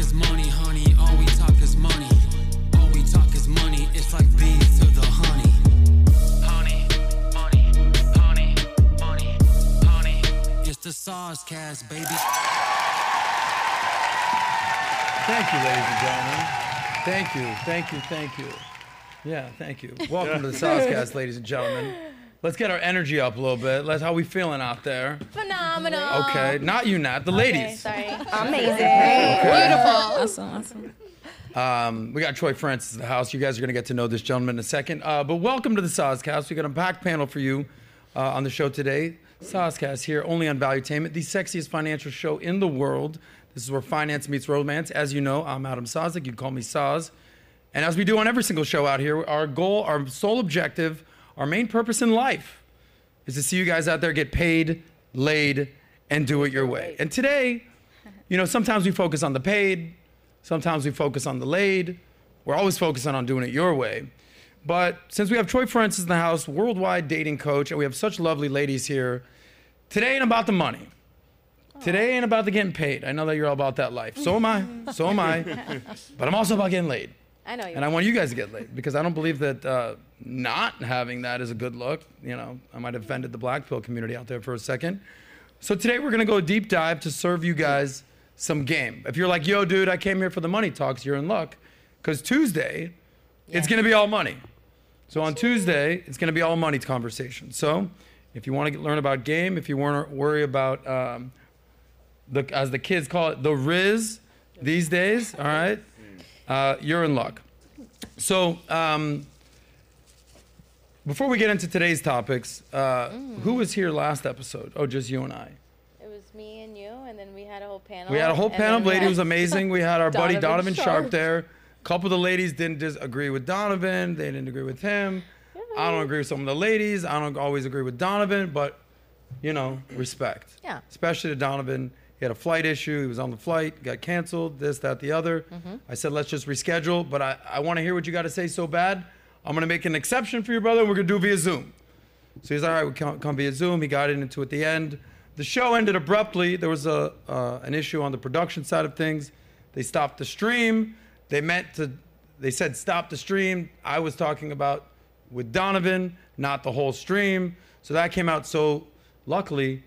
is money, honey. All we talk is money. All we talk is money. It's like bees to the honey. Honey, money, honey, money, honey. It's the SOSCAST, baby. Thank you, ladies and gentlemen. Thank you, thank you, thank you. Yeah, thank you. Welcome to the SOSCAST, ladies and gentlemen. Let's get our energy up a little bit. Let's how we feeling out there? Phenomenal. Okay, not you, Nat. The Okay, ladies. sorry. Amazing. Beautiful. Awesome, awesome. Um, we got Troy Francis in the house. You guys are gonna get to know this gentleman in a second. Uh, but welcome to the SOSCAST. We got a packed panel for you uh, on the show today. SOSCAST here, only on Valuetainment, the sexiest financial show in the world. This is where finance meets romance. As you know, I'm Adam Sosnick. You can call me SOS. And as we do on every single show out here, our goal, our sole objective, our main purpose in life is to see you guys out there get paid, laid, and do it your way. And today, you know, sometimes we focus on the paid, sometimes we focus on the laid. We're always focusing on doing it your way. But since we have Troy Francis in the house, worldwide dating coach, and we have such lovely ladies here, today ain't about the money. Today ain't about the getting paid. I know that you're all about that life. So am I. So am I. But I'm also about getting laid. I know you. And I want you guys to get laid because I don't believe that uh, not having that is a good look. You know, I might have offended the black pill community out there for a second. So today we're gonna go deep dive to serve you guys some game. If you're like, yo, dude, I came here for the money talks, you're in luck. Because Tuesday, it's gonna be all money. So on Tuesday, it's gonna be all money conversation. So if you want to learn about game, if you want to worry about um, the as the kids call it, the rizz these days, all right, uh, you're in luck. So, um, before we get into today's topics, uh, who was here last episode? Oh, just you and I. It was me and you, and then we had a whole panel. We had a whole panel of then we ladies. Was amazing. We had our buddy Donovan Donovan Sharpe, Sharpe. there. A couple of the ladies didn't disagree with Donovan. They didn't agree with him. I don't agree with some of the ladies. I don't always agree with Donovan, but you know, respect. Yeah. Especially to Donovan. He had a flight issue. He was on the flight, got canceled, this, that, the other. Mm-hmm. I said, let's just reschedule, but I, I want to hear what you got to say so bad. I'm going to make an exception for your brother, and we're going to do it via Zoom. So he's all right. We come, come via Zoom. He got into it at the end. The show ended abruptly. There was a uh, an issue on the production side of things. They stopped the stream. They meant to. They said stop the stream. I was talking about with Donovan, not the whole stream. So that came out. So luckily,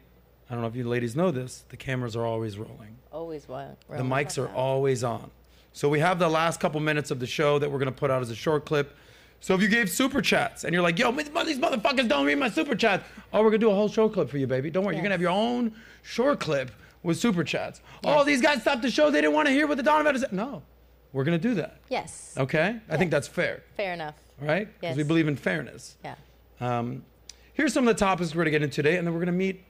I don't know if you ladies know this. The cameras are always rolling. Always what? The mics are always on. So we have the last couple minutes of the show that we're gonna put out as a short clip. So if you gave super chats and you're like, yo, these motherfuckers don't read my super chats, oh, we're gonna do a whole show clip for you, baby. Don't worry, you're gonna have your own short clip with super chats. Oh, these guys stopped the show. They didn't want to hear what the Donovan said. No, we're gonna do that. Yes. Okay? I think that's fair. Fair enough. Right? Because we believe in fairness. Yeah. Um, here's some of the topics we're to get into today, and then we're to meet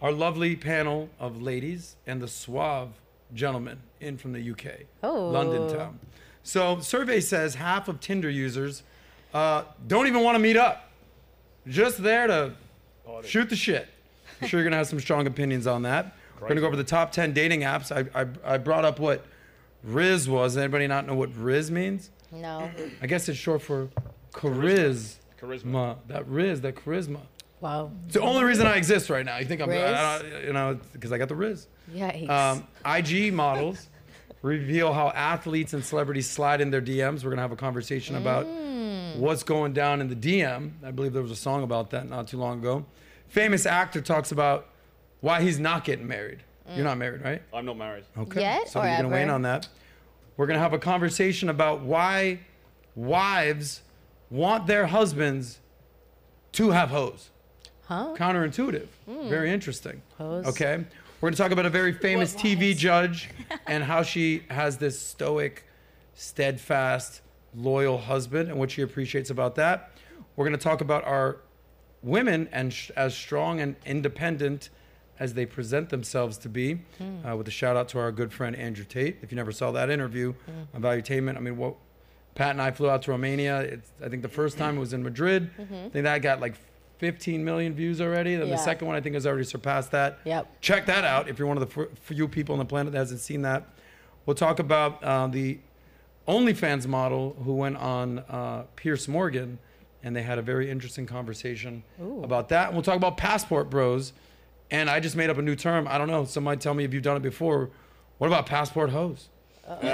our lovely panel of ladies and the suave gentleman in from the UK, Oh. London town. So, survey says half of Tinder users uh, don't even want to meet up, just there to shoot the shit. I'm sure you're going to have some strong opinions on that. We're going to go over the top 10 dating apps. I, I, I brought up what rizz was. Anybody not know what rizz means? No. I guess it's short for charisma. Charisma. That rizz, that charisma. Wow. It's the only reason I exist right now. You think I'm, rizz? I, I, you know, because I got the rizz. Yikes. Um, IG models reveal how athletes and celebrities slide in their DMs. We're gonna have a conversation about mm. what's going down in the DM. I believe there was a song about that not too long ago. Famous actor talks about why he's not getting married. You're mm. not married, right? I'm not married. Okay. Yet so or you're gonna weigh in on that. We're gonna have a conversation about why wives want their husbands to have hoes. huh? Counterintuitive. Hmm. Very interesting. Hoes. Okay. We're gonna talk about a very famous TV judge and how she has this stoic, steadfast, loyal husband and what she appreciates about that. We're gonna talk about our women and sh- as strong and independent as they present themselves to be. Hmm. Uh, with a shout out to our good friend Andrew Tate. If you never saw that interview hmm. on Valuetainment, I mean, what Pat and I flew out to Romania. It's, I think the first time it was in Madrid. Mm-hmm. I think that got like 15 million views already. Then Yeah. the second one I think has already surpassed that. Yep. Check that out if you're one of the f- few people on the planet that hasn't seen that. We'll talk about uh, the OnlyFans model who went on uh, Piers Morgan, and they had a very interesting conversation about that. And we'll talk about passport bros. And I just made up a new term. I don't know. Somebody tell me if you've done it before. What about passport hoes? We'll bring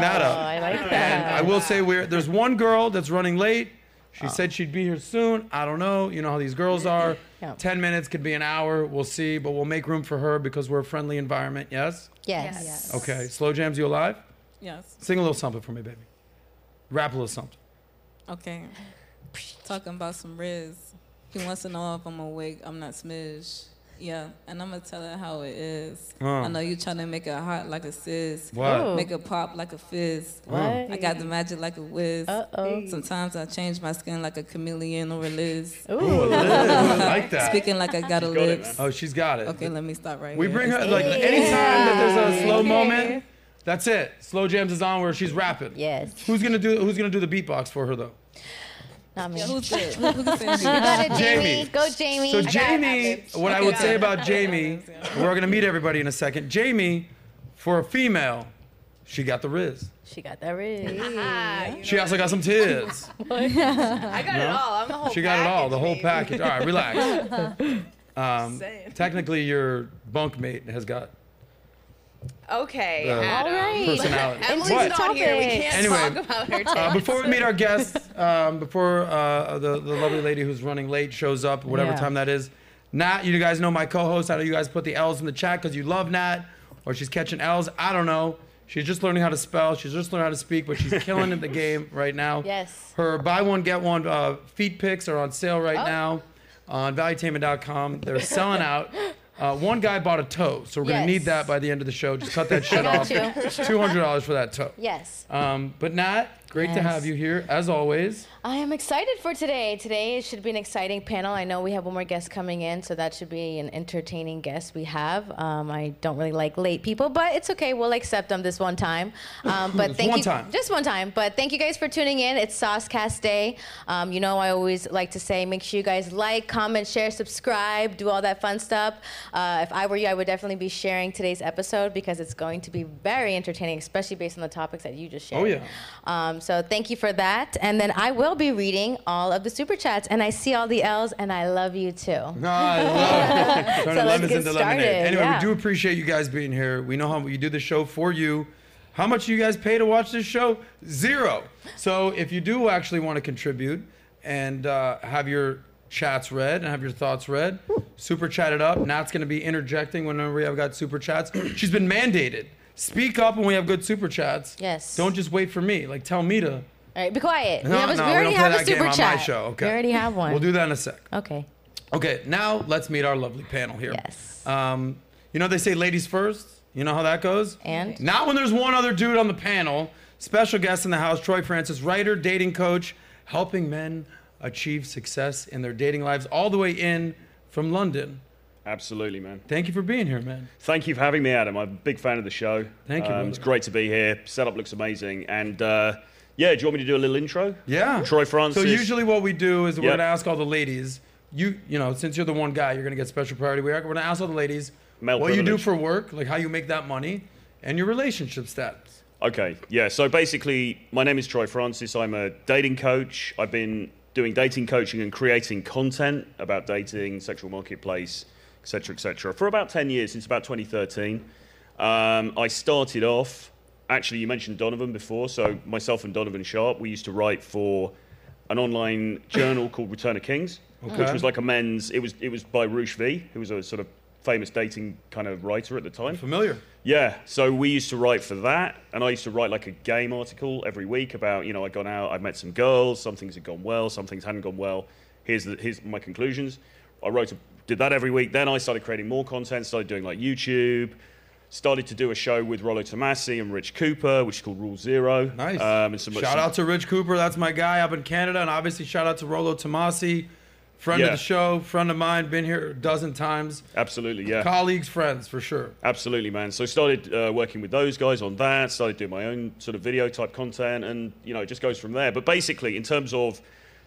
that Oh, up. I like that. And. I will say we're there's one girl that's running late. She oh. said she'd be here soon. I don't know. You know how these girls are. Yeah. Ten minutes could be an hour. We'll see, but we'll make room for her because we're a friendly environment. Yes. Yes. Okay. Slow jams, you alive? Yes. Sing a little something for me, baby. Rap a little something. Okay. Talking about some rizz. He wants to know if I'm awake. I'm not smidge. Yeah, and I'm gonna tell her how it is. Uh. I know you trying to make it hot like a sis. What? Oh. Make it pop like a fizz. What? I got the magic like a whiz. Uh-oh. Sometimes I change my skin like a chameleon or a Liz. Ooh, I like that. Speaking like I got a lips. Oh, she's got it. Okay, let me stop right now. We here. bring her like anytime that there's a slow moment. That's it. Slow jams is on where she's rapping. Yes. Who's gonna do Who's gonna do the beatbox for her though? Not me. Yeah, who's good? Who, who can? Got it, Jamie. Jamie. Go, Jamie. So I. Jamie, what I would say about Jamie, we're gonna meet everybody in a second. Jamie, for a female, she got the rizz. She got that rig. She also got some tits. I got it all. I'm the whole She got it all, the whole package, package. All right, relax. Um, technically, your bunkmate has got Okay, the Adam. All right. personality. Emily's What? not here. We can't Anyway, talk about her tits. Uh, before we meet our guest, um, before uh, the, the lovely lady who's running late shows up, whatever Yeah. time that is, Nat, you guys know my co-host. I know you guys put the L's in the chat because you love Nat, or she's catching L's. I don't know. She's just learning how to spell. She's just learning how to speak, but she's killing it in the game right now. Yes. Her buy one get one uh, feet picks are on sale right Oh. now on valuetainment.com. They're selling out. Uh, one guy bought a toe, so we're gonna Yes. need that by the end of the show. Just cut that shit got off. you. Two hundred dollars for that toe. Yes. Um, but Nat, great to have you here as always. I am excited for today. Today it should be an exciting panel. I know we have one more guest coming in, so that should be an entertaining guest we have. Um, I don't really like late people, but it's okay. We'll accept them this one time. Um, but Just thank one you, time. just one time. But thank you guys for tuning in. It's SOSCAST Day. Um, you know, I always like to say, make sure you guys like, comment, share, subscribe, do all that fun stuff. Uh, if I were you, I would definitely be sharing today's episode because it's going to be very entertaining, especially based on the topics that you just shared. Oh, yeah. Um, so thank you for that. And then I will be reading all of the super chats, and I see all the L's, and I love you too. No, I love it. Turning So let's lemons get into started, lemonade. Anyway, yeah. we do appreciate you guys being here. We know how we do the show for you. How much do you guys pay to watch this show? Zero. So if you do actually want to contribute and uh, have your chats read and have your thoughts read, super chat it up. Nat's going to be interjecting whenever we have got super chats. She's been mandated. Speak up when we have good super chats. Yes. Don't just wait for me. Like tell me to. All right, be quiet. No, we, have a, no, we we already don't have a super chat. my show. Okay. We already have one. We'll do that in a sec. Okay. Okay, now let's meet our lovely panel here. Yes. Um, you know they say ladies first. You know how that goes. And? not when there's one other dude on the panel. Special guest in the house, Troy Francis, writer, dating coach, helping men achieve success in their dating lives, all the way in from London. Absolutely, man. Thank you for being here, man. Thank you for having me, Adam. I'm a big fan of the show. Thank you, Um, it's great to be here. Setup looks amazing. And uh, yeah, do you want me to do a little intro? Yeah. Troy Francis. So usually what we do is we're Yep. gonna ask all the ladies. You you know since you're the one guy, you're gonna get special priority. We're gonna ask all the ladies Male what you do privilege. for work, like how you make that money, and your relationship status. Okay, yeah. So basically, my name is Troy Francis. I'm a dating coach. I've been doing dating coaching and creating content about dating, sexual marketplace, etc., etc. for about 10 years, since about 2013. Um, I started off. Actually, you mentioned Donovan before. So myself and Donovan Sharpe, we used to write for an online journal called Return of Kings, which was like a men's. It was it was by Roosh V, who was a sort of famous dating kind of writer at the time. Familiar? Yeah, so we used to write for that, and I used to write like a game article every week about, you know, I'd gone out, I'd met some girls, some things had gone well, some things hadn't gone well. Here's the, here's my conclusions. I wrote, a, did that every week. Then I started creating more content, started doing like YouTube, started to do a show with Rollo Tomassi and Rich Cooper, which is called Rule Zero. Nice. Um, and some, shout some- out to Rich Cooper. That's my guy up in Canada. And obviously, shout out to Rollo Tomassi, friend of the show, friend of mine, been here a dozen times. Absolutely, yeah. Colleagues, friends, for sure. Absolutely, man. So started uh, working with those guys on that. Started doing my own sort of video type content, and you know, it just goes from there. But basically, in terms of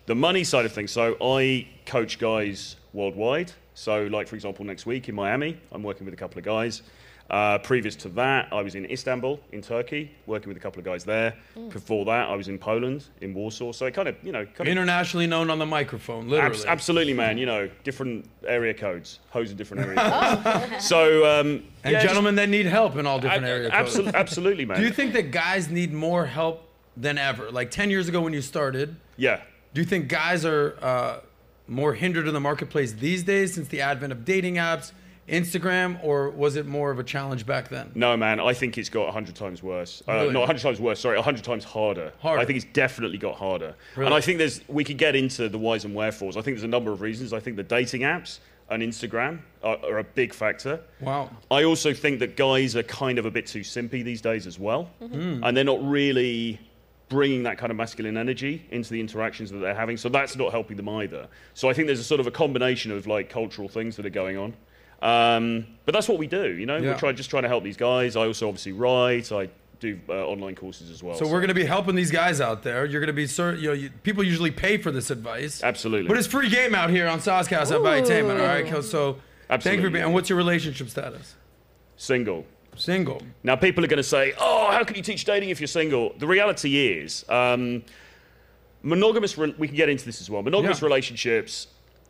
the money side of things, so I coach guys worldwide. So, like for example, next week in Miami, I'm working with a couple of guys. Uh, previous to that, I was in Istanbul, in Turkey, working with a couple of guys there. Before that, I was in Poland, in Warsaw. So it kind of, you know, kind of Internationally known on the microphone, literally. Abs- absolutely, man. You know, different area codes, hoes in different area codes. So, um, And yeah, just- gentlemen that need help in all different a- area codes. absolutely, man. Do you think that guys need more help than ever? Like 10 years ago when you started, Yeah. do you think guys are uh, more hindered in the marketplace these days since the advent of dating apps, Instagram, or was it more of a challenge back then? No, man. I think it's got 100 times worse. Uh, Really? Not 100 times worse. Sorry, 100 times harder. Harder. I think it's definitely got harder. Really? And I think there's. We could get into the whys and wherefores. I think there's a number of reasons. I think the dating apps and Instagram are, are a big factor. Wow. I also think that guys are kind of a bit too simpy these days as well, Mm-hmm. and they're not really bringing that kind of masculine energy into the interactions that they're having. So that's not helping them either. So I think there's a sort of a combination of like cultural things that are going on. Um, but that's what we do, you know. Yeah. We're trying, just trying to help these guys. I also obviously write. I do uh, online courses as well. So we're going to be helping these guys out there. You're going to be, cer- you know, you, people usually pay for this advice. Absolutely. But it's free game out here on SOSCAST on Valuetainment, all right? So Absolutely. thank you for being, and what's your relationship status? single. Single. Now, people are going to say, oh, how can you teach dating if you're single? The reality is, um, monogamous, re- we can get into this as well. Monogamous Yeah. relationships,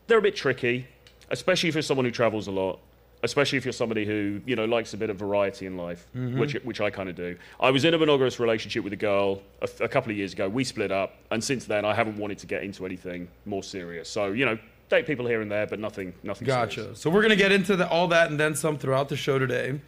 they're a bit tricky, especially if you're someone who travels a lot, especially if you're somebody who, you know, likes a bit of variety in life, Mm-hmm. which, which I kind of do. I was in a monogamous relationship with a girl a couple of years ago. We split up, and since then, I haven't wanted to get into anything more serious. So, you know, date people here and there, but nothing, nothing serious. Gotcha. So we're going to get into the, all that and then some throughout the show today.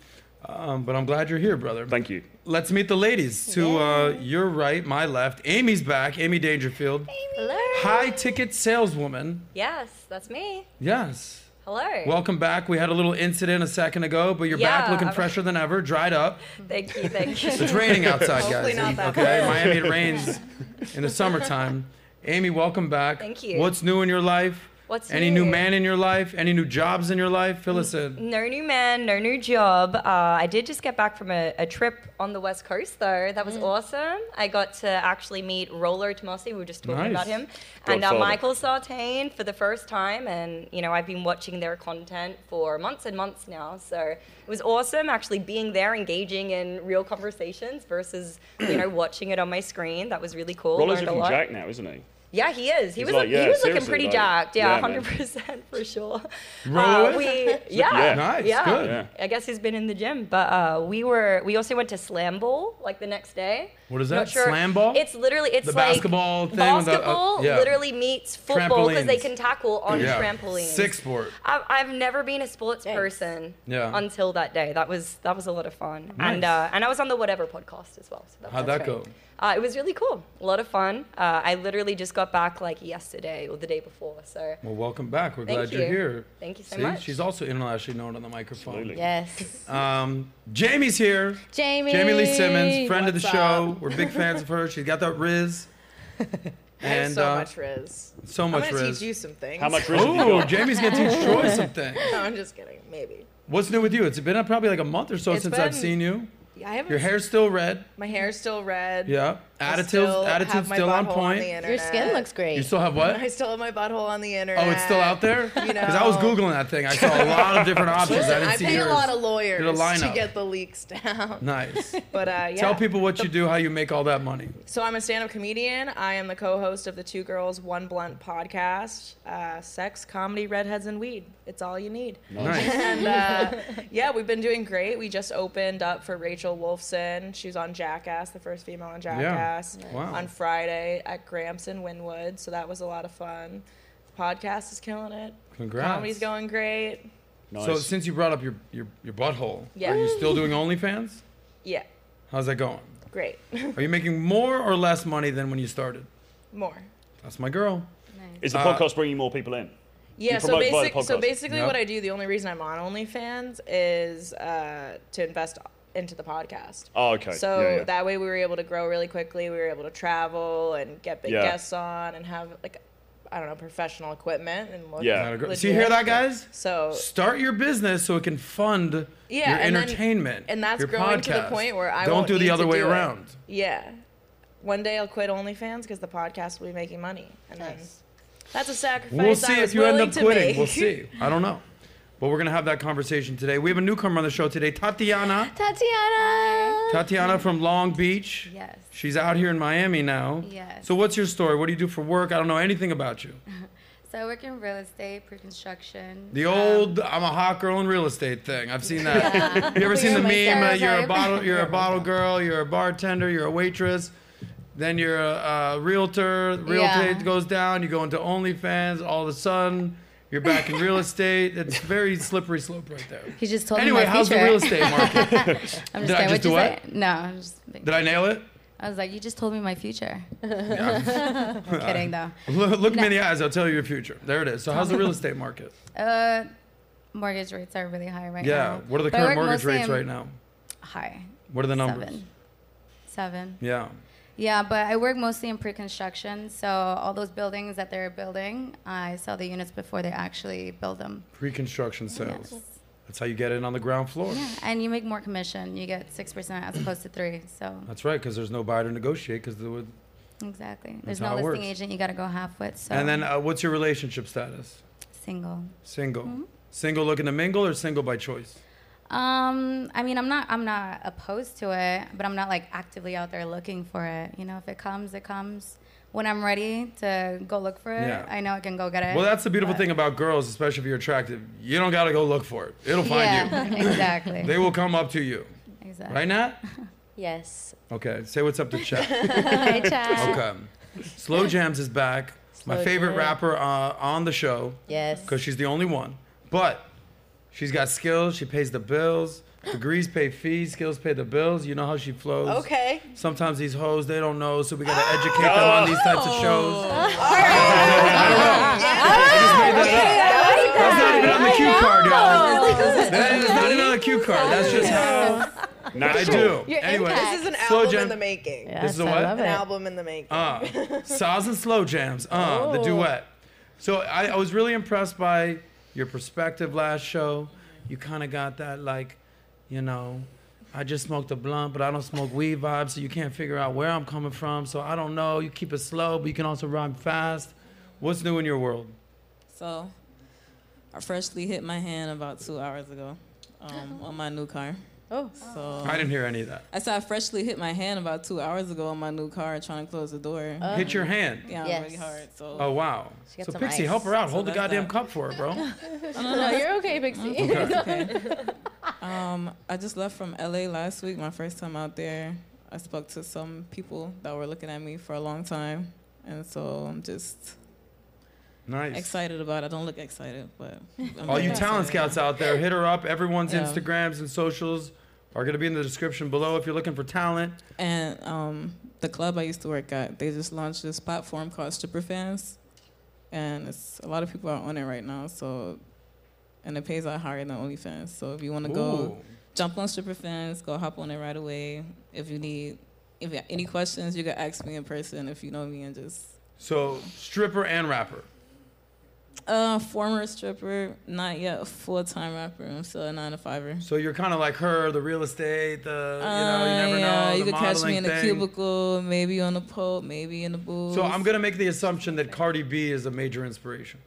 Um, but I'm glad you're here, brother. Thank you. Let's meet the ladies. To uh, your right, my left, Amy's back. Amy Dangerfield, Hello. high ticket saleswoman. Yes, that's me. Yes. Hello. Welcome back. We had a little incident a second ago, but you're back looking I'm- fresher than ever, dried up. thank you, thank you. It's raining outside, Hopefully guys. not that okay, bad. Miami it rains in the summertime. Amy, welcome back. Thank you. What's new in your life? What's Any new new? man in your life? Any new jobs in your life? Fill us in. No new man, no new job. Uh, I did just get back from a, a trip on the West Coast, though. That was awesome. I got to actually meet Rollo Tomassi. We were just talking Nice. about him. And uh. Michael Sartain for the first time. And, you know, I've been watching their content for months and months now. So it was awesome actually being there, engaging in real conversations versus, you know, watching it on my screen. That was really cool. A lot. jack now, isn't he? Yeah, he is. He He's was like, he was looking pretty like, jacked. Yeah, yeah, hundred percent for sure. Roll Uh, we yeah, Yeah. Nice, yeah. good. Yeah. I guess he's been in the gym, but uh, we were we also went to slam ball like the next day. What is Not that? sure- Slam ball? It's literally it's The like basketball thing with the- uh, Basketball yeah. literally meets football because they can tackle on Yeah. trampolines. Sick sport. I've, I've never been a sports person Yeah. until that day. That was that was a lot of fun, and uh, and I was on the Whatever podcast as well. So that, How'd that's that great. go? Uh, it was really cool. A lot of fun. Uh, I literally just got back like yesterday or the day before. So Well, welcome back. We're Thank glad you're here. Thank you so See, much. she's also internationally known on the microphone. Absolutely. Yes. Um, Jamie's here. Jamie. Jamie Lee Simmons, friend of the What's show. Up? We're big fans of her. She's got that rizz. I have And so uh, much rizz. so I'm gonna rizz. teach you some things. How much risk have you Oh. Jamie's gonna teach Troy something. No, I'm just kidding. Maybe. What's new with you? It's been uh, probably like a month or so It's since I've seen you. I haven't. Your hair's still red. My hair's still red. Yeah. I Attitude's still attitude's have my still on butthole point. the Your skin looks great. you still have what? I still have my butthole on the internet. Oh, it's still out there? You know. Because I was googling that thing. I saw a lot of different options. I didn't I see pay yours. a lot of lawyers to get the leaks down. Nice. But uh, yeah. Tell people what you do, how you make all that money. So I'm a stand-up comedian. I am the co-host of the Two Girls One Blunt podcast. Uh, sex, comedy, redheads, and weed. It's all you need. Nice. And uh, yeah, we've been doing great. We just opened up for Rachel Wolfson. She was on Jackass, the first female on Jackass, Wow. on Friday at Gramps in Wynwood. So that was a lot of fun. The podcast is killing it. Congrats. Comedy's going great. Nice. So since you brought up your, your, your butthole, Yeah. are you still doing OnlyFans? Yeah, How's that going? great. Are you making more or less money than when you started? More. That's my girl. is the uh, podcast bringing more people in? Yeah, so, promote basic, so basically, Yeah. what I do, the only reason I'm on OnlyFans is uh, to invest into the podcast. Oh, okay. So yeah, yeah. that way we were able to grow really quickly. We were able to travel and get big Yeah. guests on and have like I don't know professional equipment and look Yeah. Gotta go- legit. See, hear that, guys? So Start your business so it can fund Yeah, your and then- entertainment. and that's your growing to the point where I don't won't do the other way do it. around. yeah, one day I'll quit OnlyFans because the podcast will be making money, and then that's a sacrifice. We'll I see was if you end up quitting. make. We'll see. I don't know. But we're gonna have that conversation today. We have a newcomer on the show today, Tatiana. Tatiana. Tatiana from Long Beach. Yes. She's out here in Miami now. Yes. So what's your story? What do you do for work? I don't know anything about you. So I work in real estate, pre-construction. The Um, old I'm a hot girl in real estate thing. I've seen that. You ever seen the meme? uh, you're a bottle you're a bottle girl, you're a bartender, you're a waitress. Then you're a, a realtor. Real Yeah. estate goes down. You go into OnlyFans. All of a sudden, you're back in real estate. It's very slippery slope right there. He just told Anyway, me Anyway, how's the real estate market? I'm Did just I kidding. just What'd do what? say? No, I'm just. Did I nail it? I was like, you just told me my future. Yeah. I'm kidding though. Look, look me in the eyes. I'll tell you your future. There it is. So how's the real estate market? Uh, mortgage rates are really high right now. Yeah. What are the But current mortgage rates right now? High. What are the numbers? Seven. Seven. Yeah. Yeah, but I work mostly in pre-construction, so all those buildings that they're building, I sell the units before they actually build them. Pre-construction sales. Yes. That's how you get in on the ground floor. Yeah, and you make more commission. You get six percent as opposed to three. So That's right, because there's no buyer to negotiate. Because there would exactly, there's no listing works. agent. You got to go half with. So and then uh, what's your relationship status? single. Single. Mm-hmm. Single looking to mingle or single by choice? Um, I mean, I'm not, I'm not opposed to it, but I'm not like actively out there looking for it. You know, if it comes, it comes. When I'm ready to go look for it, Yeah. I know I can go get it. Well, that's the beautiful but- thing about girls, especially if you're attractive. You don't gotta go look for it. It'll find yeah, you. exactly. They will come up to you. exactly. Right, Nat? Yes. Okay. Say what's up to chat. Hi, Chad. Okay. Slow Jams is back. My Slow favorite Jam. rapper uh, on the show. Yes. because she's the only one. But she's got skills. She pays the bills. Degrees pay fees. Skills pay the bills. You know how she flows. Okay. Sometimes these hoes they don't know, so we gotta educate them on these types of shows. That's not even on the cue card, y'all. That is not even on the cue card. That's just how I Natural. do. Anyway, This is an Slow album Jam- in the making. This is a Yes, I what? love An it. album in the making. Uh, SOS and Slow Jams. Uh, the duet. So I, I was really impressed by your perspective last show. You kind of got that, like, you know, I just smoked a blunt, but I don't smoke weed vibe, so you can't figure out where I'm coming from. So I don't know. You keep it slow, but you can also rhyme fast. What's new in your world? So, I freshly hit my hand about two hours ago um, on my new car. Oh. So I didn't hear any of that. I said I freshly hit my hand about two hours ago on my new car trying to close the door. Hit your hand. yeah, Yes. really hard. So Oh wow. got So Pixie, ice. help her out. So Hold the goddamn that. cup for her, bro. No, you're okay, Pixie. Okay. Um, I just left from LA last week, my first time out there. I spoke to some people that were looking at me for a long time, and so I'm just Nice. excited about it. I don't look excited, but I'm All you talent excited. scouts out there, hit her up. Everyone's Yeah. Instagrams and socials are going to be in the description below if you're looking for talent. And um, the club I used to work at, they just launched this platform called Stripper Fans, and it's a lot of people are on it right now. So, and it pays out higher than OnlyFans. So if you want to go jump on Stripper Fans, go hop on it right away. If you need, if you have any questions, you can ask me in person if you know me and just. So, stripper and rapper. Uh, former stripper, not yet a full time rapper. I'm still a nine to fiver. So you're kind of like her, the real estate, the you know, Uh, you never yeah, know. you could catch me in thing. cubicle, maybe on the pole, maybe in the booth. So I'm gonna make the assumption that Cardi B is a major inspiration.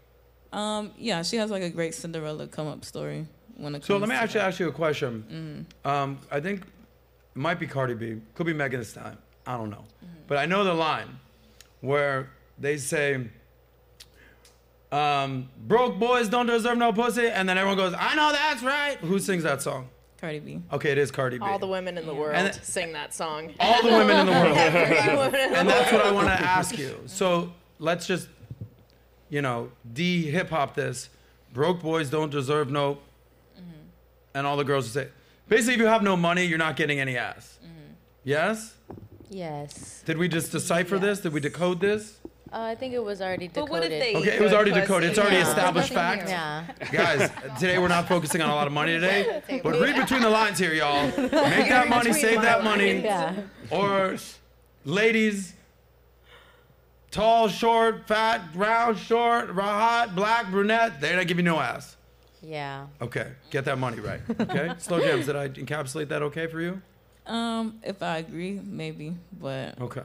Um, yeah, she has like a great Cinderella come up story when it So let me actually that. ask you a question. Mhm. Um, I think it might be Cardi B, could be Megan this time. I don't know, Mm-hmm. but I know the line where they say, um, "Broke boys don't deserve no pussy," and then everyone goes, "I know that's right." Who sings that song? Cardi B. Okay, it is Cardi B. All the women in the world And it- sing that song. All the women in the world. Every woman in and the that's world. what I want to ask you. So let's just, you know, de hip hop this. Broke boys don't deserve no. And all the girls will say, basically, if you have no money, you're not getting any ass. Yes? Yes. Did we just decipher this? Did we decode this? Uh, I think it was already But decoded. what if they Okay, it was already decoded. It's already Yeah. established fact. Yeah. Guys, today we're not focusing on a lot of money today, but read between the lines here, y'all. Make that money, save that money. Yeah. Or ladies, tall, short, fat, round, short, hot, black, brunette, they're not giving you no ass. Yeah. Okay, get that money right. Okay, slow jams. Did I encapsulate that okay for you? Um, if I agree, maybe, but Okay.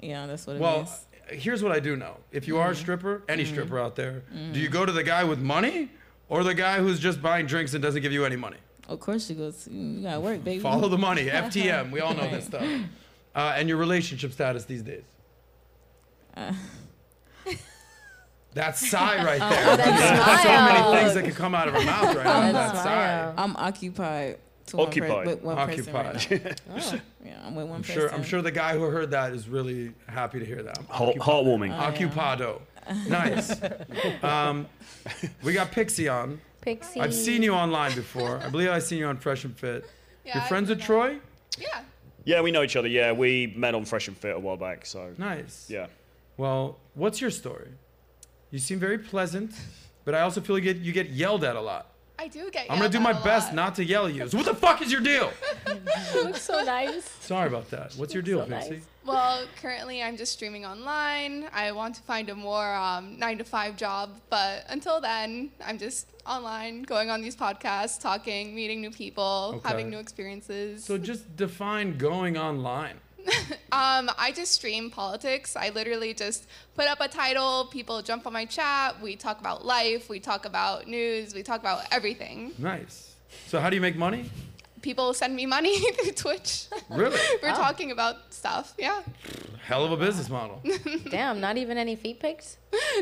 yeah, that's what it Well, means. Here's what I do know. If you are a stripper, any stripper out there, do you go to the guy with money, or the guy who's just buying drinks and doesn't give you any money? Of course she goes. "Mm, You gotta work, baby. Follow the money. FTM. We all know this Right. stuff. Uh, and your relationship status these days? Uh. That sigh right there. Oh, that so many things that could come out of her mouth right now. That That sigh. I'm occupied. To one per- Occupied. with one person right Occupied. Yeah, I'm with one I'm person. sure. I'm sure the guy who heard that is really happy to hear that. Heart, heartwarming. Oh, Occupado. Nice. Um, we got Pixie on. Pixie. I've seen you online before. I believe I've seen you on Fresh and Fit. Yeah, You're friends been with on- Troy? Yeah. Yeah, we know each other. Yeah, we met on Fresh and Fit a while back. So Nice. yeah. Well, what's your story? You seem very pleasant, but I also feel you get you get yelled at a lot. I do get. I'm gonna do my best lot. not to yell at you. So what the fuck is your deal? looks so nice. Sorry about that. What's your deal, So nice. Pixie? Well, currently I'm just streaming online. I want to find a more um, nine to five job, but until then, I'm just online, going on these podcasts, talking, meeting new people, Okay. having new experiences. So just define going online. Um, I just stream politics. I literally just put up a title, people jump on my chat, we talk about life, we talk about news, we talk about everything. Nice. So how do you make money? People send me money through Twitch. Really? We're talking about stuff. Yeah. Hell of a business model. Damn, not even any feet pics?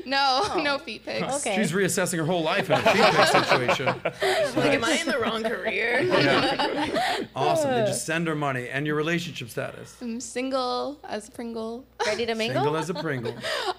No, no feet pics. Oh. Okay. She's reassessing her whole life in a feedback situation. Like, am I in the wrong career? Awesome. They just send her money. And your relationship status? I'm single as a Pringle. Ready to mingle? Single as a Pringle.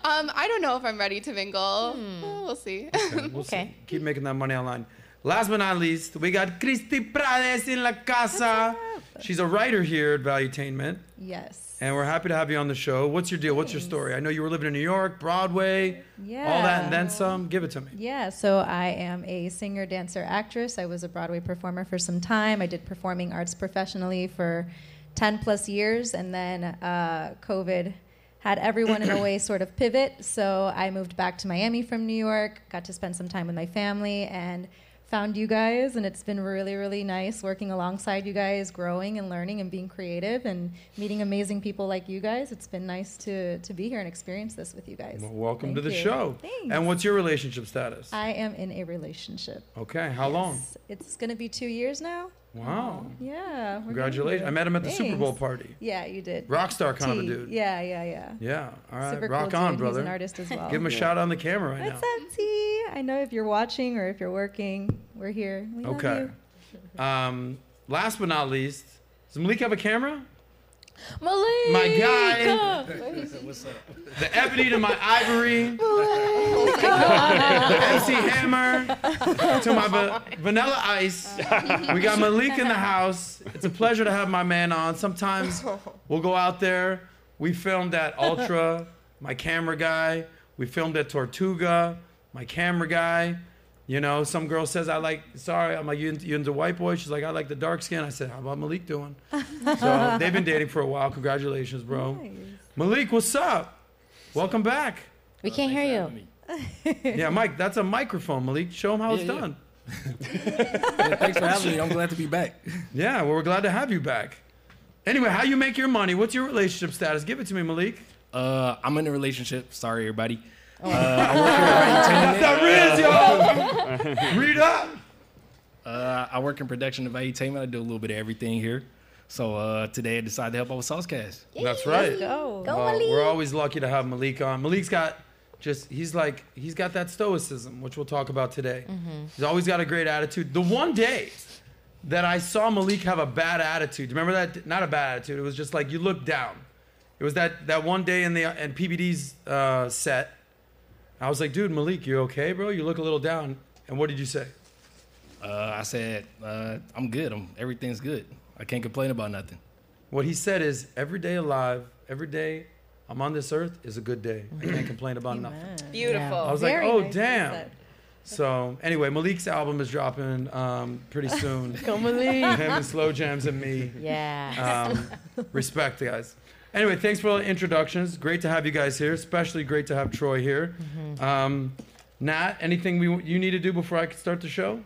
Um, I don't know if I'm ready to mingle. Uh, We'll see. Okay, we'll see. Okay. Keep making that money online. Last but not least, we got Cristi Prades in la casa. She's a writer here at Valuetainment, Yes. and we're happy to have you on the show. What's your deal? What's your story? I know you were living in New York, Broadway, all that, and then some. Give it to me. Yeah, so I am a singer, dancer, actress. I was a Broadway performer for some time. I did performing arts professionally for 10 plus years, and then uh, COVID had everyone in a way sort of pivot. So I moved back to Miami from New York, got to spend some time with my family, and found you guys. And it's been really, really nice working alongside you guys, growing and learning and being creative and meeting amazing people like you guys. It's been nice to, to be here and experience this with you guys. Well, welcome Thank to the you. show. Thanks. And what's your relationship status? I am in a relationship. Okay, how long? It's going to be two years now. Wow. Yeah. Congratulations. I met him at the there. Super Bowl party. Yeah, you did. Rockstar kind of a T. dude. Yeah, yeah, yeah. Yeah. All right. Super Rock cool on, dude. brother. He's an artist as well. Give him a Yeah. shout on the camera right What's now. up, T? I know if you're watching or if you're working, we're here. We love Okay. you. Um, last but not least, does Malik have a camera? Malik! My guy. The ebony to my ivory. Oh the MC Hammer to my va- vanilla ice. We got Malik in the house. It's a pleasure to have my man on. Sometimes we'll go out there. We filmed at Ultra, my camera guy. We filmed at Tortuga, my camera guy. You know, some girl says, I like, sorry, I'm like, you into, you into white boy? She's like, I like the dark skin. I said, how about Malik doing? So they've been dating for a while. Congratulations, bro. Malik, what's up? Welcome back. We can't hear you. Yeah, Mike, that's a microphone, Malik. Show them how it's Yeah, yeah. done. Yeah, thanks for having me. I'm glad to be back. Yeah, well, we're glad to have you back. Anyway, how you make your money? What's your relationship status? Give it to me, Malik. Uh, I'm in a relationship. Sorry, everybody. Uh, I work here at Valuetainment. That is, yo. Read up. Uh, I work in production of Valuetainment. I do a little bit of everything here. So uh, today I decided to help out with SOSCAST. That's right. Go. Go, Malik! we're always lucky to have Malik on. Malik's got just he's like he's got that stoicism, which we'll talk about today. He's always got a great attitude. The one day that I saw Malik have a bad attitude, remember that? Not a bad attitude. It was just like you looked down. It was that that one day in the in PBD's uh, set. I was like, dude, Malik, you okay, bro? You look a little down. And what did you say? Uh, I said, uh, I'm good. I'm, everything's good. I can't complain about nothing. What he said is, every day alive, every day I'm on this earth is a good day. I can't complain about nothing. Beautiful. I was Very like, oh nicely damn. So anyway, Malik's album is dropping um, pretty soon. Go, Malik! Him and Slow Jams and me. Yeah. Um, respect, guys. Anyway, thanks for all the introductions. Great to have you guys here. Especially great to have Troy here. Um, Nat, anything we, you need to do before I can start the show?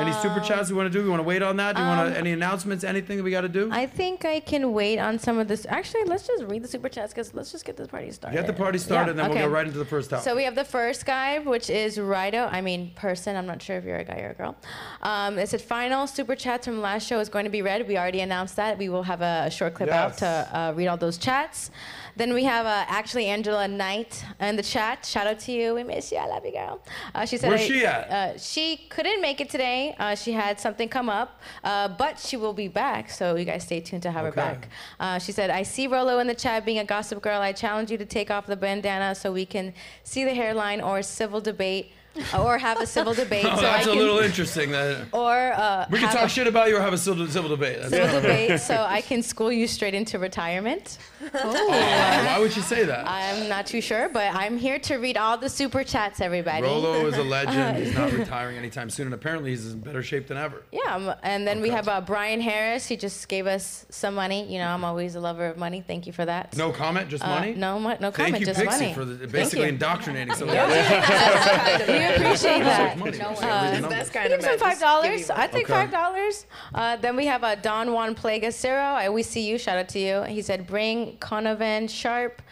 Any super Um, chats we want to do? We want to wait on that? Do you want um, to, any announcements? Anything that we got to do? I think I can wait on some of this. Actually, let's just read the super chats because let's just get this party started. Get the party started, and then we'll go right into the first topic. So we have the first guy, which is Rido. I mean, person. I'm not sure if you're a guy or a girl. Um, it said final super chats from last show is going to be read. We already announced that. We will have a, a short clip out to uh, read all those chats. Then we have uh, actually Angela Knight in the chat. Shout out to you. We miss you. I love you, girl. Uh, she said Where's I- she at? Uh, she couldn't make it today. Uh, she had something come up, uh, but she will be back. So you guys stay tuned to have her back. Uh, she said, I see Rollo in the chat being a gossip girl. I challenge you to take off the bandana so we can see the hairline or civil debate or have a civil debate. oh, so that's I a can, little interesting. That Or uh, we can talk a shit about you or have a civil, civil debate. That's civil it. debate so I can school you straight into retirement. Oh, why would you say that? I'm not too sure, but I'm here to read all the super chats, everybody. Rollo is a legend. He's not retiring anytime soon, and apparently he's in better shape than ever. Yeah, um, and then we have uh, Brian Harris. He just gave us some money. You know, I'm always a lover of money. Thank you for that. No comment, just Uh, money. no, mo- no Thank comment, you, just Pixie, money. for the, basically indoctrinating some of Yeah. us. We appreciate that. Money. Uh, Everything That's kind of Give some five dollars. I think Okay. five dollars. Uh, then we have a Don Juan Plagacero. I we see you. Shout out to you. He said, "Bring Donovan Sharpe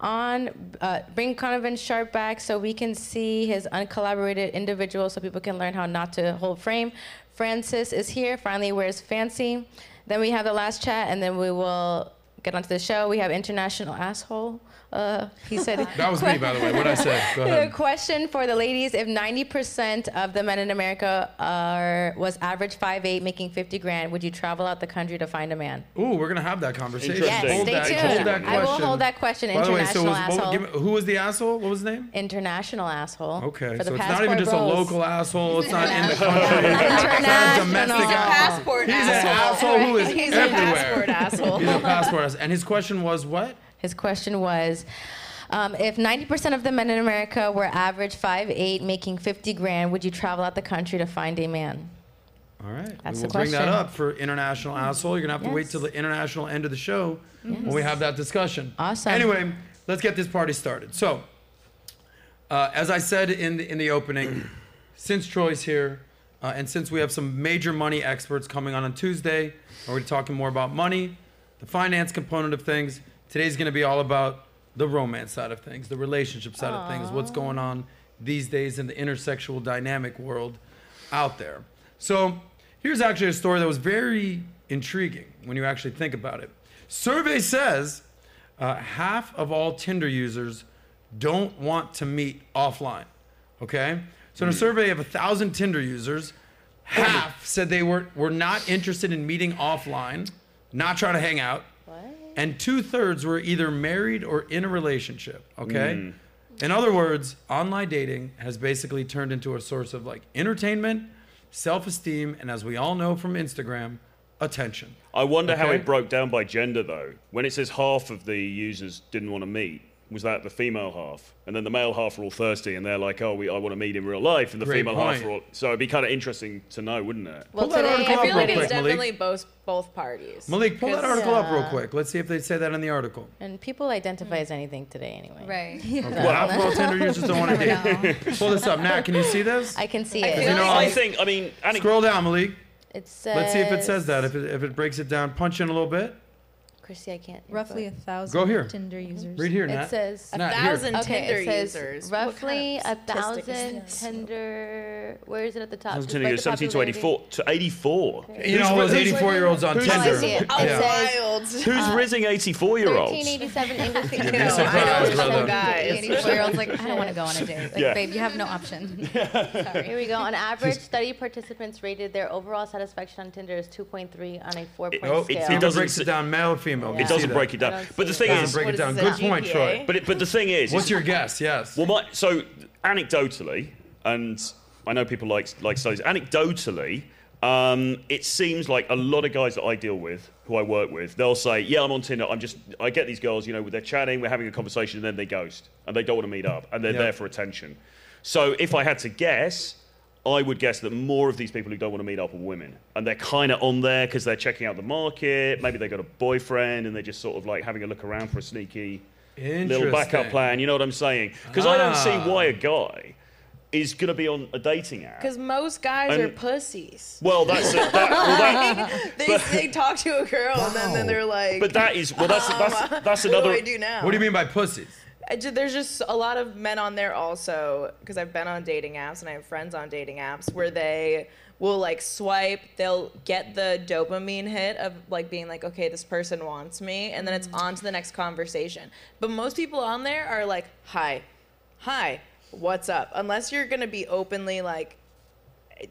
on. Uh, bring Donovan Sharpe back so we can see his uncollaborated individual, so people can learn how not to hold frame." Francis is here. Finally wears fancy. Then we have the last chat, and then we will get onto the show. We have international asshole. Uh, he said That was me, by the way. What I said. Go a ahead. question for the ladies: If 90% of the men in America are was average 5'8", making 50 grand, would you travel out the country to find a man? Ooh, we're gonna have that conversation. Yes, Hold stay that, tuned. hold that question. I will hold that question. By the way, so International was, what, asshole. give me- who was the asshole? What was his name? International asshole. Okay, For the so it's not even just bros. a local asshole. It's not in the country. International. It's not domestic He's a asshole. passport He's an asshole. asshole who is He's a everywhere. passport asshole. He's a passport asshole. And his question was what? His question was. Um, if 90% of the men in America were average 5'8", making 50 grand, would you travel out the country to find a man? All right. That's we the will bring that up for international asshole. You're gonna have to wait Yes. till the international end of the show when we have that discussion. Awesome. Anyway, let's get this party started. So, uh, as I said in the, in the opening, since Troy's here, uh, and since we have some major money experts coming on on Tuesday, where we're talking more about money, the finance component of things. Today's going to be all about the romance side of things, the relationship side of things, what's going on these days in the intersexual dynamic world out there. So, here's actually a story that was very intriguing when you actually think about it. Survey says uh, half of all Tinder users don't want to meet offline. Okay? So, in a survey of a thousand Tinder users, half said they were, were not interested in meeting offline, not trying to hang out. And two thirds were either married or in a relationship. Okay? Hmm. In other words, online dating has basically turned into a source of like entertainment, self esteem, and as we all know from Instagram, attention. I wonder how it broke down by gender, though. When it says half of the users didn't want to meet, was that the female half? And then the male half are all thirsty, and they're like, "Oh, we, I want to meet in real life," and the Great female half point. are all. So it'd be kind of interesting to know, wouldn't it? Well, Pull that today, article I up feel real like quick, it's Malik. definitely both both parties. Malik, pull that article up real quick. Let's see if they say that in the article. and people identify as anything today anyway. Right. Okay. Well, half of all Tinder users don't want to date. Pull this up. Nat, can you see this? I can see I it. you know, like I think. I mean, and Scroll down, Malik. It says. Let's see if it says that. If it, if it breaks it down, punch in a little bit. Chrissy, I can't. Roughly a thousand Go here. Tinder mhm. users. Read here, Nat. It says. A Nat, here. thousand Okay, Tinder it says users. roughly a kind of statistic is thousand this? Tinder. Where is it at the top? I was Just telling like you, the 17 to 84 to 84. You know, all those 84 year olds on Who's- Oh, I Tinder. see it. How It Yeah. says wild. Who's uh, rizzing 84 year olds? 1387 English. You'd be surprised, brother. guys. 84 year olds like, I don't want to go on a date. Like, Yeah. babe, you have no option. Here we go. On average, study participants rated their overall satisfaction on Tinder as 2.3 on a four-point Oh, scale. it, doesn't doesn't breaks it down male or female. Yeah. It doesn't break it down. don't But the thing it. is, Doesn't break What it is down. Good point, GPA? Troy. but it, but the thing is, What's your guess? Yes. Well, my, so anecdotally, and I know people like like studies. Anecdotally, um, it seems like a lot of guys that I deal with, who I work with, they'll say, "Yeah, I'm on Tinder. I'm just I get these girls, you know, they're chatting, we're having a conversation, and then they ghost, and they don't want to meet up, and they're Yeah. there for attention." So if I had to guess. I would guess that more of these people who don't want to meet up are women, and they're kind of on there because they're checking out the market. Maybe they got a boyfriend, and they're just sort of like having a look around for a sneaky little backup plan. You know what I'm saying? Because I don't see Ah. why a guy is going to be on a dating app. Because most guys And- are pussies. Well, that's it. That, well, that, they, but- they talk to a girl and then, then they're like, but that is well, that's that's that's what another. do I do now? What do you mean by pussies? I ju- there's just a lot of men on there also because I've been on dating apps and I have friends on dating apps where they will like swipe they'll get the dopamine hit of like being like okay this person wants me and then it's mm. on to the next conversation. But most people on there are like hi. Hi. What's up? Unless you're gonna be openly like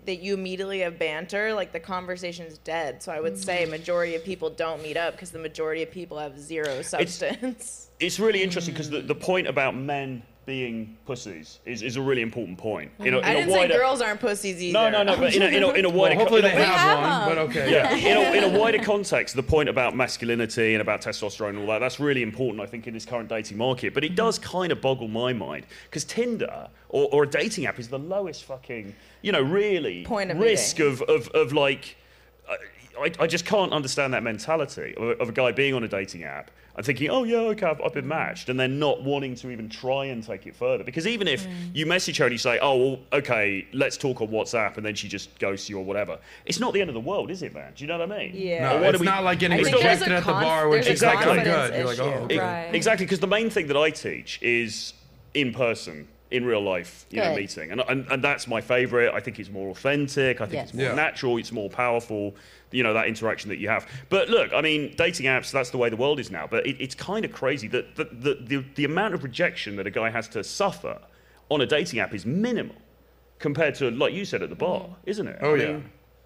that you immediately have banter like the conversation's dead so i would mm. say majority of people don't meet up because the majority of people have zero substance It's really interesting because the, mm. the point about men being pussies is, is a really important point. Mm. In a, in i a didn't wider, say girls aren't pussies either No, no, no. But in a, in a, in a Well, wider, hopefully in they have, have one, them. but okay. Yeah, in a, in a wider context, the point about masculinity and about testosterone and all that, that's really important, I think, in this current dating market. But it does kind of boggle my mind because Tinder or, or a dating app is the lowest fucking, you know, really Point of risk meeting. of, of, of like, uh, I, I just can't understand that mentality of a, of a guy being on a dating app and thinking, oh, yeah, okay, I've, I've been matched, and then not wanting to even try and take it further. Because even if you message her and you say, oh, well, okay, let's talk on WhatsApp, and then she just ghosts you or whatever, it's not the end of the world, is it, man? Do you know what I mean? Yeah. No, it's we- not like getting I think there's rejected at the conf- bar, which there's is a like, oh, good. You're like, oh, issue. okay. Right. Exactly, because the main thing that I teach is in person, in real life, you know, meeting, and, and and that's my favorite. I think it's more authentic. I think Yes. it's more Yeah. natural. It's more powerful. You know that interaction that you have. But look, I mean, dating apps. That's the way the world is now. But it, it's kind of crazy that the, the the the amount of rejection that a guy has to suffer on a dating app is minimal compared to, like you said, at the bar, mm-hmm. isn't it? Oh, I yeah.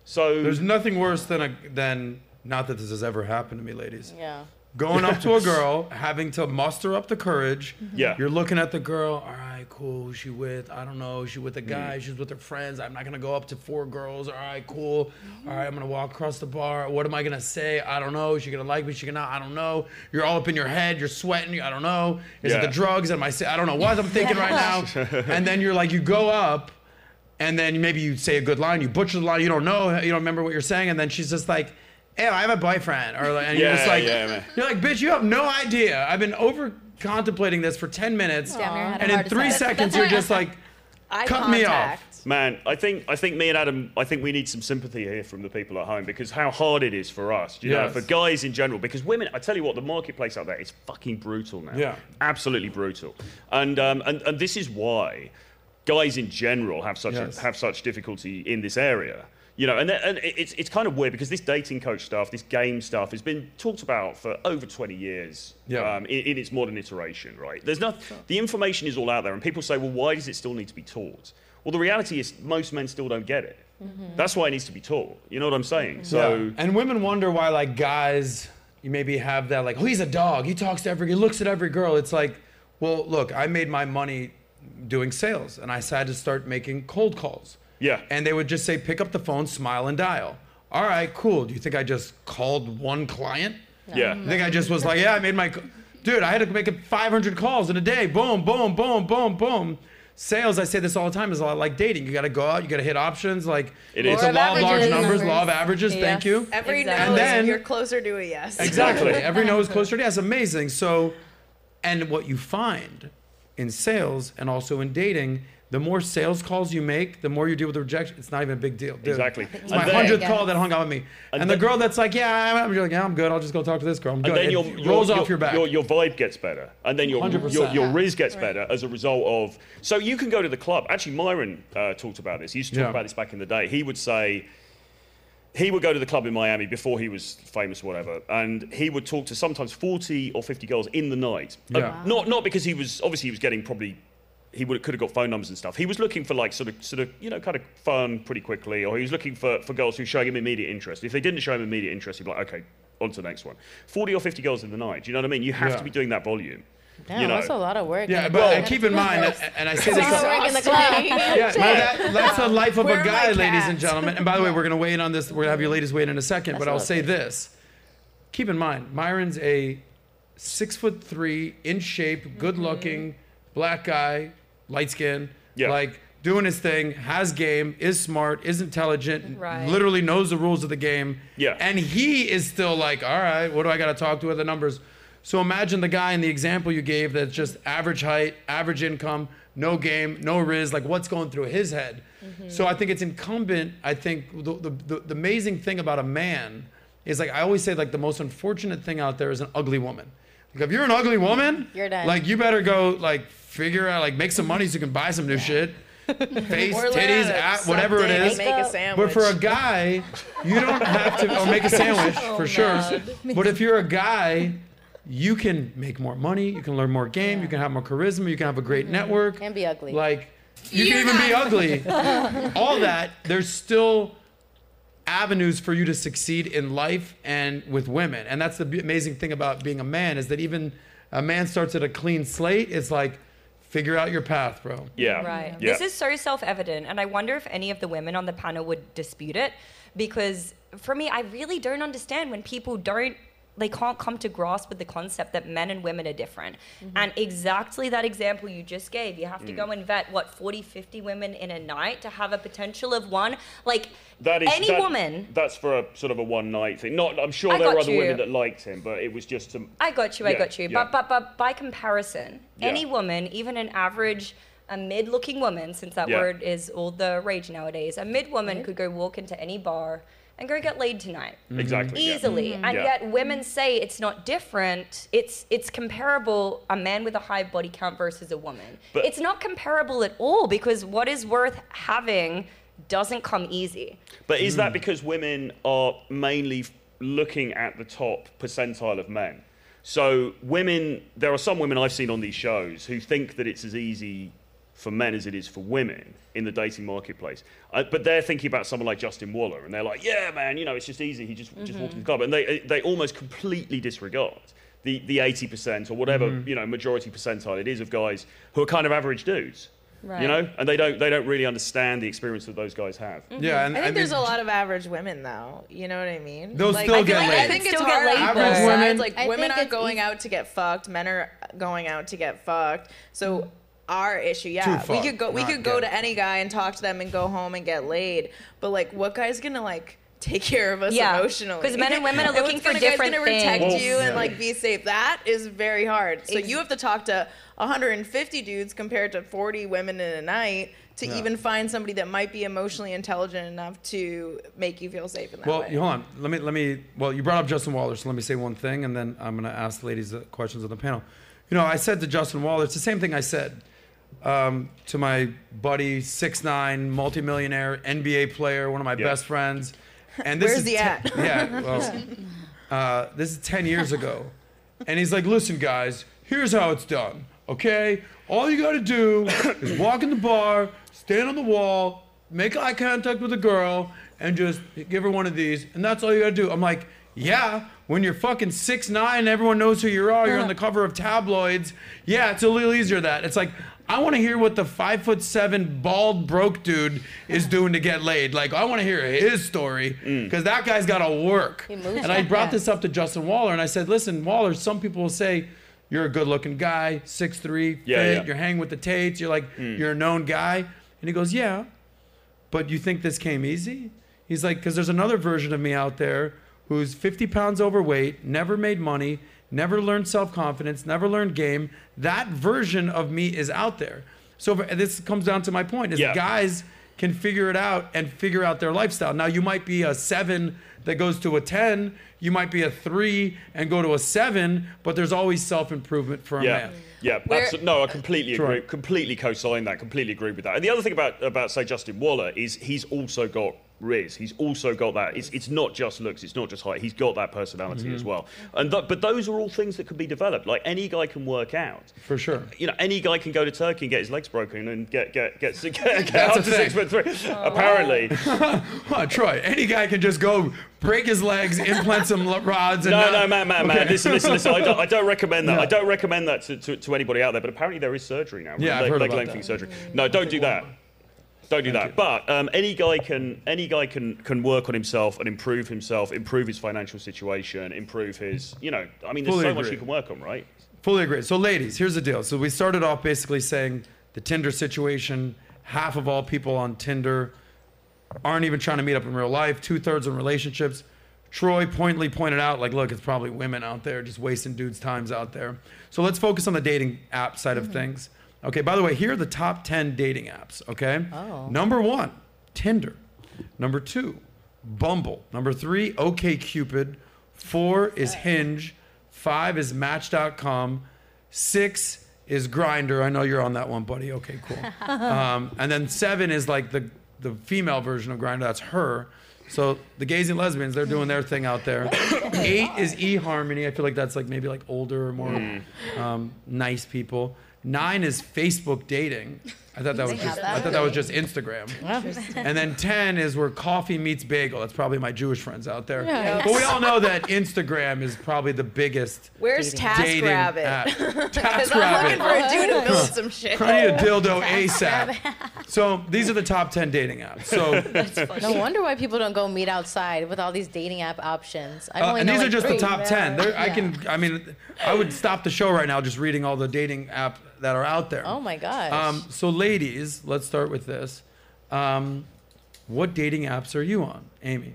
So There's nothing worse than a than not that this has ever happened to me, ladies. Yeah. Going up to a girl, having to muster up the courage. Yeah. You're looking at the girl. All right, cool. Who's she with? I don't know. Is She with a guy. Mm. She's with her friends. I'm not gonna go up to four girls. All right, cool. All right, I'm gonna walk across the bar. What am I gonna say? I don't know. Is she gonna like me? Is she gonna? I don't know. You're all up in your head. You're sweating. I don't know. Is it the drugs? Am I? I don't know what I'm thinking right now. and then you're like, you go up, and then maybe you say a good line. You butcher the line. You don't know. You don't remember what you're saying. And then she's just like. Hey, I have a boyfriend, or like, and you're just Yeah, like, yeah, man. you're like, bitch, you have no idea. I've been over contemplating this for 10 minutes. Damn, you're had a And in heart three attack. seconds, you're just like, Eye Cut me off. contact. Man, I think I think me and Adam, I think we need some sympathy here from the people at home because how hard it is for us, you know, for guys in general. Because women, I tell you what, the marketplace out there is fucking brutal now. Yeah. absolutely brutal. And um, and and this is why guys in general have such Yes. a, have such difficulty in this area. You know, and, and it's, it's kind of weird because this dating coach stuff, this game stuff, has been talked about for over 20 years Yeah. um, in, in its modern iteration, right? There's not, the information is all out there, and people say, well, why does it still need to be taught? Well, the reality is most men still don't get it. Mm-hmm. That's why it needs to be taught. You know what I'm saying? So, Yeah. And women wonder why, like, guys, you maybe have that, like, oh, he's a dog. He talks to every, he looks at every girl. It's like, well, look, I made my money doing sales, and I decided to start making cold calls. Yeah. And they would just say, pick up the phone, smile, and dial. All right, cool. Do you think I just called one client? yeah. I think I just was like, yeah, I made my, dude, I had to make 500 calls in a day. Boom, boom, boom, boom, boom. Sales, I say this all the time, is a lot like dating. You got to go out, you got to hit options. Like, It it's a Law law of of large averages. numbers, law of Numbers. averages. Thank you. Every Exactly. no And is then- you're closer to a yes. Exactly. Every no is closer to yes. Amazing. So, and what you find in sales and also in dating, the more sales calls you make, the more you deal with the rejection. It's not even a big deal. Dude. Exactly. It's my hundredth call that hung out with me, and, And the then- girl that's like, "Yeah, I'm, I'm like, yeah, I'm good. I'll just go talk to this girl. I'm good." and then It your, your, rolls your, off your back. Your, your vibe gets better, and then your 100%. your, your Yeah. rizz gets better as a result of. So you can go to the club. Actually, Myron uh, talked about this. He used to talk Yeah. about this back in the day. He would say. He would go to the club in Miami before he was famous, or whatever, and he would talk to sometimes 40 or 50 girls in the night. Yeah. Wow. not not because he was obviously he was getting probably he would could have got phone numbers and stuff. He was looking for like sort of sort of you know kind of fun pretty quickly, or he was looking for, for girls who showing him immediate interest. If they didn't show him immediate interest, he'd be like, okay, on to the next one. Forty or fifty girls in the night. Do you know what I mean? You have Yeah. to be doing that volume. Damn, you know. that's a lot of work. yeah, but the uh, keep in mind, and- and I say It's this. a lot of work in the club. Yeah, no, that, that's the life of Where a guy, ladies and gentlemen. And by the way, we're going to weigh in on this. We're going to have your ladies weigh in in a second. That's but I'll say this: keep in mind, Myron's a six foot three, in shape, good looking, black guy, light skin, Yeah. like doing his thing, has game, is smart, is intelligent, Right. literally knows the rules of the game. Yeah. And he is still like, all right, what do I got to talk to with the numbers? So imagine the guy in the example you gave that's just average height, average income, no game, no rizz. Like what's going through his head? Mm-hmm. So I think it's incumbent. I think the, the, the, the amazing thing about a man is like I always say like the most unfortunate thing out there is an ugly woman. Like if you're an ugly woman, You're done. Like you better go like figure out like make some money so you can buy some new shit. Face, Or titties, at, whatever it is. Make a sandwich. But for a guy, you don't have to, or make a sandwich oh for sure. But if you're a guy, you can make more money, you can learn more game, you can have more charisma, you can have a great mm-hmm. network. And be ugly. Like, you can even be ugly. All that, there's still avenues for you to succeed in life and with women. And that's the b- amazing thing about being a man is that even a man starts at a clean slate. It's like, figure out your path, bro. Yeah. Right. Yeah. This is so self evident. And I wonder if any of the women on the panel would dispute it. Because for me, I really don't understand when people don't. They can't come to grasp with the concept that men and women are different. Mm-hmm. And exactly that example you just gave, you have to mm. go and vet, what, 40, 50 women in a night to have a potential of one? Like, That is any that- woman, That's for a sort of a one night thing. Not, I'm sure I there were got other you. women that liked him, but it was just to. I got you, I got you. yeah. But, but, but by comparison, Yeah. any woman, even an average, a mid looking woman, since that Yeah. word is all the rage nowadays, a mid woman mm-hmm. could go walk into any bar and go get laid tonight. Exactly. yeah. Easily. And Yeah. yet women say it's not different. It's it's comparable a man with a high body count versus a woman. But- it's not comparable at all because what is worth having doesn't come easy. But is Hmm. that because women are mainly looking at the top percentile of men? So women, there are some women I've seen on these shows who think that it's as easy for men as it is for women in the dating marketplace. Uh, but they're thinking about someone like Justin Waller, and they're like, "Yeah, man, you know, it's just easy. He just just walked in the club," and they they almost completely disregard the the eighty percent or whatever Mm-hmm. you know majority percentile it is of guys who are kind of average dudes. Right. You know, and they don't they don't really understand the experience that those guys have. Yeah, and I think there's mean, a lot of average women though. You know what I mean? They'll like, still I get like, laid. I think it's Still hard laid, on though. both Average women- sides. Like I women are going easy- out to get fucked. Men are going out to get fucked. So our issue, yeah, we could go. We could go get. to any guy and talk to them and go home and get laid. But like, what guy's gonna like? Take care of us Yeah, emotionally. 'cause men and women are looking for gonna- guy's different gonna protect things. you and like be safe. That is very hard. So Ex- you have to talk to 150 dudes compared to 40 women in a night to Yeah. even find somebody that might be emotionally intelligent enough to make you feel safe in that Well, way. you- hold on. Let me let me. Well, you brought up Justin Waller, so let me say one thing, and then I'm going to ask the ladies the questions on the panel. You know, I said to Justin Waller, it's the same thing I said um, to my buddy, six nine, multimillionaire, NBA player, one of my Yeah. best friends. And this Where's is he te- at? Yeah. Well, uh, this is ten years ago, and he's like, "Listen, guys, here's how it's done. Okay, all you got to do is walk in the bar, stand on the wall, make eye contact with a girl, and just give her one of these, and that's all you got to do." I'm like, "Yeah." When you're fucking six nine, everyone knows who you are. You're on the cover of tabloids. Yeah, it's a little easier that. It's like I want to hear what the five foot seven bald broke dude is doing to get laid. Like I want to hear his story mm. because that guy's got to work. moves And I like brought that. this up to Justin Waller and I said, "Listen, Waller. Some people will say you're a good looking guy, six three, Yeah, fit. yeah. You're hanging with the Tates. You're like mm. you're a known guy." And he goes, "Yeah, but you think this came easy?" He's like, "Because there's another version of me out there who's 50 pounds overweight, never made money, never learned self confidence, never learned game. That version of me is out there. So if- this comes down to my point: is Yeah. guys can figure it out and figure out their lifestyle. Now you might be a seven that goes to a 10. You might be a three and go to a seven, but there's always self improvement for a Yeah. man. Yeah, Where- abso- no, I completely Troy. agree. Completely co-sign that. Completely agree with that. And the other thing about about say Justin Waller is he's also got Rizz. He's also got that. It's, it's not just looks. It's not just height. He's got that personality Mm-hmm. as well. And th- but those are all things that can be developed. Like any guy can work out. For sure. You know, any guy can go to Turkey and get his legs broken and get get get, get, get That's up to six foot three. Apparently, Huh, Troy, any guy can just go break his legs, implant some rods, and No, not- no, man, man, man. Listen, listen, listen. I don't, I don't recommend that. No. I don't recommend that to, to, to anybody out there. But apparently there is surgery now. Yeah, I've leg, heard leg about lengthening that. surgery. No, don't do that. Don't do that. But um, any guy can any guy can can work on himself and improve himself, improve his financial situation, improve his. You know, I mean, there's Fully so much you can work on, right? Fully agree. So, ladies, here's the deal. So, we started off basically saying the Tinder situation. Half of all people on Tinder aren't even trying to meet up in real life. Two thirds in relationships. Troy pointedly pointed out, like, look, it's probably women out there just wasting dudes' times out there. So let's focus on the dating app side of things. Okay, by the way, here are the top 10 dating apps, okay? Oh. Number one, Tinder. Number two, Bumble. Number three, OKCupid. Four is Hinge. Five is Match.com. Six is Grindr. I know you're on that one, buddy. Okay, cool. um, and then seven is like the, the female version of Grindr. That's her. So the gays and lesbians, they're doing their thing out there. Eight is eHarmony. I feel like that's like maybe like older or more um, nice people. Nine is Facebook dating. I thought that was just that. I thought that was just Instagram. And then 10 is where coffee meets bagel. That's probably my Jewish friends out there. Yeah. But we all know that Instagram is probably the biggest Where's dating TaskRabbit? app. Because I'm looking for a dude to build some shit. I need a dildo ASAP. So these are the top 10 dating apps. So No wonder why people don't go meet outside with all these dating app options. I Uh, only and know these are like just the three. top 10. There, I can, I mean, I would stop the show right now just reading all the dating app that are out there. Oh my gosh. Um, so, ladies, let's start with this. Um, what dating apps are you on, Amy?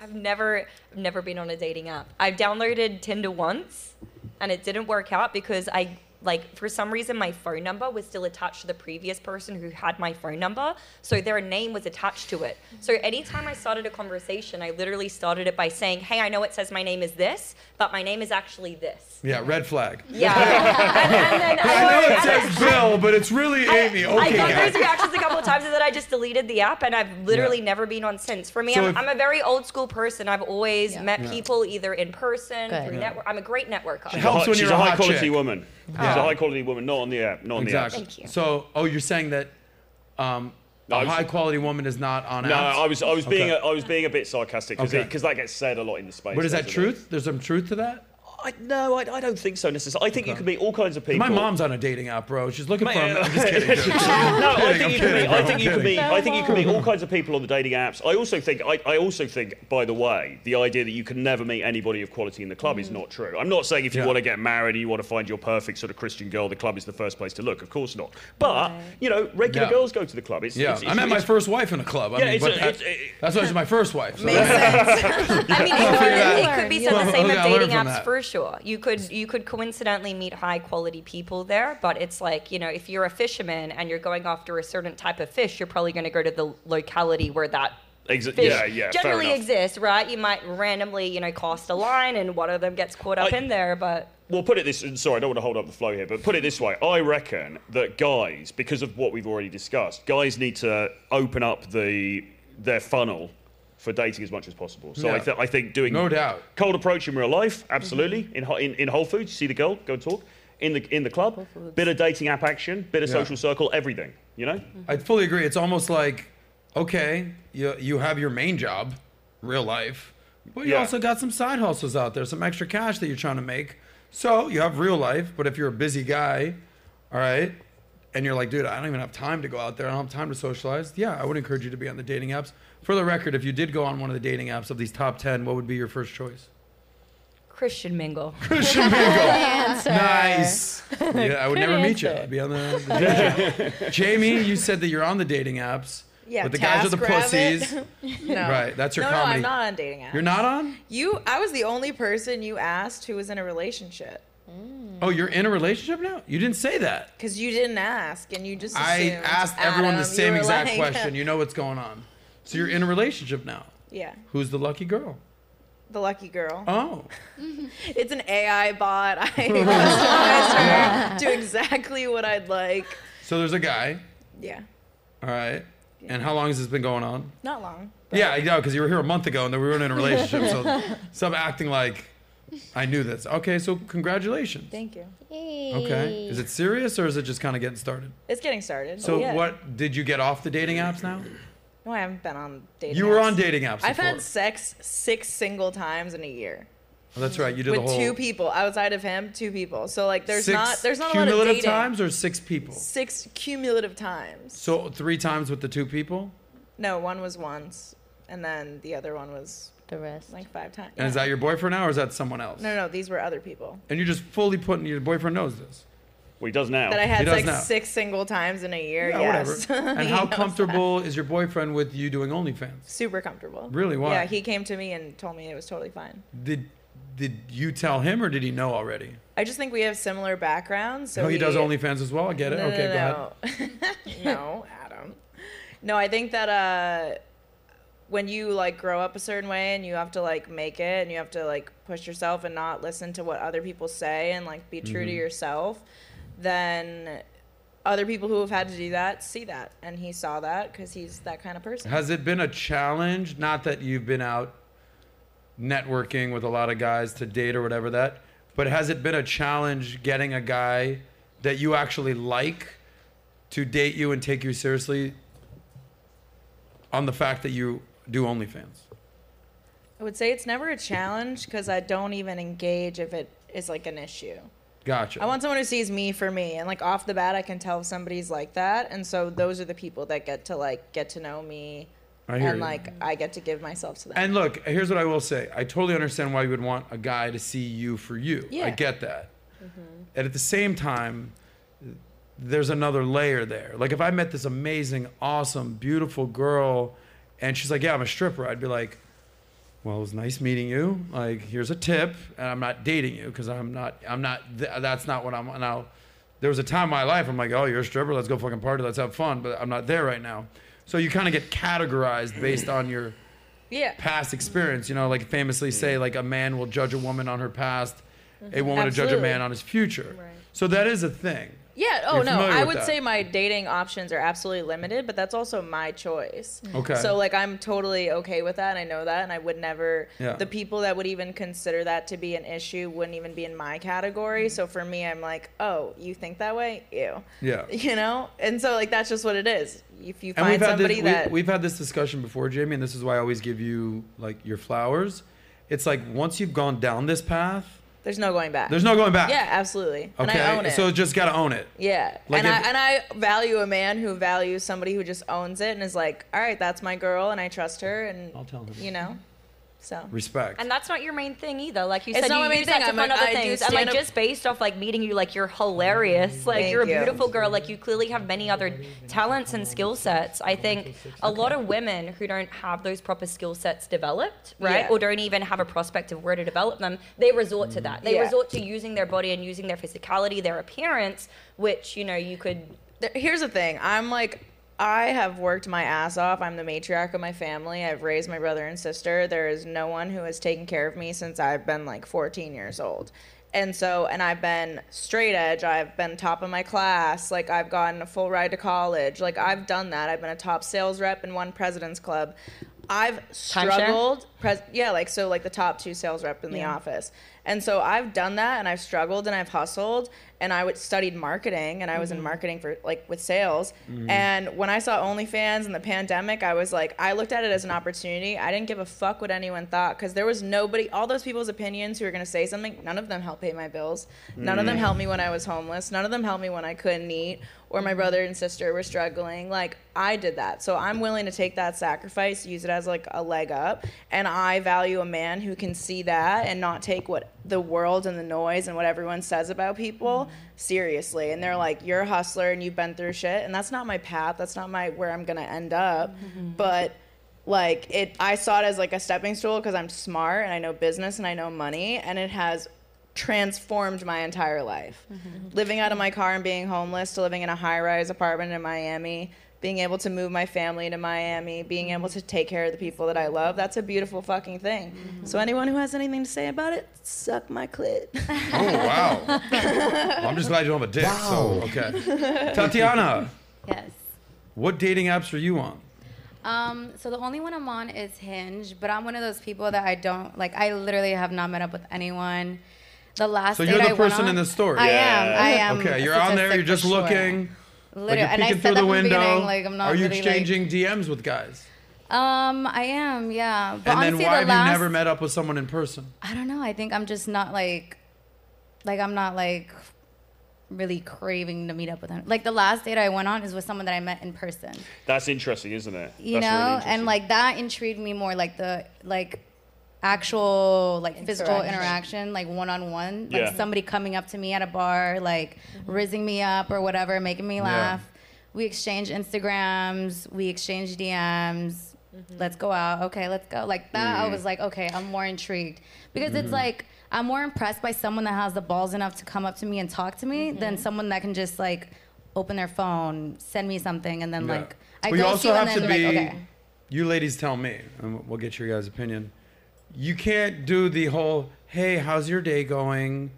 I've never, I've never been on a dating app. I've downloaded Tinder once, and it didn't work out because I, like, for some reason, my phone number was still attached to the previous person who had my phone number, so their name was attached to it. So anytime I started a conversation, I literally started it by saying, "Hey, I know it says my name is this, but my name is actually this." Yeah, red flag. Yeah. and, and then I know it and I- says Bill, but it's really Amy. okay I got guys. those reactions a couple of times, and then I just deleted the app, and I've literally Yeah. never been on since. For me, So I'm, if- I'm a very old school person. I've always Yeah. met Yeah. people either in person, Good. through Yeah. network. I'm a great networker. It helps when she's you're a a high quality chick. woman. She's a high quality woman, not on the app, not on Exactly. the app. Thank you. So, oh, you're saying that um, No, I a was- high quality woman is not on No, apps? I was I was being Okay. a, I was being a bit sarcastic because Okay. that gets said a lot in the space. But is that doesn't it? truth? There's some truth to that? I, no, I, I don't think so necessarily. I think you can meet all kinds of people. My mom's on a dating app, bro. She's looking for Man, him. Uh, I'm just kidding. no, I think I'm you can meet. I think I'm you can meet. I think you can meet all kinds of people on the dating apps. I also think. I, I also think, by the way, the idea that you can never meet anybody of quality in the club is mm. not true. I'm not saying if you Yeah. want to get married and you want to find your perfect sort of Christian girl, the club is the first place to look. Of course not. But you know, regular Yeah. girls go to the club. It's, Yeah, it's, it's, I met my it's- first wife in a club. I Yeah, mean, it's but a- that- it's- that's why she's my first wife. So Makes sense. I mean, it, I'll figure that could, out. it could be Yeah. said the same Okay, of dating apps that. for sure. You could you could coincidentally meet high quality people there, but it's like you know if you're a fisherman and you're going after a certain type of fish, you're probably going to go to the locality where that fish yeah, yeah, generally exists, right? You might randomly you know cast a line and one of them gets caught up I- in there, but Well, put it this. Sorry, I don't want to hold up the flow here, but put it this way: I reckon that guys, because of what we've already discussed, guys need to open up the their funnel for dating as much as possible. So I, th- I think doing No doubt. cold approach in real life, mm-hmm. absolutely. In, Ho- in in Whole Foods, you see the girl, go and talk. In the in the club, bit of dating app action, bit of Yeah. social circle, everything. You know. I fully agree. It's almost like, okay, you, you have your main job, real life, but you Yeah. also got some side hustles out there, some extra cash that you're trying to make. So you have real life, but if you're a busy guy, all right, and you're like, dude, I don't even have time to go out there. I don't have time to socialize. Yeah, I would encourage you to be on the dating apps. For the record, if you did go on one of the dating apps of these top 10, what would be your first choice? Christian mingle. Christian Mingle. Nice. Yeah, I would Good never meet you. answer. I'd be on the. the Jamie, you said that you're on the dating apps. Yeah, But the guys are the TaskRabbit. pussies. no. Right, that's your no, comedy. No, I'm not on dating apps. You're not on? You, I was the only person you asked who was in a relationship Oh, you're in a relationship now? You didn't say that. because you didn't ask and you just. I assumed, asked everyone the Adam, you same were exact like- question. You know what's going on. So you're in a relationship now. Yeah, Who's the lucky girl? the lucky girl. Oh. It's an AI bot. I customized her to exactly what I'd like. So there's a guy. Yeah, All right. And how long has this been going on? not long. Yeah, I know, because you were here a month ago and then we weren't in a relationship. So stop acting like I knew this. Okay, so congratulations. Thank you. Yay. Okay. Is it serious or is it just kind of getting started? It's getting started. So yeah. what did you get off the dating apps now? No, I haven't been on dating. You were apps. on dating apps I've before. had sex six single times in a year Oh, that's right. You did with the whole two people outside of him. Two people. So like, there's six not there's not a lot of cumulative times or six people. Six cumulative times. So three times with the two people. No, one was once, and then the other one was The rest. like five times. And is that your boyfriend now or is that someone else? No, no, these were other people And you're just fully putting your boyfriend knows this. Well, he does now. that I had does like now. six single times in a year. Yeah, yes. whatever. And how comfortable is your boyfriend with you doing OnlyFans? Super comfortable. Really? Why? Yeah, he came to me and told me it was totally fine. Did did you tell him or did he know already? I just think we have similar backgrounds. So oh, he, does OnlyFans as well. I get it. No, okay, no, go ahead. no. no, Adam. No, I think that uh, when you like grow up a certain way and you have to like make it and you have to like push yourself and not listen to what other people say and like be true to Mhm. yourself, then other people who have had to do that see that and he saw that because he's that kind of person. Has it been a challenge? Not that you've been out networking with a lot of guys to date or whatever that, but has it been a challenge getting a guy that you actually like to date you and take you seriously on the fact that you do OnlyFans? I would say it's never a challenge because I don't even engage if it is like an issue. Gotcha. I want someone who sees me for me, and like off the bat, I can tell if somebody's like that, and so those are the people that get to like get to know me, I hear and you. like I get to give myself to them. And look, here's what I will say. I totally understand why you would want a guy to see you for you. Yeah. I get that. Mm-hmm. And at the same time, there's another layer there. Like if I met this amazing, awesome, beautiful girl and she's like, "Yeah, I'm a stripper." I'd be like, "Well, it was nice meeting you. Like, here's a tip." And I'm not dating you because I'm not I'm not th- that's not what I'm now. There was a time in my life I'm like, "Oh, you're a stripper. Let's go fucking party. Let's have fun." But I'm not there right now. So you kind of get categorized based on your yeah, past experience. You know, like famously mm-hmm. say, like a man will judge a woman on her past, a mm-hmm. woman will judge a man on his future. So that is a thing. Yeah. Oh You're no, familiar I with would that. say my dating options are absolutely limited, but that's also my choice. Okay. So like I'm totally okay with that, and I know that, and I would never. Yeah. The people that would even consider that to be an issue wouldn't even be in my category. So for me, I'm like, oh, you think that way? Ew. Yeah. You know, and so like that's just what it is. If you find somebody this, that we, we've had this discussion before, Jamie, and this is why I always give you like your flowers. It's like once you've gone down this path, there's no going back. there's no going back. Yeah, absolutely. And Okay. I own it. So just gotta own it. yeah. Like and if- I and I value a man who values somebody who just owns it and is like, all right, that's my girl, and I trust her, and I'll tell him. you know, so. Respect. And that's not your main thing either. Like you It's said, not you my main use that to I'm fund other I things. And like stand-up- just based off like meeting you, like you're hilarious. Mm-hmm. Like Thank you're a you. beautiful girl. Like you clearly have many other talents and skill sets. I think a lot of women who don't have those proper skill sets developed, right, Yeah. or don't even have a prospect of where to develop them, they resort to that. They Yeah. resort to using their body and using their physicality, their appearance, which you know you could. Here's the thing. I'm like, I have worked my ass off. I'm the matriarch of my family. I've raised my brother and sister. There is no one who has taken care of me since I've been like 14 years old. And so, and I've been straight edge. I've been top of my class. Like, I've gotten a full ride to college. Like, I've done that. I've been a top sales rep in one president's club. I've struggled. Pres- yeah, like, so, like the top two sales rep in the office. And so I've done that and I've struggled and I've hustled and I would studied marketing and I was in mm-hmm. marketing for like with sales. Mm-hmm. And when I saw OnlyFans and the pandemic, I was like, I looked at it as an opportunity. I didn't give a fuck what anyone thought because there was nobody, all those people's opinions who were going to say something, none of them helped pay my bills. None of them mm. helped me when I was homeless. None of them helped me when I couldn't eat or my mm-hmm. brother and sister were struggling. Like I did that. So I'm willing to take that sacrifice, use it as like a leg up. And I value a man who can see that and not take what the world and the noise and what everyone says about people mm-hmm. seriously. And they're like, you're a hustler and you've been through shit. And that's not my path. That's not my where I'm gonna end up. Mm-hmm. But like it I saw it as like a stepping stool because I'm smart and I know business and I know money and it has transformed my entire life. Living out of my car and being homeless to living in a high rise apartment in Miami, being able to move my family to Miami, being able to take care of the people that I love, that's a beautiful fucking thing. So anyone who has anything to say about it, suck my clit. Oh wow. Well, I'm just glad you don't have a dick. So okay. Tatiana, Yes. what dating apps are you on? Um, so the only one I'm on is Hinge, but I'm one of those people that I don't like. I literally have not met up with anyone. The last So you're the I person on- in the story. I am. I am. Okay, you're on there. You're just sure. looking. Literally, like you're and I peeking said through that the from the window. beginning. Like I'm not Are you really, like- exchanging DMs with guys? Um, I am. Yeah. But and honestly, then why the have last, you never met up with someone in person? I don't know. I think I'm just not like, like I'm not like really craving to meet up with him. Like the last date I went on is with someone that I met in person. That's interesting, isn't it? you That's know really and like that intrigued me more like the like actual like physical Interaction. interaction like one-on-one like Yeah. somebody coming up to me at a bar like mm-hmm. rizzing me up or whatever making me laugh we exchange instagrams we exchange dms mm-hmm. let's go out okay let's go like that i mm-hmm. was like okay i'm more intrigued because it's like I'm more impressed by someone that has the balls enough to come up to me and talk to me than someone that can just like open their phone, send me something, and then Yeah. like I Well, you also see have and to be. like okay. You ladies tell me, and we'll get your guys' opinion. You can't do the whole, "Hey, how's your day going?"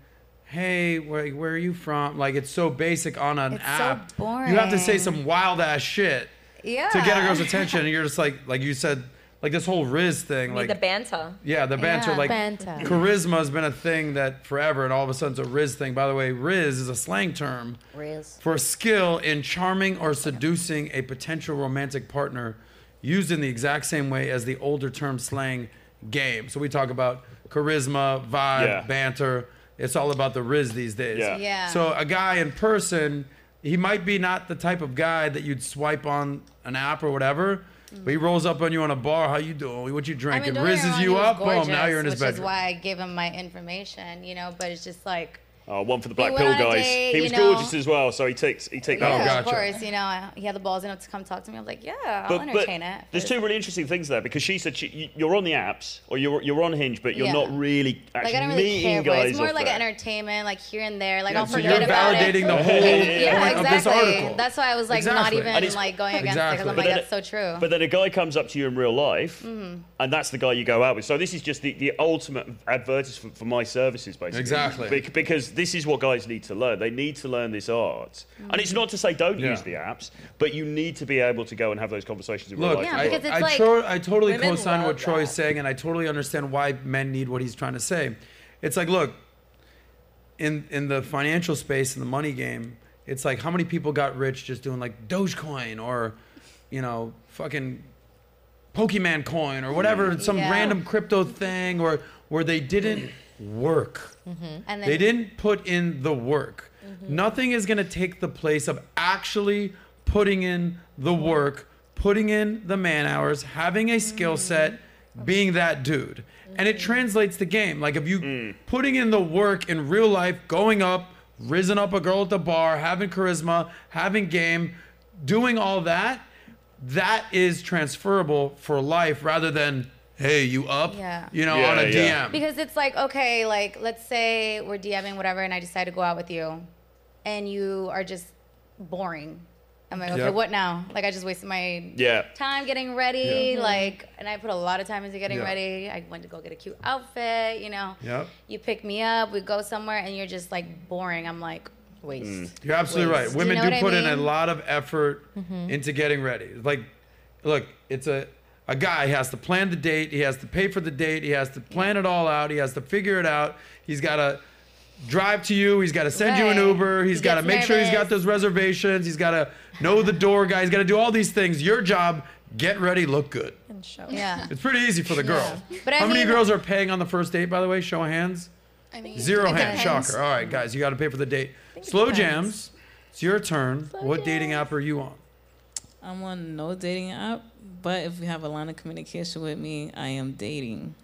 Hey, where, where are you from? Like it's so basic on an It's so app. You have to say some wild ass shit Yeah. to get a girl's attention, and you're just like, like you said, like this whole Rizz thing, like the banter. yeah, the banter, Yeah. like Banter. charisma has been a thing that forever, and all of a sudden it's a Rizz thing. By the way, Rizz is a slang term Rizz. for skill in charming or seducing a potential romantic partner, used in the exact same way as the older term slang game. So we talk about charisma, vibe, Yeah. banter. It's all about the Rizz these days. Yeah. Yeah. So a guy in person, he might be not the type of guy that you'd swipe on an app or whatever. But he rolls up on you on a bar. How you doing? What you I drinking? mean, don't get me Rizzes you was up. Boom. Now you're in his which bedroom. is why I gave him my information, you know. But it's just like, Oh, one for the black pill guys. date, he was know. gorgeous as well, so he takes he take that. yeah, on. gotcha. of course, you know, he had the balls enough to come talk to me. I'm like, yeah, I'll But, but entertain it. there's two really interesting things there because she said she, you- you're on the apps or you're you're on Hinge, but you're Yeah. not really Like actually I don't really meeting care, but guys. it's more like there. entertainment, like here and there. Like Yeah, I'll so forget you're about validating it. the whole yeah, point of this exactly. article. That's why I was like Exactly. not even like going against it because I'm Exactly. like But that's so true. But then a guy comes up to you in real life, Mm-hmm. and that's the guy you go out with. So this is just the, the ultimate advertisement for my services, basically. Exactly. Because this is what guys need to learn. They need to learn this art. And it's not to say don't Yeah. use the apps, but you need to be able to go and have those conversations in real Look, life. Yeah, I, because it's I, like- tro- I totally Women co-sign what love Troy's that. saying, and I totally understand why men need what he's trying to say. It's like, look, in in the financial space in the money game, it's like how many people got rich just doing like Dogecoin or, you know, fucking Pokemon coin or whatever, some Yeah. random crypto thing, or where they didn't work. Mm-hmm. and then They didn't put in the work. Mm-hmm. Nothing is going to take the place of actually putting in the work, putting in the man hours, having a skill mm. set, being that dude. And it mm-hmm. translates the game. Like if you mm. putting in the work in real life, going up, risen up a girl at the bar, having charisma, having game, doing all that, that is transferable for life rather than hey, you up? Yeah. You know, Yeah, on a yeah. DM. Because it's like, okay, like let's say we're DMing whatever, and I decide to go out with you, and you are just boring. I'm like, okay, Yep. what now? Like I just wasted my Yeah. time getting ready, Yeah. like, and I put a lot of time into getting Yeah. ready. I went to go get a cute outfit, you know. Yep. You pick me up, we go somewhere, and you're just like boring. I'm like, Waste. Mm. You're absolutely right. Waste. Women You do know what I put in a lot of effort mm-hmm. into getting ready. Like, look, it's a a guy has to plan the date. He has to pay for the date. He has to plan it all out. He has to figure it out. He's got to drive to you. He's got to send you an Right. Uber. He's He got to gets make sure he's got those reservations. He's got to know the door guy. He's got to do all these things. Your job: get ready, look good. And show. yeah. It's pretty easy for the girl. But I How many mean- girls are paying on the first date? By the way, show of hands. I mean, Zero It hands. depends. Shocker. All right, guys, you got to pay for the date. Slow jams. It's your turn. what dating app are you on? I'm on no dating app, but if you have a line of communication with me, I am dating.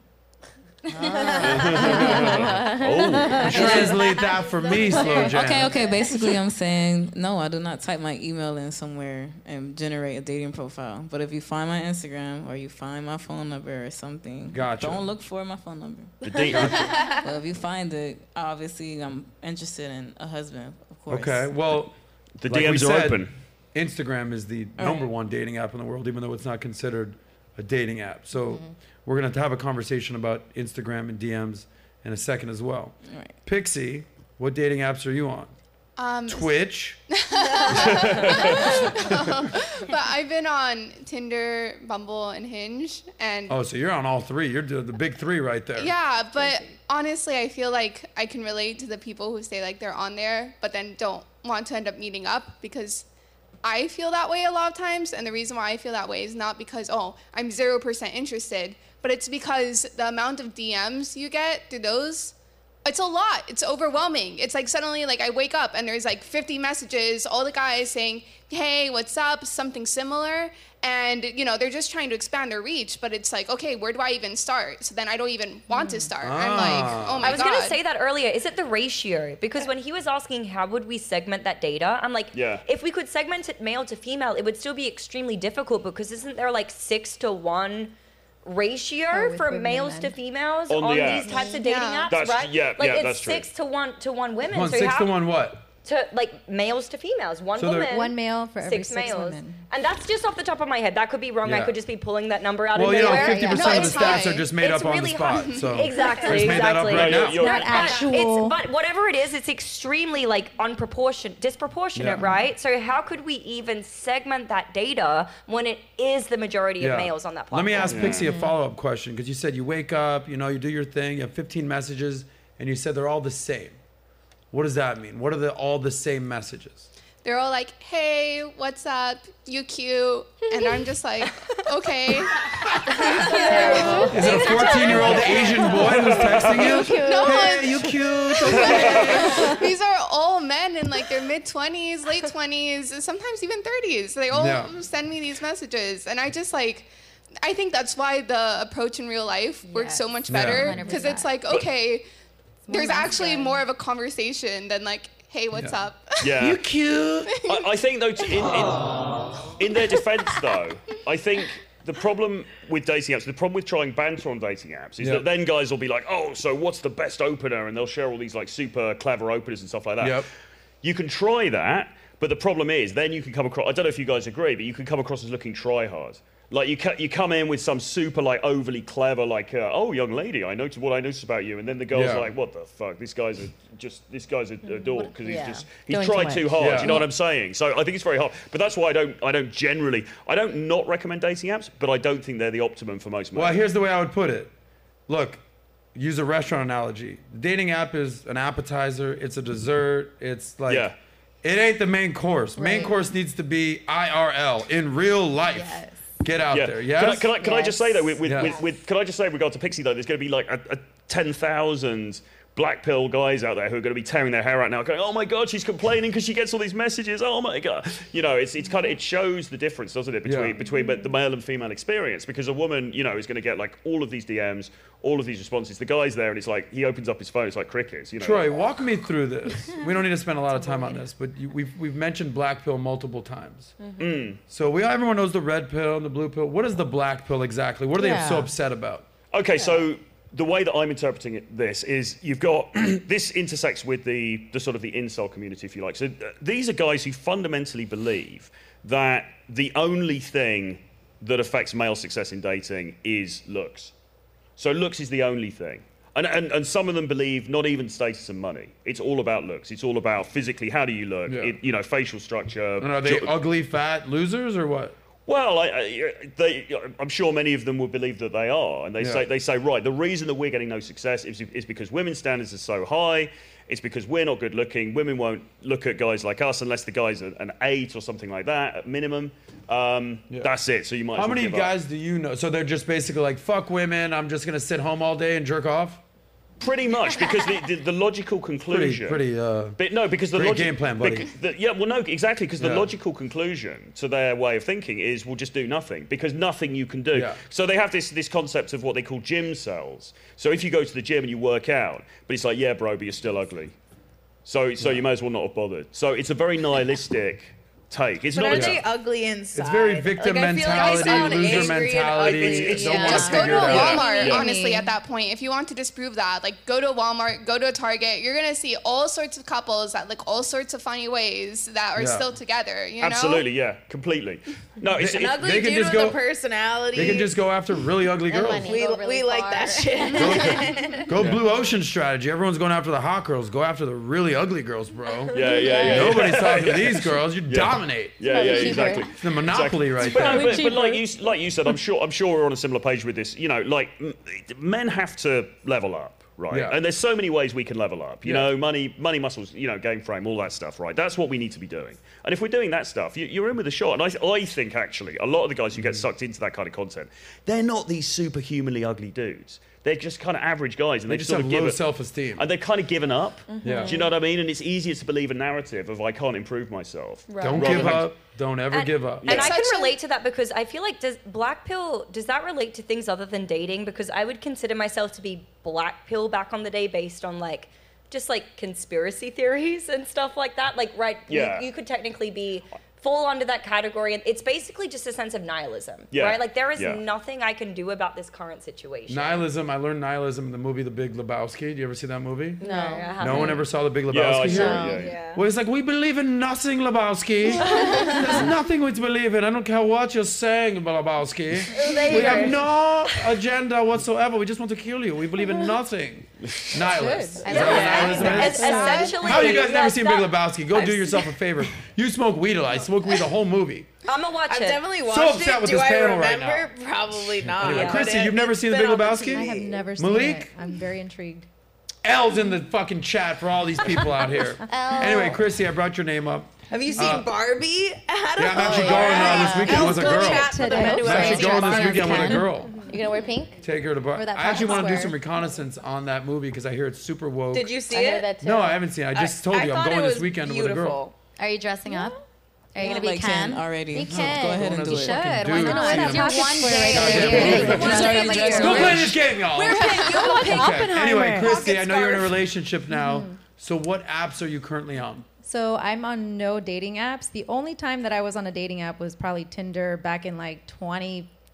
Ah. Oh, Translate that for me, slow jam. Okay, okay. Basically, I'm saying no. I do not type my email in somewhere and generate a dating profile. But if you find my Instagram or you find my phone number or something, Gotcha. don't look for my phone number. the date. But if you find it, obviously I'm interested in a husband, of course. Okay. Well, The like we DMs are open. Instagram is the All number right. one dating app in the world, even though it's not considered a dating app. So Mm-hmm. we're gonna have to have a conversation about Instagram and DMs in a second as well. All right. Pixie, what dating apps are you on? um, Twitch. but I've been on Tinder, Bumble, and Hinge, and Oh, so you're on all three. You're the the big three right there. yeah. But honestly, I feel like I can relate to the people who say like they're on there, but then don't want to end up meeting up because I feel that way a lot of times. And the reason why I feel that way is not because oh I'm zero percent interested, but it's because the amount of DMs you get through those it's a lot. It's overwhelming. It's like suddenly like I wake up and there's like 50 messages, all the guys saying, "Hey, what's up?" something similar, and you know, they're just trying to expand their reach, but it's like, "Okay, where do I even start?" So then I don't even want to start. I'm like, Ah. "Oh my god." I was gonna say that earlier. Is it the ratio? Because when he was asking how would we segment that data, I'm like, Yeah. if we could segment it male to female, it would still be extremely difficult because isn't there like six to one ratio Oh, for males to females On on, the these types of dating Yeah. apps, That's- right? yeah, like yeah, it's that's true. six to one to one women. One so six how, to one what? To like males to females, one So they're- woman, One male for every six, six males, women. and that's just off the top of my head. That could be wrong. I Yeah. could just be pulling that number out Well, of you know, nowhere. fifty No, percent of it's the stats high. are just made It's up on the really spot. high. So Exactly, I just made that up exactly. right No, now. you're- Not But actual. It's, but whatever it is, it's extremely like unproportionate, disproportionate, Yeah. right? So how could we even segment that data when it is the majority of males on that platform? Let me ask Pixie a follow up question because you said you wake up, you know, you do your thing, you have 15 messages, and you said they're all the same. What does that mean? What are the all the same messages? They're all like, "Hey, what's up? You cute?" And I'm just like, "Okay." Is it a 14 year old Asian boy who's texting you? No, Hey, it's- you cute. Okay. These are all men in like their mid 20s, late 20s, sometimes even 30s. They all Yeah. send me these messages. And I just like, I think that's why the approach in real life works so much better. 100%. Because it's like, okay, there's actually masculine. more of a conversation than like, hey, what's Yeah. up? Yeah. You cute. I, I think though, in, in, in their defence though, I think the problem with dating apps, the problem with trying banter on dating apps, is Yep. that then guys will be like, "Oh, so what's the best opener?" and they'll share all these like super clever openers and stuff like that. Yep. You can try that, but the problem is then you can come across. I don't know if you guys agree, but you can come across as looking try hard. Like you, ca- you come in with some super like overly clever like, uh, "Oh, young lady, I noticed what I noticed about you," and then the girl's Yeah. like, "What the fuck? This guy's a just this guy's a, a dork because Yeah. he's just he Doing too tried much. too hard." Yeah. You know what I'm saying? So I think it's very hard. But that's why I don't I don't generally I don't not recommend dating apps, but I don't think they're the optimum for most men. Well, here's the way I would put it. Look, use a restaurant analogy. The dating app is an appetizer, it's a dessert, it's like Yeah. it ain't the main course. Main Right. course needs to be IRL in real life. Yes. Get out yeah. there. Yes. Can I, can I, can I just say though, with, with, Yes. with, with can I just say with regard to Pixie though, there's going to be like a, a ten thousand black pill guys out there who are going to be tearing their hair out now, going, "Oh my god, she's complaining because she gets all these messages. Oh my god." You know, it's it's kind of it shows the difference, doesn't it, between Yeah. between the the male and female experience? Because a woman, you know, is going to get like all of these DMs, all of these responses. The guy's there, and it's like he opens up his phone, it's like crickets. You know. Troy, walk me through this. We don't need to spend a lot of time on this, but you, we've we've mentioned black pill multiple times. Mm. So we everyone knows the red pill and the blue pill. What is the black pill exactly? What are they so upset about? Okay, so the way that I'm interpreting it, this is you've got this intersects with the the sort of the incel community, if you like. So uh, these are guys who fundamentally believe that the only thing that affects male success in dating is looks. So looks is the only thing. And, and, and some of them believe not even status and money. It's all about looks. It's all about physically how do you look, Yeah. it, you know, facial structure. And are they jo- ugly, fat losers or what? Well, I, I, they, I'm sure many of them would believe that they are, and they Yeah. say they say right. The reason that we're getting no success is, is because women's standards are so high. It's because we're not good looking. Women won't look at guys like us unless the guy's an eight or something like that at minimum. Um, Yeah. That's it. So you might. How well many give up. guys do you know? So they're just basically like, fuck women. I'm just gonna sit home all day and jerk off. Pretty much because the, the, the logical conclusion. pretty. Uh, But no, because the Great logic, game plan, buddy. the- yeah, well, no, exactly, because the Yeah. logical conclusion to their way of thinking is we'll just do nothing because nothing you can do. Yeah. So they have this this concept of what they call gymcels. So if you go to the gym and you work out, but it's like, yeah, bro, but you're still ugly. So so you may as well not have bothered. So it's a very nihilistic take. It's But not. are a- they ugly inside? It's very victim Like, I feel like I mentality, loser angry and mentality. ugly. It's- it's don't Yeah. wanna Just go to a. Walmart, Yeah. honestly, at that point. If you want to disprove that, like go to a Walmart, go to a Target, you're gonna see all sorts of couples that look all sorts of funny ways that are Yeah. still together. You know? Absolutely, yeah, completely. No, it's, They- An it- ugly They can dude just with go- a personality. They can just go after really ugly girls. money. we, really we like that shit. Go blue ocean strategy. Everyone's going after the hot girls. Go after the really ugly girls, bro. yeah, yeah, yeah. Nobody's talking to these girls. You dominate. Yeah, yeah, cheaper. exactly. It's the monopoly right But, there. no, but, but like you like you said, I'm sure I'm sure we're on a similar page with this. You know, like men have to level up, right? Yeah. And there's so many ways we can level up. You Yeah. know, money, money, muscles, you know, game frame, all that stuff, right? That's what we need to be doing. And if we're doing that stuff, you, you're in with a shot. And I, I think actually, a lot of the guys who get Mm-hmm. sucked into that kind of content, they're not these superhumanly ugly dudes. They're just kind of average guys, and They they just sort have of give low it- self-esteem. and they're kind of given up. Mm-hmm. Yeah. Do you know what I mean? And it's easier to believe a narrative of I can't improve myself. Don't give than- up. Don't ever And- give up. And It's I can relate to that because I feel like does black pill does that relate to things other than dating? Because I would consider myself to be black pill back on the day based on like just like conspiracy theories and stuff like that. Like right, you- you, could technically be fall under that category. And It's basically just a sense of nihilism, Yeah. right? Like there is Yeah. nothing I can do about this current situation. Nihilism. I learned nihilism in the movie The Big Lebowski. Do you ever see that movie? No, I No one ever saw The Big Lebowski I here? saw it, yeah, yeah. Well, it's like, we believe in nothing, Lebowski. There's nothing we believe in. I don't care what you're saying, Lebowski. We have no agenda whatsoever. We just want to kill you. We believe in nothing. Nihilist. I Is that love what that. nihilism Es- is? essentially, How you guys never seen Big Lebowski? Go do yourself a favor. You smoke weed a lot. I smoke weed the whole movie. I'm gonna watch it. I've definitely watched upset it. with Do this I panel right remember? Probably not. Anyway, but Christy, you've never it's seen The Big Lebowski? I have never seen Malik? it. I'm very intrigued. L's in the fucking chat for all these people out here. Anyway, Christy, I brought your name up. Have you seen Uh, Barbie? Adam? Yeah, I'm actually going uh, this weekend with a Go girl. chat with Today. them I'm actually going this weekend with a girl. You gonna wear pink? Take her to bar. I actually want to do some reconnaissance on that movie because I hear it's super woke. Did you see I it? heard that too. No, I haven't seen it. I just told you I'm thought going it this was weekend with a girl. beautiful. Are you dressing up? Are you I gonna be like Ken? 10 already. Be So Ken. Go ahead and Going do as a it. Should. fucking Why dude. not? Wear that It's your one day. right Goddamn there. movie. Just started dressing Go up. play this game, y'all. Okay. Oppenheimer. Anyway, Christy, I know you're in a relationship now. Mm-hmm. So what apps are you currently on? So I'm on no dating apps. The only time that I was on a dating app was probably Tinder back in like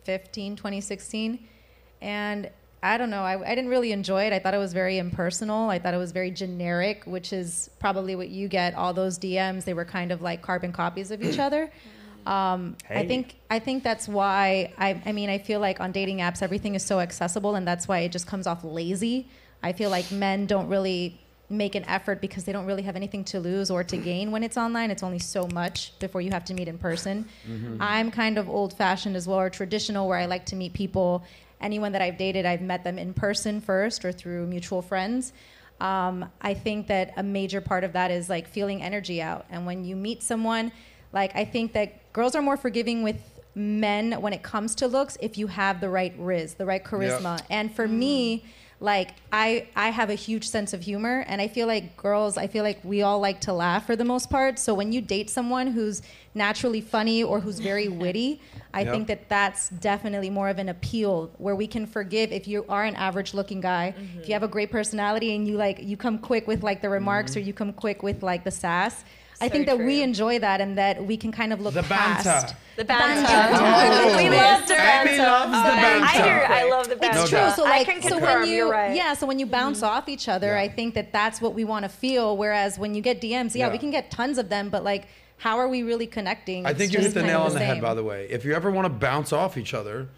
2015, 2016. And I don't know, I, I didn't really enjoy it. I thought it was very impersonal. I thought it was very generic, which is probably what you get. All those DMs, they were kind of like carbon copies of each other. Um, I think I think that's why I, I mean I feel like on dating apps everything is so accessible and that's why it just comes off lazy. I feel like men don't really make an effort because they don't really have anything to lose or to gain when it's online. It's only so much before you have to meet in person. I'm kind of old fashioned as well or traditional where I like to meet people. Anyone that I've dated, I've met them in person first or through mutual friends. Um, I think that a major part of that is like feeling energy out. And when you meet someone, like I think that girls are more forgiving with men when it comes to looks if you have the right rizz, the right charisma. And for me, like I I have a huge sense of humor and I feel like girls, I feel like we all like to laugh for the most part. So when you date someone who's naturally funny or who's very witty, I Yep. think that that's definitely more of an appeal where we can forgive if you are an average looking guy, if mm-hmm. you have a great personality and you like you come quick with like the remarks mm-hmm. or you come quick with like the sass. I think that we enjoy that and that we can kind of look The past. banter. The banter. Oh. we love the Abby banter. loves the banter. I do. I love the It's banter. No true. doubt. So I like, can so when you, You're right. yeah, so when you bounce mm-hmm. off each other, Yeah. I think that that's what we want to feel. Whereas when you get DMs, yeah, Yeah. we can get tons of them, but like, how are we really connecting? I It's think you hit the nail of on the head, by the way. If you ever want to bounce off each other,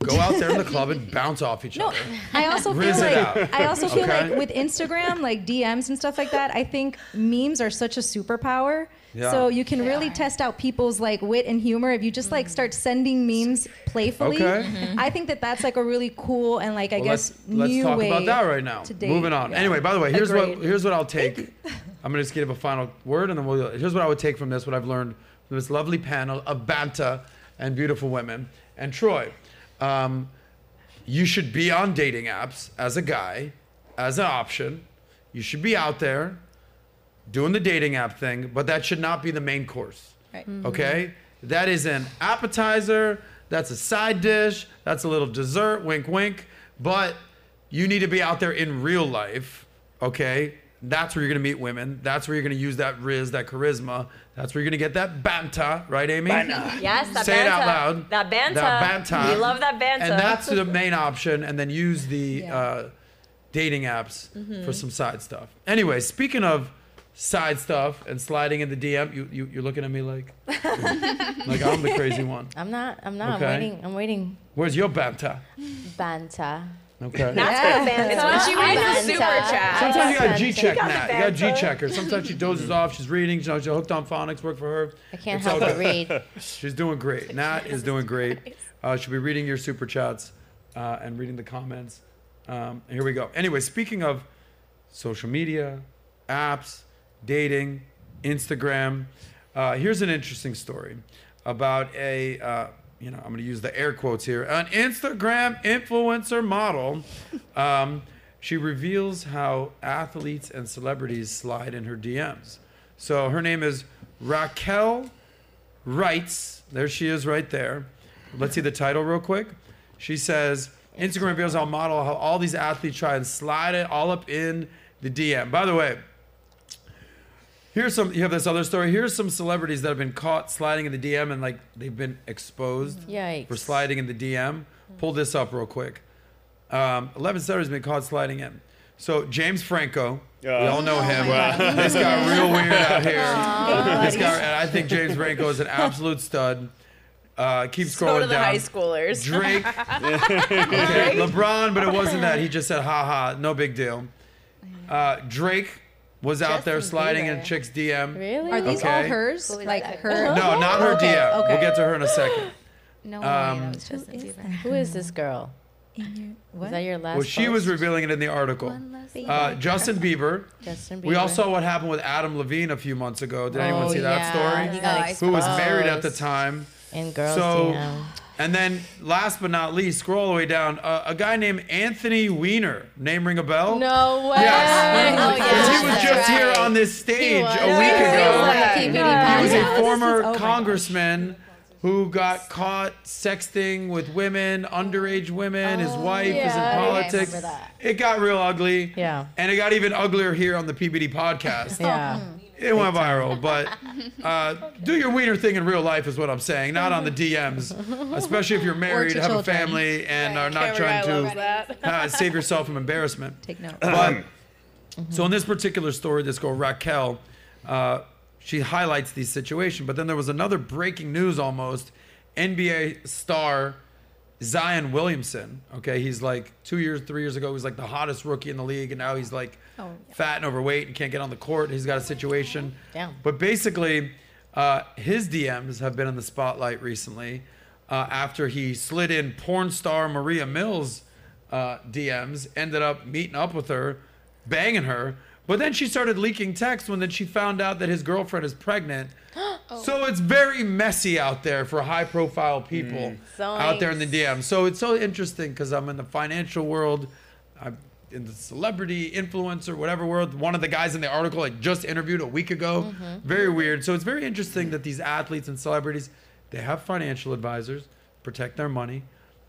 go out there in the club and bounce off each No, other. I also feel Rizz it like out. I also feel Okay. like with Instagram, like DMs and stuff like that, I think memes are such a superpower. Yeah. So you can really test out people's like wit and humor if you just like start sending memes playfully. Okay. Mm-hmm. I think that that's like a really cool and like I Well, guess let's, let's new talk way about that right now. to date. Moving on. Yeah. Anyway, by the way, here's what Agreed. here's what I'll take. I'm gonna just give a final word, and then we'll. Here's what I would take from this. What I've learned from this lovely panel of Banta and beautiful women. And Troy, um, you should be on dating apps as a guy, as an option. You should be out there doing the dating app thing, but that should not be the main course. Right. Okay? That is an appetizer, that's a side dish, that's a little dessert, wink, wink. But you need to be out there in real life, okay? That's where you're gonna meet women. That's where you're gonna use that rizz, that charisma. That's where you're gonna get that banta, right, Amy? Yes, that Say banter. it out loud. That banter. That banter. We love that banter. And that's the main option, and then use the Yeah. uh, dating apps Mm-hmm. for some side stuff. Anyway, speaking of side stuff and sliding in the DM, you, you you're looking at me like like I'm the crazy one. I'm not. I'm not. Okay. I'm waiting. I'm waiting. Where's your banter? Banta. Okay. That's for the banter. It's when she reads Banta. the super chat. Sometimes you got Banta. G check got the Nat. You got G banter. checker. Sometimes she dozes off. She's reading. You know, she's hooked on phonics. Work for her. I can't It's help but read. She's doing great. Nat is doing great. Uh, she'll be reading your super chats uh, and reading the comments. Um, here we go. Anyway, speaking of social media, apps, dating, Instagram, uh, here's an interesting story about a, uh, you know, I'm going to use the air quotes here, an Instagram influencer model. Um, she reveals how athletes and celebrities slide in her DMs. So her name is Raquel writes, there she is right there. Let's see the title real quick. She says, Instagram reveals how model how all these athletes try and slide it all up in the DM. By the way, Here's some. You have this other story. Here's some celebrities that have been caught sliding in the DM and like they've been exposed Yikes. for sliding in the DM. Pull this up real quick. Um, Eleven celebrities been caught sliding in. So James Franco, we Oh. all know him. Wow. This got real weird out here. This guy, and I think James Franco is an absolute stud. Uh, keep scrolling So do the down. high schoolers. Drake. okay, LeBron, but it wasn't that. He just said, "Ha ha, no big deal." Uh, Drake was out there Justin sliding in Bieber. chicks' DM. Really? Are these all Okay. hers? Who is Like that? her? No, not her Okay, DM. okay. We'll get to her in a second. No Um, way, Justin Who is Bieber. that? Who is this girl? What? Is that your last Well, she was post? revealing it in the article. Uh, Justin Bieber. Justin Bieber. We all saw what happened with Adam Levine a few months ago. Did anyone Oh, see that yeah. story? He got Who was married at the exposed. time. In girls' So, DM. And then last but not least, scroll all the way down. Uh, a guy named Anthony Weiner. Name ring a bell? No way. Yes. Oh, Because yeah. he was just here on this stage a week He was ago. on He was a former Oh congressman who got caught sexting with women, underage women. His wife is in Oh, yeah, I politics. that. It got real ugly. Yeah. And it got even uglier here on the PBD podcast. Yeah. It went viral, but uh, do your wiener thing in real life is what I'm saying, not on the DMs. Especially if you're married, to have a children. family, and are not Camera trying guy loves to that. uh, save yourself from embarrassment. Take note. But so in this particular story, this girl Raquel, uh, she highlights these situations. But then there was another breaking news almost. NBA star Zion Williamson. Okay, he's like two years, three years ago, he was like the hottest rookie in the league, and now he's like Oh, fat and overweight and can't get on the court. He's got a situation. Damn. But basically, uh, his DMs have been in the spotlight recently uh, after he slid in porn star Moriah Mills' uh, DMs, ended up meeting up with her, banging her. But then she started leaking texts when then she found out that his girlfriend is pregnant. Oh. So it's very messy out there for high profile people mm. out there in the DMs. So it's so interesting because I'm in the financial world. I'm in the celebrity influencer whatever world. One of the guys in the article I just interviewed a week ago. Mm-hmm. Very weird. So it's very interesting that these athletes and celebrities they have financial advisors protect their money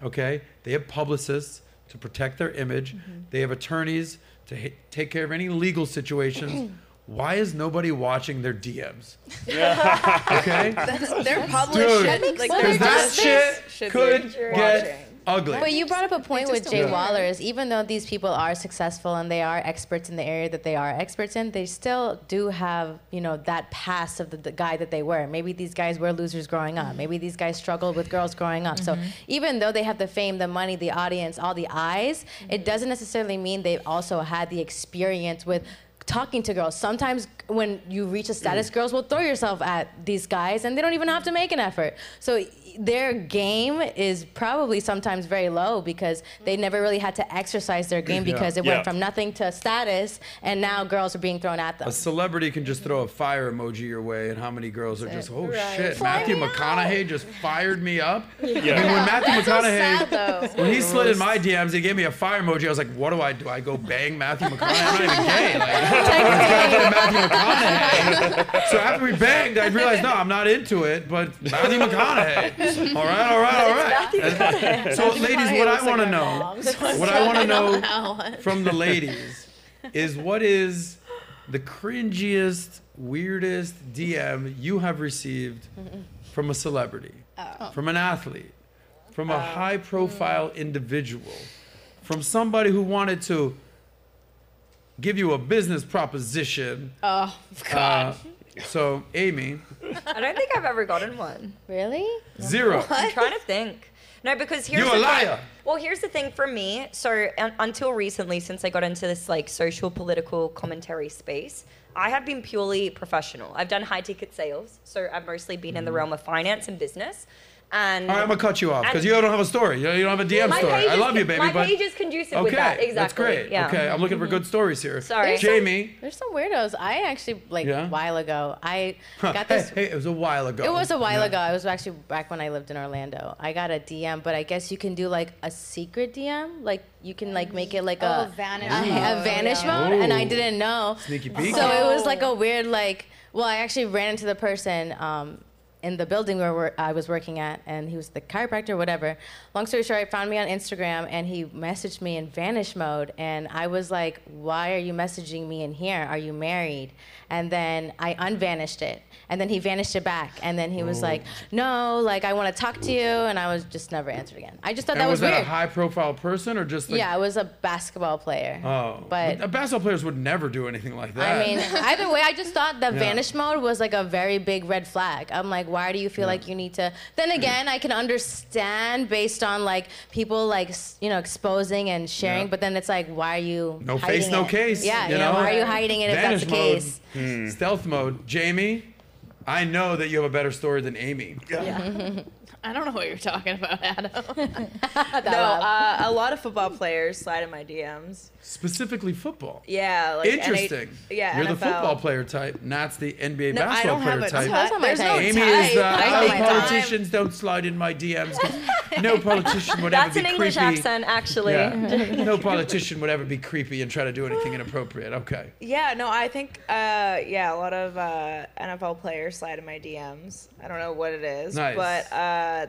okay? They have publicists to protect their image. Mm-hmm. They have attorneys to h- take care of any legal situations why is nobody watching their DMs okay They're published. Dude, shit. Like, Well, they're because that just- shit should could be get watching. Ugly But you brought up a point with Jay don't. Waller is even though these people are successful and they are experts in the area that they are experts in, they still do have, you know, that past of the, the guy that they were. Maybe these guys were losers growing up. Maybe these guys struggled with girls growing up. So mm-hmm. even though they have the fame, the money, the audience, all the eyes, it mm-hmm. doesn't necessarily mean they've also had the experience with talking to girls. Sometimes when you reach a status, mm. girls will throw yourself at these guys and they don't even have to make an effort. So their game is probably sometimes very low because they never really had to exercise their game Yeah. because it Yeah. went from nothing to status and now girls are being thrown at them. A celebrity can just throw a fire emoji your way, and how many girls are just, oh Right. shit, Fly Matthew me out. McConaughey just fired me up? Yeah. I mean, when Matthew That's so McConaughey, sad, when he slid in my DMs, he gave me a fire emoji. I was like, what do I do? I go bang Matthew McConaughey? I'm not even gay. Like, it's got to be Matthew McConaughey. So after we banged, I realized, no, I'm not into it, but Matthew McConaughey. All right, all right, all right. So, ladies, what I want to know, what I want to know from the ladies is what is the cringiest, weirdest DM you have received from a celebrity, from an athlete, from a high profile individual, from somebody who wanted to give you a business proposition. Oh, Uh, so, Amy, I don't think I've ever gotten one. Really? zero. I'm trying to think. No, because here's You the a thing. liar. Well, here's the thing for me. So un- until recently, since I got into this like social political commentary space, I have been purely professional. I've done high ticket sales, so I've mostly been in the mm. realm of finance and business. And Mm-hmm. All right, I'm gonna cut you off because you don't have a story. You don't have a DM my story. I is- love you, baby. My but page is conducive okay, with that. Exactly. that's great. Yeah. Okay, I'm looking for good stories here. Sorry. There's some- Jamie. There's some weirdos. I actually like Yeah? a while ago. I Huh, got this. hey, it was a while ago. It was a while Yeah. ago. It was actually back when I lived in Orlando. I got a DM, but I guess you can do like a secret DM. Like you can like make it like a Oh, vanish a, mode, a vanish yeah. mode, and I didn't know. Sneaky peek. So it was like a weird like. Well, I actually ran into the person um, in the building where I was working at, and he was the chiropractor, whatever. Long story short, he found me on Instagram, and he messaged me in vanish mode, and I was like, "Why are you messaging me in here? Are you married?" And then I unvanished it, and then he vanished it back, and then he was Oh. like, "No, like I want to talk to you," and I was just never answered again. I just thought And that was, was, that weird. a high-profile person or just like? yeah, I was a basketball player. Oh, but but uh, basketball players would never do anything like that. I mean, either way, I just thought the Yeah. vanish mode was like a very big red flag. I'm like, why do you feel like you need to? Then again, I can understand based on like people like you know exposing and sharing, Yeah. but then it's like, why are you? no hiding face, no case. Yeah, you you know, know? why are you hiding it if that's Vanish the mode, case? hmm. Stealth mode. Jamie, I know that you have a better story than Amy. I don't know what you're talking about, Adam. No, uh, a lot of football players slide in my DMs. Specifically football. Yeah, like Interesting. NH yeah, You're the football player type, Nat's the NBA No, I basketball don't have player a type. type. That's not my There's no type. Amy type. is the I oh, think time- politicians don't slide in my DMs. No politician would ever be. That's ever an be English creepy. accent, actually. Yeah. no politician would ever be creepy and try to do anything inappropriate. Okay. Yeah, no, I think uh, yeah, a lot of uh, NFL players slide in my DMs. I don't know what it is, Nice. but uh,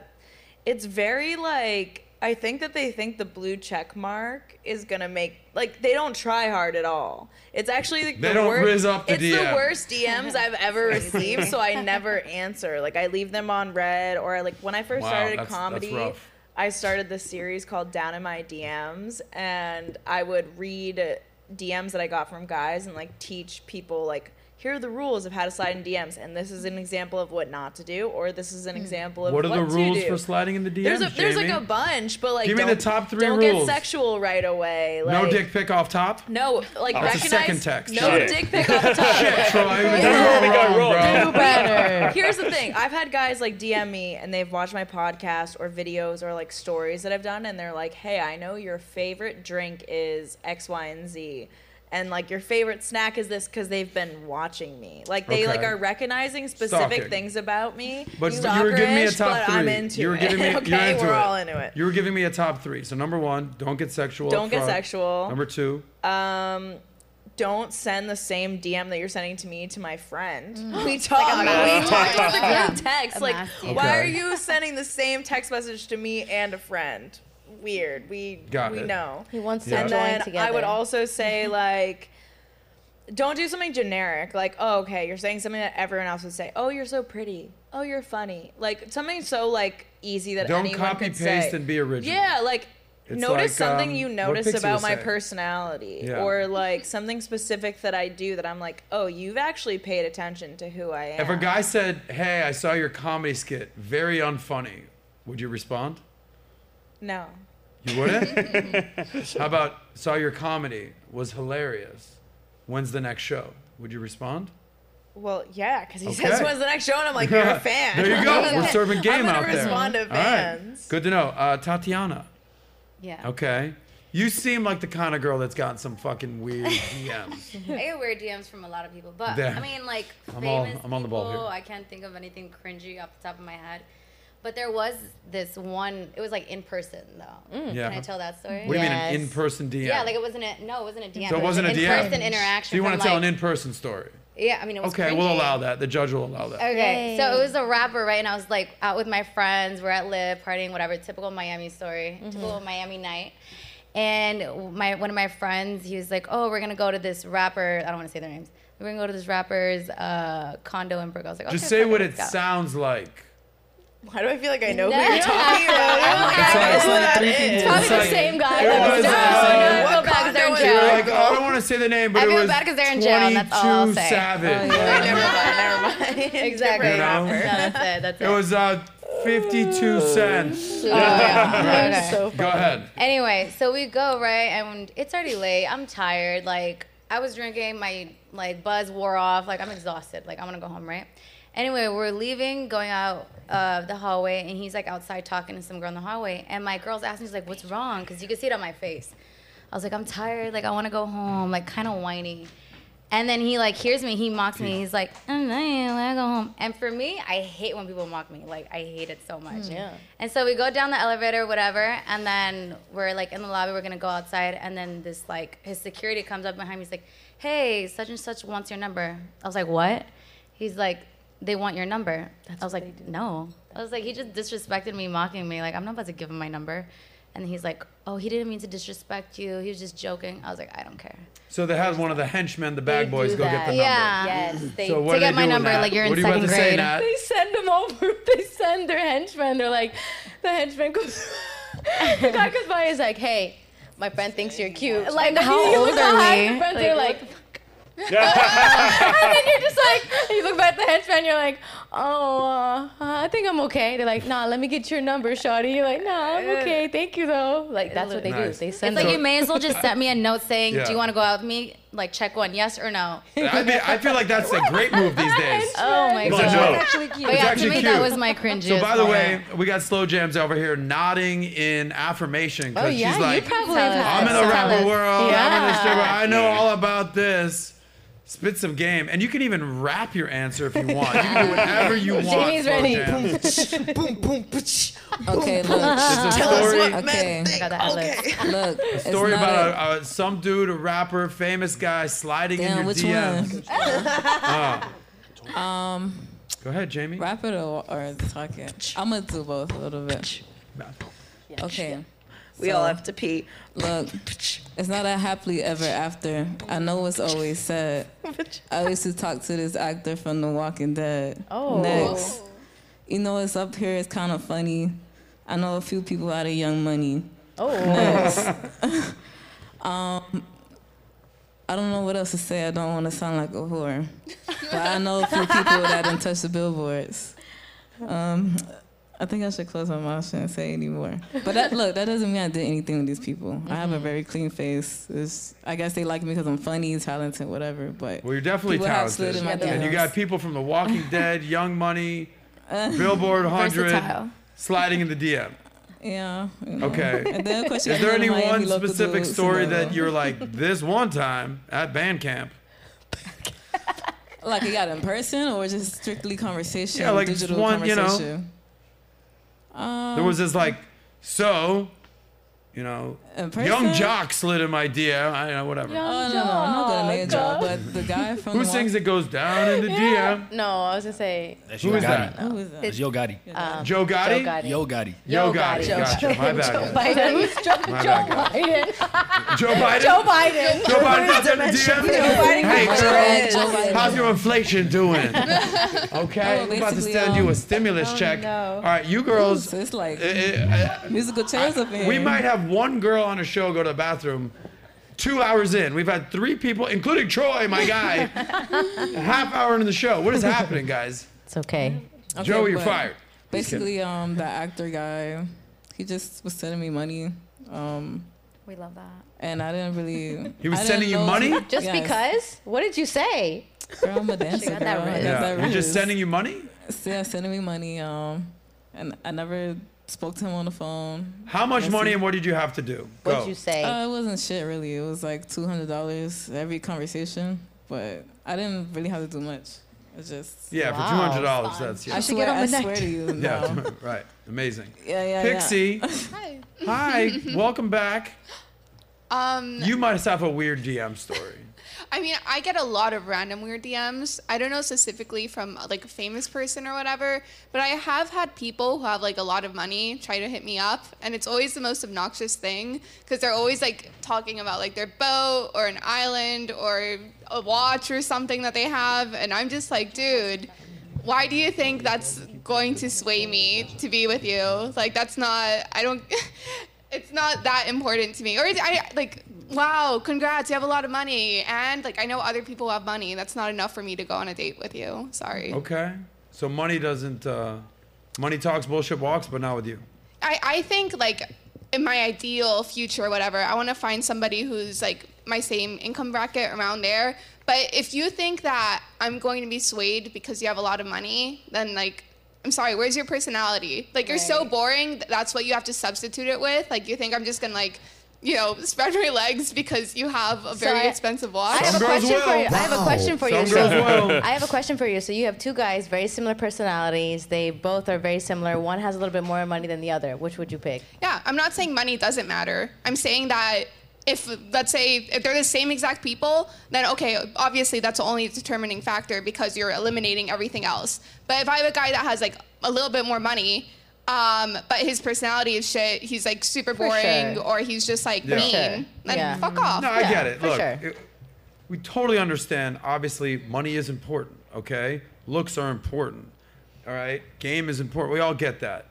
it's very like I think that they think the blue check mark is gonna make like they don't try hard at all. It's actually like They the don't worst. up the it's DM. the worst DMs I've ever received, so I never answer. Like I leave them on red, or like when I first Wow, started that's- that's comedy. rough. I started this series called Down in My DMs, and I would read DMs that I got from guys and like teach people like here are the rules of how to slide in DMs, and this is an example of what not to do, or this is an hmm. example of What are doing. What are the to rules do. for sliding in the DMs, There's a, there's like a bunch, but like Give me don't, the top three don't rules. get sexual right away. no dick pic off top. No, like Oh, it's a recognize. second text. No Shit. dick pic off the top. Shit, Troy. This is Yeah. we go wrong, wrong. bro. better. Here's the thing. I've had guys like DM me and they've watched my podcast or videos or like stories that I've done and they're like, "Hey, I know your favorite drink is X, Y, and Z." And like your favorite snack is this because they've been watching me. Like they like are recognizing specific Stalking. things about me. But you were giving me a top three. I'm into you were it. giving me. okay, you're into we're it. all into it. You were giving me a top three. So number one, don't get sexual. Don't get sexual. Number two, Um, don't send the same DM that you're sending to me to my friend. Mm. We talk. we mass talk text. the group text. A Like, mass why Okay. are you sending the same text message to me and a friend? Weird. We Got we it. know. He wants to Yeah. And join then together. I would also say like. Don't do something generic like, oh, okay, you're saying something that everyone else would say. Oh, you're so pretty. Oh, you're funny. Like something so like easy that don't anyone copy could paste and be original. Yeah, like It's notice like, something um, you what notice Pixie about was my saying. personality Yeah. or like something specific that I do that I'm like, "Oh, you've actually paid attention to who I am." If a guy said, "Hey, I saw your comedy skit, very unfunny," would you respond? No. You wouldn't? How about saw your comedy was hilarious? When's the next show? Would you respond? Well, yeah, cuz he Okay. says when's the next show and I'm like, "You're a fan." there you go. We're serving game I'm gonna out there. respond to All right. fans. Good to know. Uh, Tatiana. Yeah. Okay. You seem like the kind of girl that's gotten some fucking weird DMs. I get weird DMs from a lot of people, but There. I mean, like I'm all- famous I'm on the ball people. here. I can't think of anything cringy off the top of my head. But there was this one. It was like in person though. Yeah. Can I tell that story? What do you mean Yes. an in-person DM? Yeah, like it wasn't a no, it wasn't a DM. so it wasn't a an DM. In-person interaction. So you want from, to tell like, an in-person story? Yeah, I mean it was. Okay, we'll cringy. allow that. The judge will allow that. Okay, Yay. so it was a rapper, right? And I was like out with my friends. We're at Live, partying, whatever. Typical Miami story. Typical Miami night. And my one of my friends, he was like, "Oh, we're gonna go to this rapper. I don't want to say their names. We're gonna go to this rapper's uh, condo in Brooklyn." I was like, "Okay, Just say fuck what let's it go." sounds like. Why do I feel like I know No. who you're talking about? I'm like, It's I like- know who that three is. people. Probably It's the like- same guy. it that was, no, uh, I what feel bad 'cause they're in condo You're jail. like, oh, I don't want to say the name, but I it feel was bad 'cause they're in jail, and that's all I'll 22 say. Savage. Wait, never mind, never mind. Exactly. You know? No, that's it. That's it. It was uh, 52 cents. Oh, yeah. Okay. so Go ahead. Anyway, so we go right, and it's already late. I'm tired. Like I was drinking, my like buzz wore off. Like I'm exhausted. Like I want to go home, right? Anyway, we're leaving, going out uh, the hallway, and he's like outside talking to some girl in the hallway. And my girl's asking, she's like, "What's wrong?" Because you can see it on my face. I was like, "I'm tired. Like I want to go home." Like kind of whiny. And then he like hears me. He mocks me. He's like, "Oh, no, I want to go home." And for me, I hate when people mock me. Like I hate it so much. Yeah. And so we go down the elevator, whatever, and then we're like in the lobby. We're gonna go outside, and then this like his security comes up behind me. He's like, "Hey, such and such wants your number." I was like, "What?" He's like, they want your number. I was like, no. I was like, he just disrespected me, mocking me. Like, I'm not about to give him my number. And he's like, oh, he didn't mean to disrespect you. He was just joking. I was like, I don't care. So they had one of the henchmen, the bad boys, do go get that. the number. Yeah. Yes, mm-hmm. they So what To do get my number, that? like, you're in what are you about second to say, grade. Nat? They send them over. They send their henchmen. They're like, the henchman goes. the guy comes by. He's like, hey. My friend thinks you're cute. Like, And how old are we? Your friends Like, are like, and then you're just like, you look back at the henchman, you're like, oh, uh, I think I'm okay. They're like, nah, let me get your number, shawty. You're like, nah, I'm okay. Thank you, though. Like, that's what they Nice. do. They send It's like So- you may as well just send me a note saying, Yeah. do you want to go out with me? Like, check one, yes or no. I, mean, I feel like that's a great move these days. Oh my It's a god. joke. actually cute. But yeah, actually to me, cute. that was my cringe. So by the way, we got slow jams over here nodding in affirmation Oh, because yeah, she's like, you probably have. I'm in the rapper us. world. I'm in the Yeah. stripper. I know all about this. Spit some game, and you can even rap your answer if you want. You can do whatever you want. Jamie's Slow ready. Jams. Okay, look. There's a story, Okay, I got the ad-libs. look. it's story not about a- a, a, some dude, a rapper, famous guy, sliding in your which DMs. one? Um, Go ahead, Jamie. Rap it or, or talking? I'm gonna do both a little bit. Okay. We all have to pee. Look, it's not a happily ever after. I know it's always said. I used to talk to this actor from The Walking Dead. Oh. Next. You know, it's up here. It's kind of funny. I know a few people out of Young Money. Oh. Next. um, I don't know what else to say. I don't want to sound like a whore. But I know a few people that didn't touch the billboards. Um, I think I should close my mouth and say anymore. But that, look, that doesn't mean I did anything with these people. I have a mm-hmm. very clean face. It's, I guess they like me because I'm funny, talented, whatever. But Well, you're definitely people have slid talented. in my And you got people from The Walking Dead, Young Money, Billboard 100 Versatile. sliding in the DM. yeah. you know. Okay. And then question Is there any one local specific dudes, story you know. that you're like, this one time at band camp? Like you got in person or just strictly conversation? Yeah, like digital one, you know. Um, There was this like, so, you know, young jock slid in my DM. I don't know, whatever. Oh no, no, not gonna name drop, but the guy from Who the sings it goes down in the DM? No, I was gonna say That's Who Yo is Gotti. that? Who is that? That's Yo Gotti. um, Joe Gotti? Joe Gotti. Yo Gotti. Yo Yo Gotti. Gotti. Gotcha. My bad. Joe guys. Biden. Who's Joe, My Joe bad, guys. Biden? Joe Biden? Joe Biden. Joe Biden's up in the DM? Hey, Joe girl. Biden, Joe Biden. How's your inflation doing? Okay, Oh, we're about to basically, send you a um, stimulus oh, check. no. All right, you girls. So it's like uh, uh, musical chairs up in here. we might have one girl on a show go to the bathroom. Two hours in, we've had three people, including Troy, my guy, a half hour into the show. What is happening, guys? It's okay. Okay, Joe, you're fired. Basically, um, the actor guy, he just was sending me money, um, We love that. and I didn't really. He was I sending you know- money? Just Yes. because? What did you say? Girl, I'm a dancer. got that girl. I wrist. Yeah, that he's just sending you money. Yeah, sending me money. Um, and I never spoke to him on the phone. How much Let's money see. and what did you have to do? What Go. did you say? Uh, it wasn't shit really. It was like two hundred dollars every conversation, but I didn't really have to do much. It's just yeah, for Wow. two hundred dollars, that's yeah, I yeah. should swear, get on I the swear to you. Yeah, no. right. Amazing. yeah, yeah, Pixie, Hi. hi, welcome back. Um, You must have a weird DM story. I mean, I get a lot of random weird DMs. I don't know specifically from like a famous person or whatever, but I have had people who have like a lot of money try to hit me up, and it's always the most obnoxious thing because they're always like talking about like their boat or an island or a watch or something that they have, and I'm just like, dude, why do you think that's going to sway me to be with you? Like that's not. I don't. it's not that important to me. Or I like, wow, congrats, you have a lot of money, and like I know other people have money. That's not enough for me to go on a date with you. Sorry. Okay. So money doesn't. Uh, money talks, bullshit walks, but not with you. I I think like in my ideal future or whatever, I want to find somebody who's like my same income bracket around there. But if you think that I'm going to be swayed because you have a lot of money, then like. I'm sorry, where's your personality? Like, you're so boring, that's what you have to substitute it with. Like, you think I'm just gonna, like, you know, spread my legs because you have a very I- expensive watch? I have Some a girls question for will. you. I have a question for Some you. So- will. I have a question for you. So you have two guys, very similar personalities. They both are very similar. One has a little bit more money than the other. Which would you pick? Yeah, I'm not saying money doesn't matter. I'm saying that if let's say if they're the same exact people, then okay, obviously that's the only determining factor because you're eliminating everything else. But if I have a guy that has like a little bit more money, um, but his personality is shit, he's like super For boring, sure. or he's just like Yeah. mean, For sure. then Yeah. fuck off. No, I Yeah, get it. for Look, sure. it- we totally understand. Obviously, money is important. Okay, looks are important. All right, game is important. We all get that.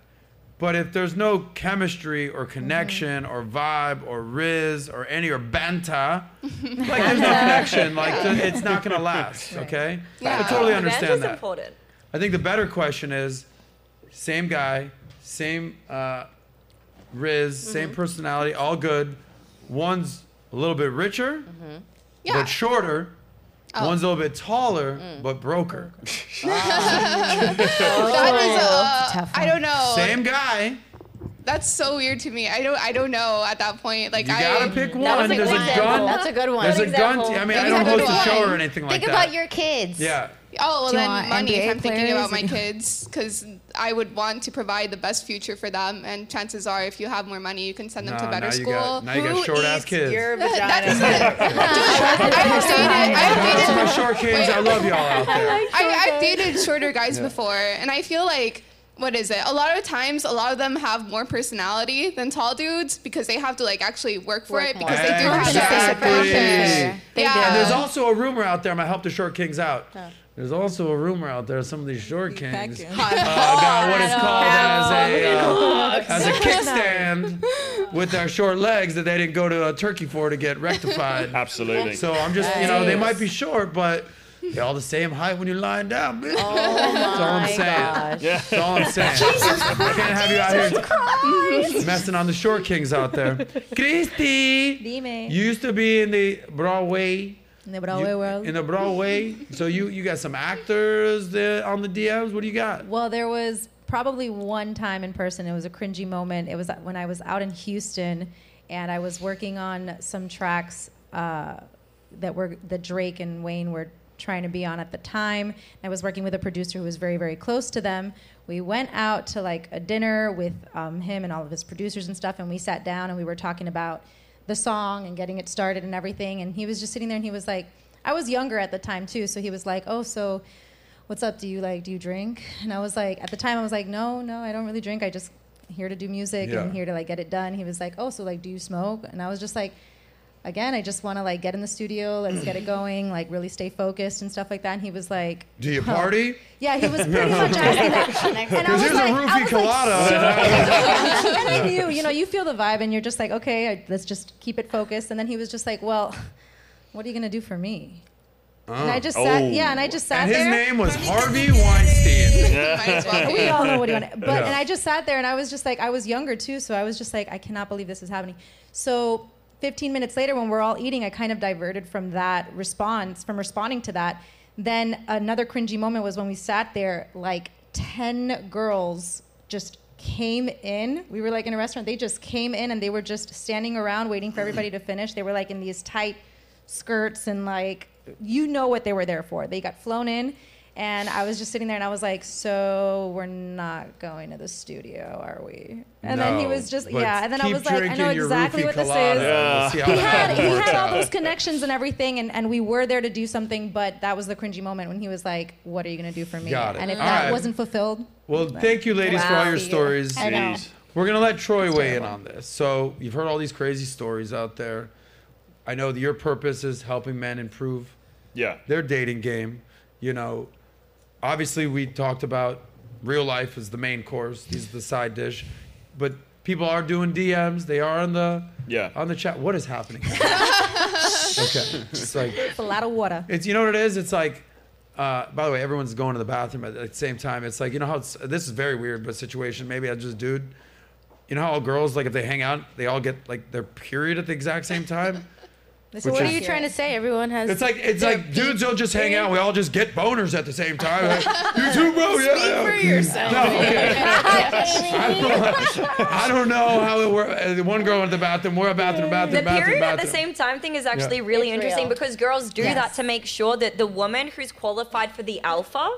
But if there's no chemistry or connection or vibe or rizz or any or banta, like there's no connection, like th- it's not gonna last. Okay, Yeah. I totally That understand is that. important. I think the better question is, same guy, same uh, rizz, same personality, all good. One's a little bit richer, Yeah. but shorter. Oh. One's a little bit taller, but broker. that is, uh, tough I don't know. Same guy. That's so weird to me. I don't. I don't know at that point. Like You I. gotta pick one. a There's good a example. gun. That's a good one. There's a Good gun. example. I mean, That's I a don't good host a show or anything like that. Think about your kids. Yeah. Oh well, then want money. If I'm thinking about my kids, because I would want to provide the best future for them, and chances are, if you have more money, you can send them No, to better now you school. got now you got short ass kids. Your That- vagina. that's I have dated. I have dated. Some short kings, I love y'all out there. I, I've dated shorter guys before, and I feel like what is it? A lot of times, a lot of them have more personality than tall dudes because they have to like actually work for Work it more. because they do have Exactly. that sacrifice. They Yeah. do. And there's also a rumor out there. I'm gonna help the short kings out. There's also a rumor out there. Some of these short kings packing. uh, got what is called as a uh, as a kickstand with their short legs that they didn't go to uh, Turkey for to get rectified. Absolutely. So I'm just, you know, they might be short, but they're all the same height when you're lying down, bitch. Oh That's all I'm saying. gosh. yeah. That's all I'm saying. Jesus. Can't have you out here messing on the short kings out there. Christy, Dime. you used to be in the Broadway. In the Broadway You- world. In the Broadway. so you you got some actors there on the DMs. What do you got? Well, there was probably one time in person. It was a cringy moment. It was when I was out in Houston, and I was working on some tracks uh, that were that Drake and Wayne were trying to be on at the time. I was working with a producer who was very very close to them. We went out to like a dinner with um, him and all of his producers and stuff, and we sat down and we were talking about the song and getting it started and everything. And he was just sitting there and he was like, I was younger at the time too, so he was like, "Oh, so." what's up? Do you like, do you drink? And I was like, at the time, I was like, no, no, I don't really drink. I just here to do music Yeah. and here to like get it done. He was like, oh, so like, do you smoke? And I was just like, again, I just want to like get in the studio, let's get it going, like really stay focused and stuff like that. And he was like, Do you "Huh." party? Yeah, he was pretty much asking that. And I was here's like, a I roofie was colada. like, and I knew, you know, you feel the vibe and you're just like, okay, I, let's just keep it focused. And then he was just like, well, what are you gonna do for me? And I just oh. sat, Oh. yeah, and I just sat and his there. name was Harvey Weinstein. Well we all know what he wanted. But Yeah. and I just sat there and I was just like, I was younger too, so I was just like, I cannot believe this is happening. So 15 minutes later, when we're all eating, I kind of diverted from that response, from responding to that. Then another cringy moment was when we sat there, like 10 girls just came in. We were like in a restaurant. They just came in and they were just standing around waiting for everybody to finish. They were like in these tight skirts and like you know what they were there for. They got flown in and I was just sitting there and I was like, "So we're not going to the studio, are we?" And then he was just yeah, and then I was like, "I know exactly what this colada. is." Yeah. We'll He had he had all those connections and everything and, and we were there to do something, but that was the cringy moment when he was like, "What are you going to do for me?" And if All that right. wasn't fulfilled, Well, thank you, ladies, for all your stories. Jeez. We're gonna let Troy weigh in on this. So you've heard all these crazy stories out there. I know that your purpose is helping men improve Yeah. their dating game. You know, obviously we talked about real life is the main course. These are the side dish, but people are doing DMs. They are on the Yeah. on the chat. What is happening? okay, it's like it's a lot of water. it's you know what it is. It's like. Uh, by the way, everyone's going to the bathroom at the same time. It's like you know how it's, this is very weird, but situation. Maybe I just dude. You know how all girls like if they hang out, they all get like their period at the exact same time. This Which What are you trying to say? Everyone has. It's like it's like dudes peak don't just hang period. out. We all just get boners at the same time. Like, you too, bro. Yeah, Speak yeah. for yourself. No, okay. I don't know how it works. Uh, One girl in the bathroom, more bathroom, bathroom, The bathroom, period at the same time thing is actually Yeah. really It's interesting real. because girls do Yes. that to make sure that the woman who's qualified for the alpha,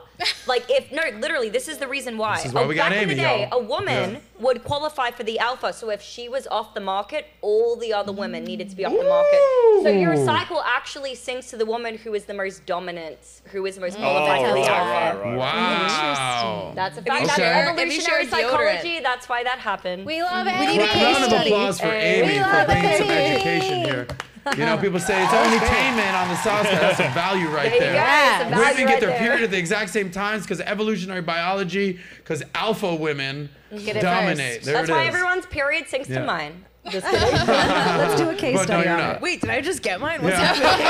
like if no, literally, this is the reason why. This is why Oh, we got back in the Amy, day, y'all. a woman Yeah. Would qualify for the alpha. So if she was off the market, all the other women needed to be off the market. So your cycle actually syncs to the woman who is the most dominant, who is the most Oh, qualified for right, the right, alpha. right. Wow. That's a you fact. That's shared- if you evolutionary psychology. That's why that happened. We love it. We need a Round case of study. applause for Amy We for love bringing some Amy. education here. You know, people say it's only entertainment on the sauce. That's a value right There there. go. It's a value Women get their there. period at the exact same times because evolutionary biology, because alpha women Get it dominate. There That's it why is. everyone's period syncs Yeah. to mine. Just kidding. Let's do a case But no, study you're on not. it. Wait, did I just get mine? What's Yeah. happening?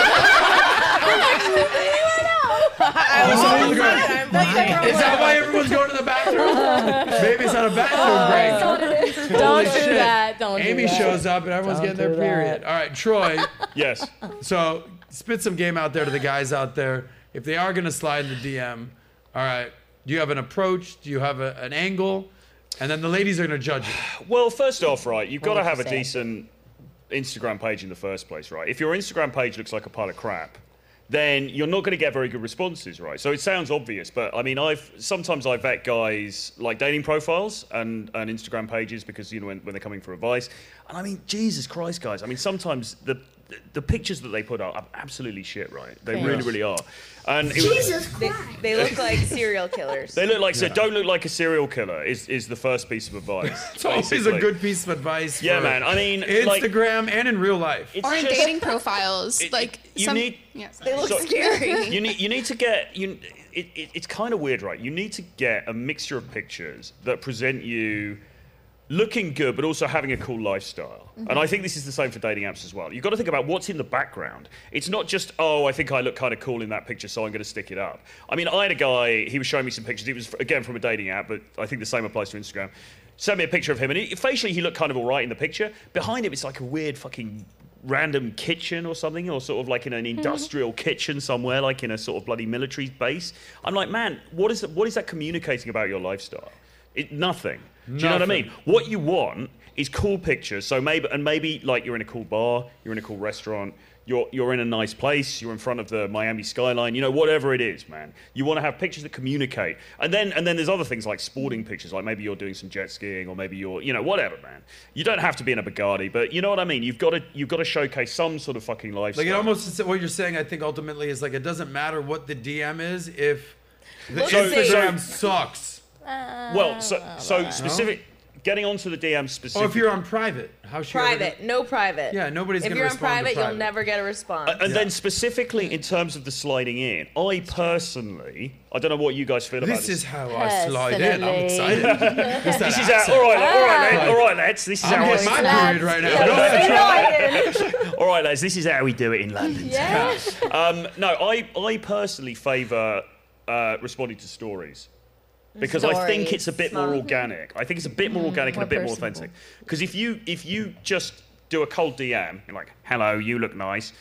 Oh, so you're I'm going- like, Is that why everyone's going to the bathroom? Maybe it's not a bathroom oh, break. Don't Holy do shit. that. Don't Amy do that. shows up and everyone's Don't getting their do that. period. All right, Troy. Yes. So spit some game out there to the guys out there. If they are going to slide in the DM, all right, do you have an approach? Do you have a, an angle? And then the ladies are going to judge it. Well, first off, right, you've got to have a decent Instagram page in the first place, right? If your Instagram page looks like a pile of crap, then you're not going to get very good responses, right? So it sounds obvious, but I mean, I've sometimes I vet guys like dating profiles and, and Instagram pages because you know when, when they're coming for advice, and I mean, Jesus Christ, guys! I mean, sometimes the the pictures that they put out are absolutely shit, right? They Cringe. really, really are. And it was- they, they look like serial killers. they look like so. Don't look like a serial killer. Is is the first piece of advice? It's always a basically. good piece of advice. Yeah, for man. I mean, like- Instagram and in real life. It's or in just- dating profiles. It- like you some, need- yeah, they look So- scary. you need you need to get you. It, it, it's kind of weird, right? You need to get a mixture of pictures that present you looking good, but also having a cool lifestyle. Mm-hmm. And I think this is the same for dating apps as well. You've got to think about what's in the background. It's not just oh, I think I look kind of cool in that picture, so I'm going to stick it up. I mean, I had a guy. He was showing me some pictures. It was again from a dating app, but I think the same applies to Instagram. Sent me a picture of him, and he, facially he looked kind of all right in the picture. Behind him, it's like a weird fucking random kitchen or something, or sort of like in an mm-hmm. industrial kitchen somewhere, like in a sort of bloody military base. I'm like, man, what is what is that communicating about your lifestyle? It, nothing. Do you know what I mean? What you want is cool pictures. So maybe and maybe like you're in a cool bar, you're in a cool restaurant, you're you're in a nice place, you're in front of the Miami skyline, you know, whatever it is, man. You want to have pictures that communicate. And then and then there's other things like sporting pictures, like maybe you're doing some jet skiing or maybe you're, you know, whatever, man. You don't have to be in a Bugatti, but you know what I mean? You've got to you've got to showcase some sort of fucking lifestyle. Like it almost what you're saying. I think ultimately is like it doesn't matter what the DM is if the So- Instagram so- sucks. Well, so so specific getting onto the DM specific Or if you're on private, how should private, no private. Yeah, nobody's If gonna. If you're on respond to private, you'll private. never get a response. And then specifically in terms of the sliding in, I personally, I don't know what you guys feel about This this. is how I slide in. I'm excited. It's that This is how, accent. all right, lads, all right, lads, all right, lads. This is I'm how I getting my slide. period right now. Go ahead, try. all right, lads. This is how we do it in London. Yeah. Um, no, I, I personally favour uh, responding to stories. Because I think it's a bit more organic. I think it's a bit more organic and a bit more authentic. Because if you if you just do a cold DM, you're like, "Hello, you look nice,"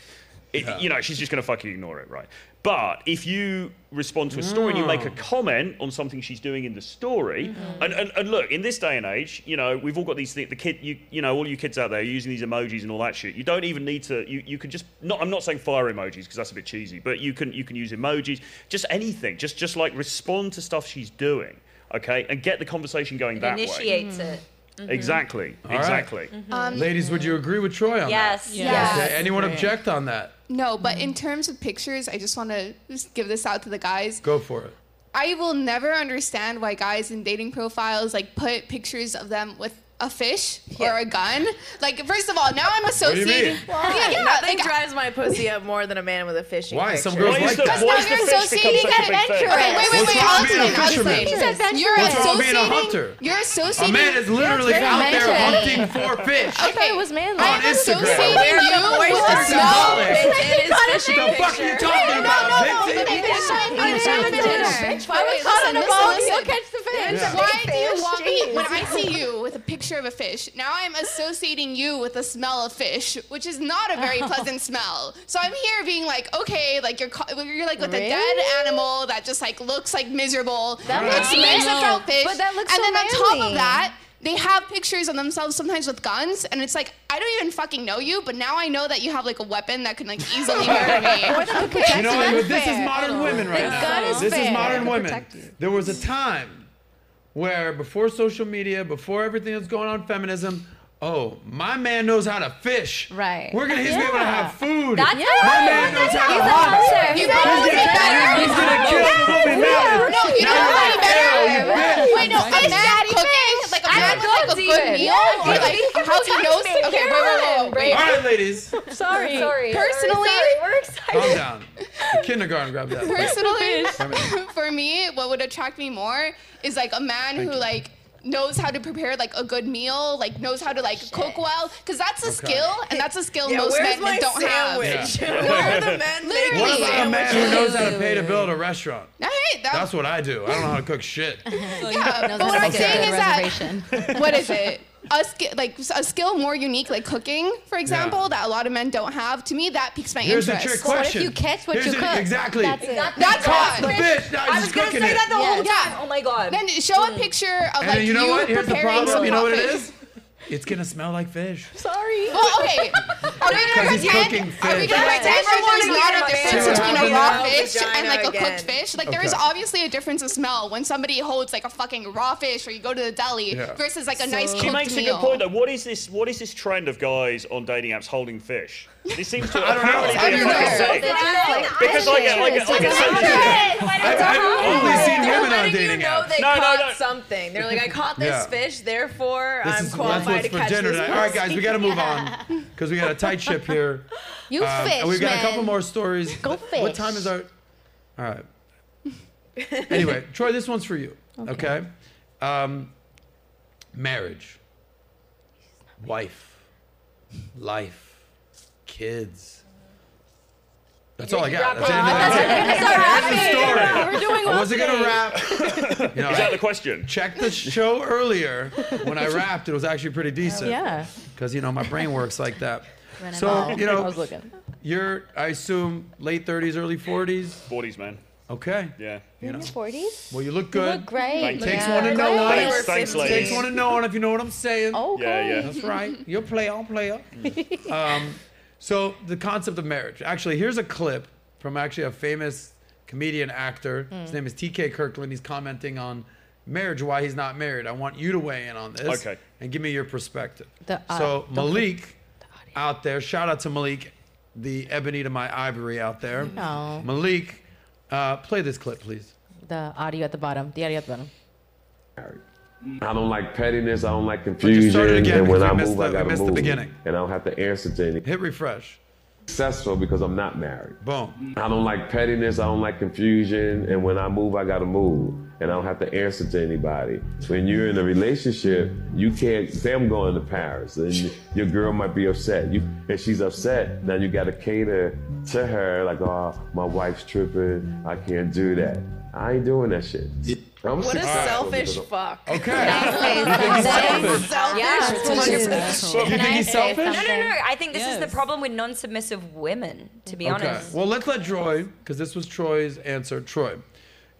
it, you know, she's just going to fucking ignore it, right? But if you respond to a story and you make a mm. comment on something she's doing in the story, mm-hmm. and, and, and look, in this day and age, you know, we've all got these things. The kid, you you know, all you kids out there using these emojis and all that shit. You don't even need to. You, you can just not. I'm not saying fire emojis because that's a bit cheesy, but you can you can use emojis, just anything. Just just like respond to stuff she's doing, okay, and get the conversation going that way. Initiates it. Mm. Mm-hmm. Exactly. All right. Exactly. Mm-hmm. Um, mm-hmm. Ladies, would you agree with Troy on Yes. that? Yes. Okay, anyone object on that? No, but in terms of pictures, I just want to just give this out to the guys. Go for it. I will never understand why guys in dating profiles like put pictures of them with a fish or a gun. Like, first of all, now I'm associating. mean? Yeah, yeah, Nothing like, drives my pussy up more than a man with a fishing Why? picture. Some girls Why like the, that. why is you're the fish become associating such a adventurous. Okay, wait, wait, What's wait. I'll with being a explain. I'll fisherman? explain. He's adventurous. You're What's wrong being a associating. hunter? You're associating. A man is literally very out there hunting for fish. I thought it was manly. On Instagram. associating Where you the boys with are a so smell. it's in his fishing The fuck you talking about, Vixie? Why Why we caught on a boat? You'll catch the fish. Why do you want me when I see you with a picture picture of a fish. Now I'm associating you with the smell of fish, which is not a very pleasant smell. So I'm here being like, okay, like you're you're like with a dead animal that just like looks like miserable. That It looks smells manly. like fish. But that looks and so then on top of that. They have pictures of themselves sometimes with guns, and it's like I don't even fucking know you, but now I know that you have like a weapon that can like easily murder me. You know this is modern women right The now. gun is this is modern women. There was a time where before social media, before everything that's going on feminism, oh, my man knows how to fish. Right. We're gonna he's gonna be able to have food. That's my right. man knows how to He's a hunt. You He's know He's what's gonna, better? he's gonna kill the woman man. No, you know what's Now better? you bitch. Wait, no, a man cooking, like a like a good meal, Yeah, or like how he knows. me. Okay, wait, wait, wait, wait. All right, ladies, Sorry. Sorry. Personally- we're excited. calm down. Kindergarten, grab that. Personally, for me, what would attract me more is like a man who like knows how to prepare like a good meal, like knows how to like cook well, because that's a Okay. skill, and that's a skill Yeah, most where's men my don't sandwich? have. Where are the men making What about a man who knows how to pay to build a restaurant? Hey, that, That's what I do. I don't know how to cook shit. yeah, Knows but what I'm saying is that what is it? A skill, like a skill more unique, like cooking, for example, that a lot of men don't have. To me, that piques my Here's the interest. trick what if you catch what Here's you the- cook? Exactly. That's it. That's Caught the why. fish. Now I was just gonna say it. that the whole time. Yeah. Oh my god. Then show a mm. picture of And like then you know what? Here's the problem. You know what it some is? It's gonna smell like fish. Sorry. Well, oh, okay. Are we gonna Because he's pretend? cooking Are we fish. gonna Yes. pretend that there's not a Everyone difference between a raw a fish and like a again. cooked fish? Like there is Okay. obviously a difference of smell when somebody holds like a fucking raw fish or you go to the deli Yeah. versus like a nice cooked She makes a meal. good point though. What is this? What is this trend of guys on dating apps holding fish? This seems to I don't know. apparently How do be you a fucking know? thing. Like, Because I get, I get, I get so I've, I've only seen women on dating apps. they No, no, caught no. something. They're like, I caught this Yeah. fish, therefore This I'm is that's qualified what's to for catch dinner this tonight. All right, guys, we got to move on because we got a tight ship here. You Um, fish, and we've got a couple more stories. Go What time is our? All right. Anyway, Troy, this one's for you. Okay. Um, marriage, wife, life, kids. That's all I got. That's, the end of the- that's the story. We're doing I wasn't gonna rap. You know, Is that I the question? checked the show earlier. When I rapped, it was actually pretty decent. Yeah. Because you know my brain works like that. Running So ball. you I know, was looking. you're I assume late 30s, early 40s. 40s, man. Okay. Yeah. You know. 40s? Well, you look You good. look great. Thank you. Takes Yeah. one to know one. Thanks, thanks, Takes one to know one if you know what I'm saying. Okay. Yeah, yeah. That's right. You're player, I'm player. um, so the concept of marriage. Actually, here's a clip from actually a famous comedian actor. Hmm. His name is T.K. Kirkland. He's commenting on marriage, why he's not married. I want you to weigh in on this. Okay. And give me your perspective. The, uh, so don't Malik out there, shout out to Malik, the ebony to my ivory out there. No. Malik, uh, play this clip, please. The audio at the bottom. The audio at the bottom. I don't like pettiness. I don't like just confusion. start it again and when I we move, the- I gotta missed the move. beginning. And I don't have to answer to any. Hit refresh. Successful because I'm not married. Boom. I don't like pettiness. I don't like confusion. And when I move, I gotta move. And I don't have to answer to anybody. When you're in a relationship, you can't say I'm going to Paris, and your girl might be upset. You and she's upset. Now you gotta cater to her like, oh, my wife's tripping. I can't do that. I ain't doing that shit. I'm What a selfish fuck. Okay. That selfish? Selfish. Yeah, It's that's one what of it your- is. You think he's selfish? No, no, no. I think this is the problem with non-submissive women. To be Okay. honest. Well, let's let Troy, because this was Troy's answer. Troy,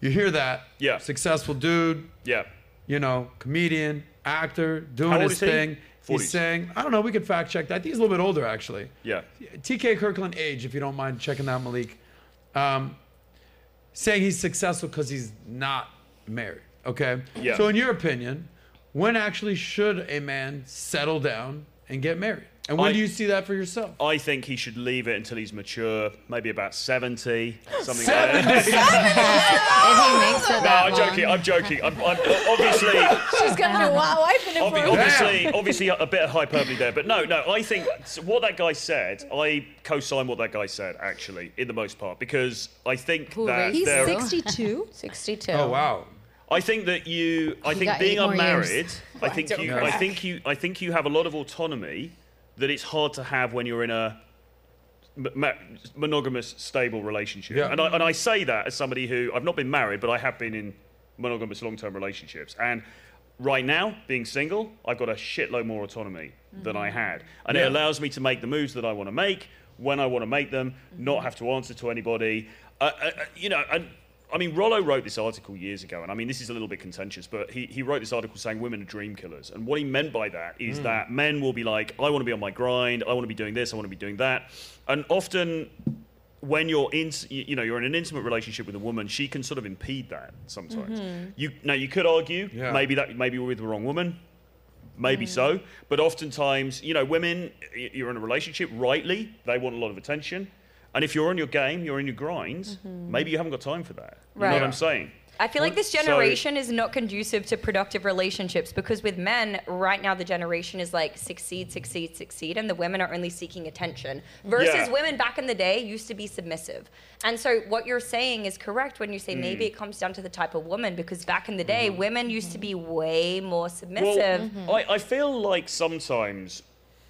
you hear that? Yeah. Successful dude, Yeah. you know, comedian, actor, doing How old his is he? thing. 40s. He's saying, I don't know, we could fact check that. I think he's a little bit older, actually. Yeah. TK Kirkland age, if you don't mind checking that, Malik. Um, saying he's successful because he's not married. Okay. Yeah. So, in your opinion, when actually should a man settle down and get married? And when I- do you see that for yourself? I think he should leave it until he's mature, maybe about 70, something like that. If he makes it No, that I'm long. joking. I'm joking. I'm, I'm obviously, She's got a wild wife in it obvi- obviously, obviously, a bit of hyperbole there. But no, no. I think what that guy said. I co-sign what that guy said. Actually, in the most part, because I think Who that raised there. him? 62? 62. Oh, wow. I think that you. I think got being eight more unmarried. years. I think don't you. crack. I think you. I think you have a lot of autonomy that it's hard to have when you're in a m- ma- monogamous, stable relationship. Yeah. And I and I say that as somebody who I've not been married, but I have been in monogamous, long-term relationships, and right now, being single, I've got a shitload more autonomy than I had. And Yeah. it allows me to make the moves that I want to make when I want to make them, not have to answer to anybody. Uh, uh, uh, you know, and I mean, Rollo wrote this article years ago, and I mean, this is a little bit contentious, but he, he wrote this article saying women are dream killers. And what he meant by that is Mm. that men will be like, I want to be on my grind, I want to be doing this, I want to be doing that. And often, when you're in, you you know, you're in an intimate relationship with a woman, she can sort of impede that sometimes. Mhm. You now you could argue Yeah. maybe that maybe we're with the wrong woman, maybe so, but oftentimes, you know, women, you're in a relationship, rightly, they want a lot of attention. And if you're on your game, you're in your grind, maybe you haven't got time for that. You know what I'm saying? I feel like this So- generation is not conducive to productive relationships because with men, right now the generation is like succeed, succeed, succeed, and the women are only seeking attention. Versus Yeah. women back in the day used to be submissive. And so what you're saying is correct when you say Mm. maybe it comes down to the type of woman because back in the day, women used to be way more submissive. Well, I, I feel like sometimes,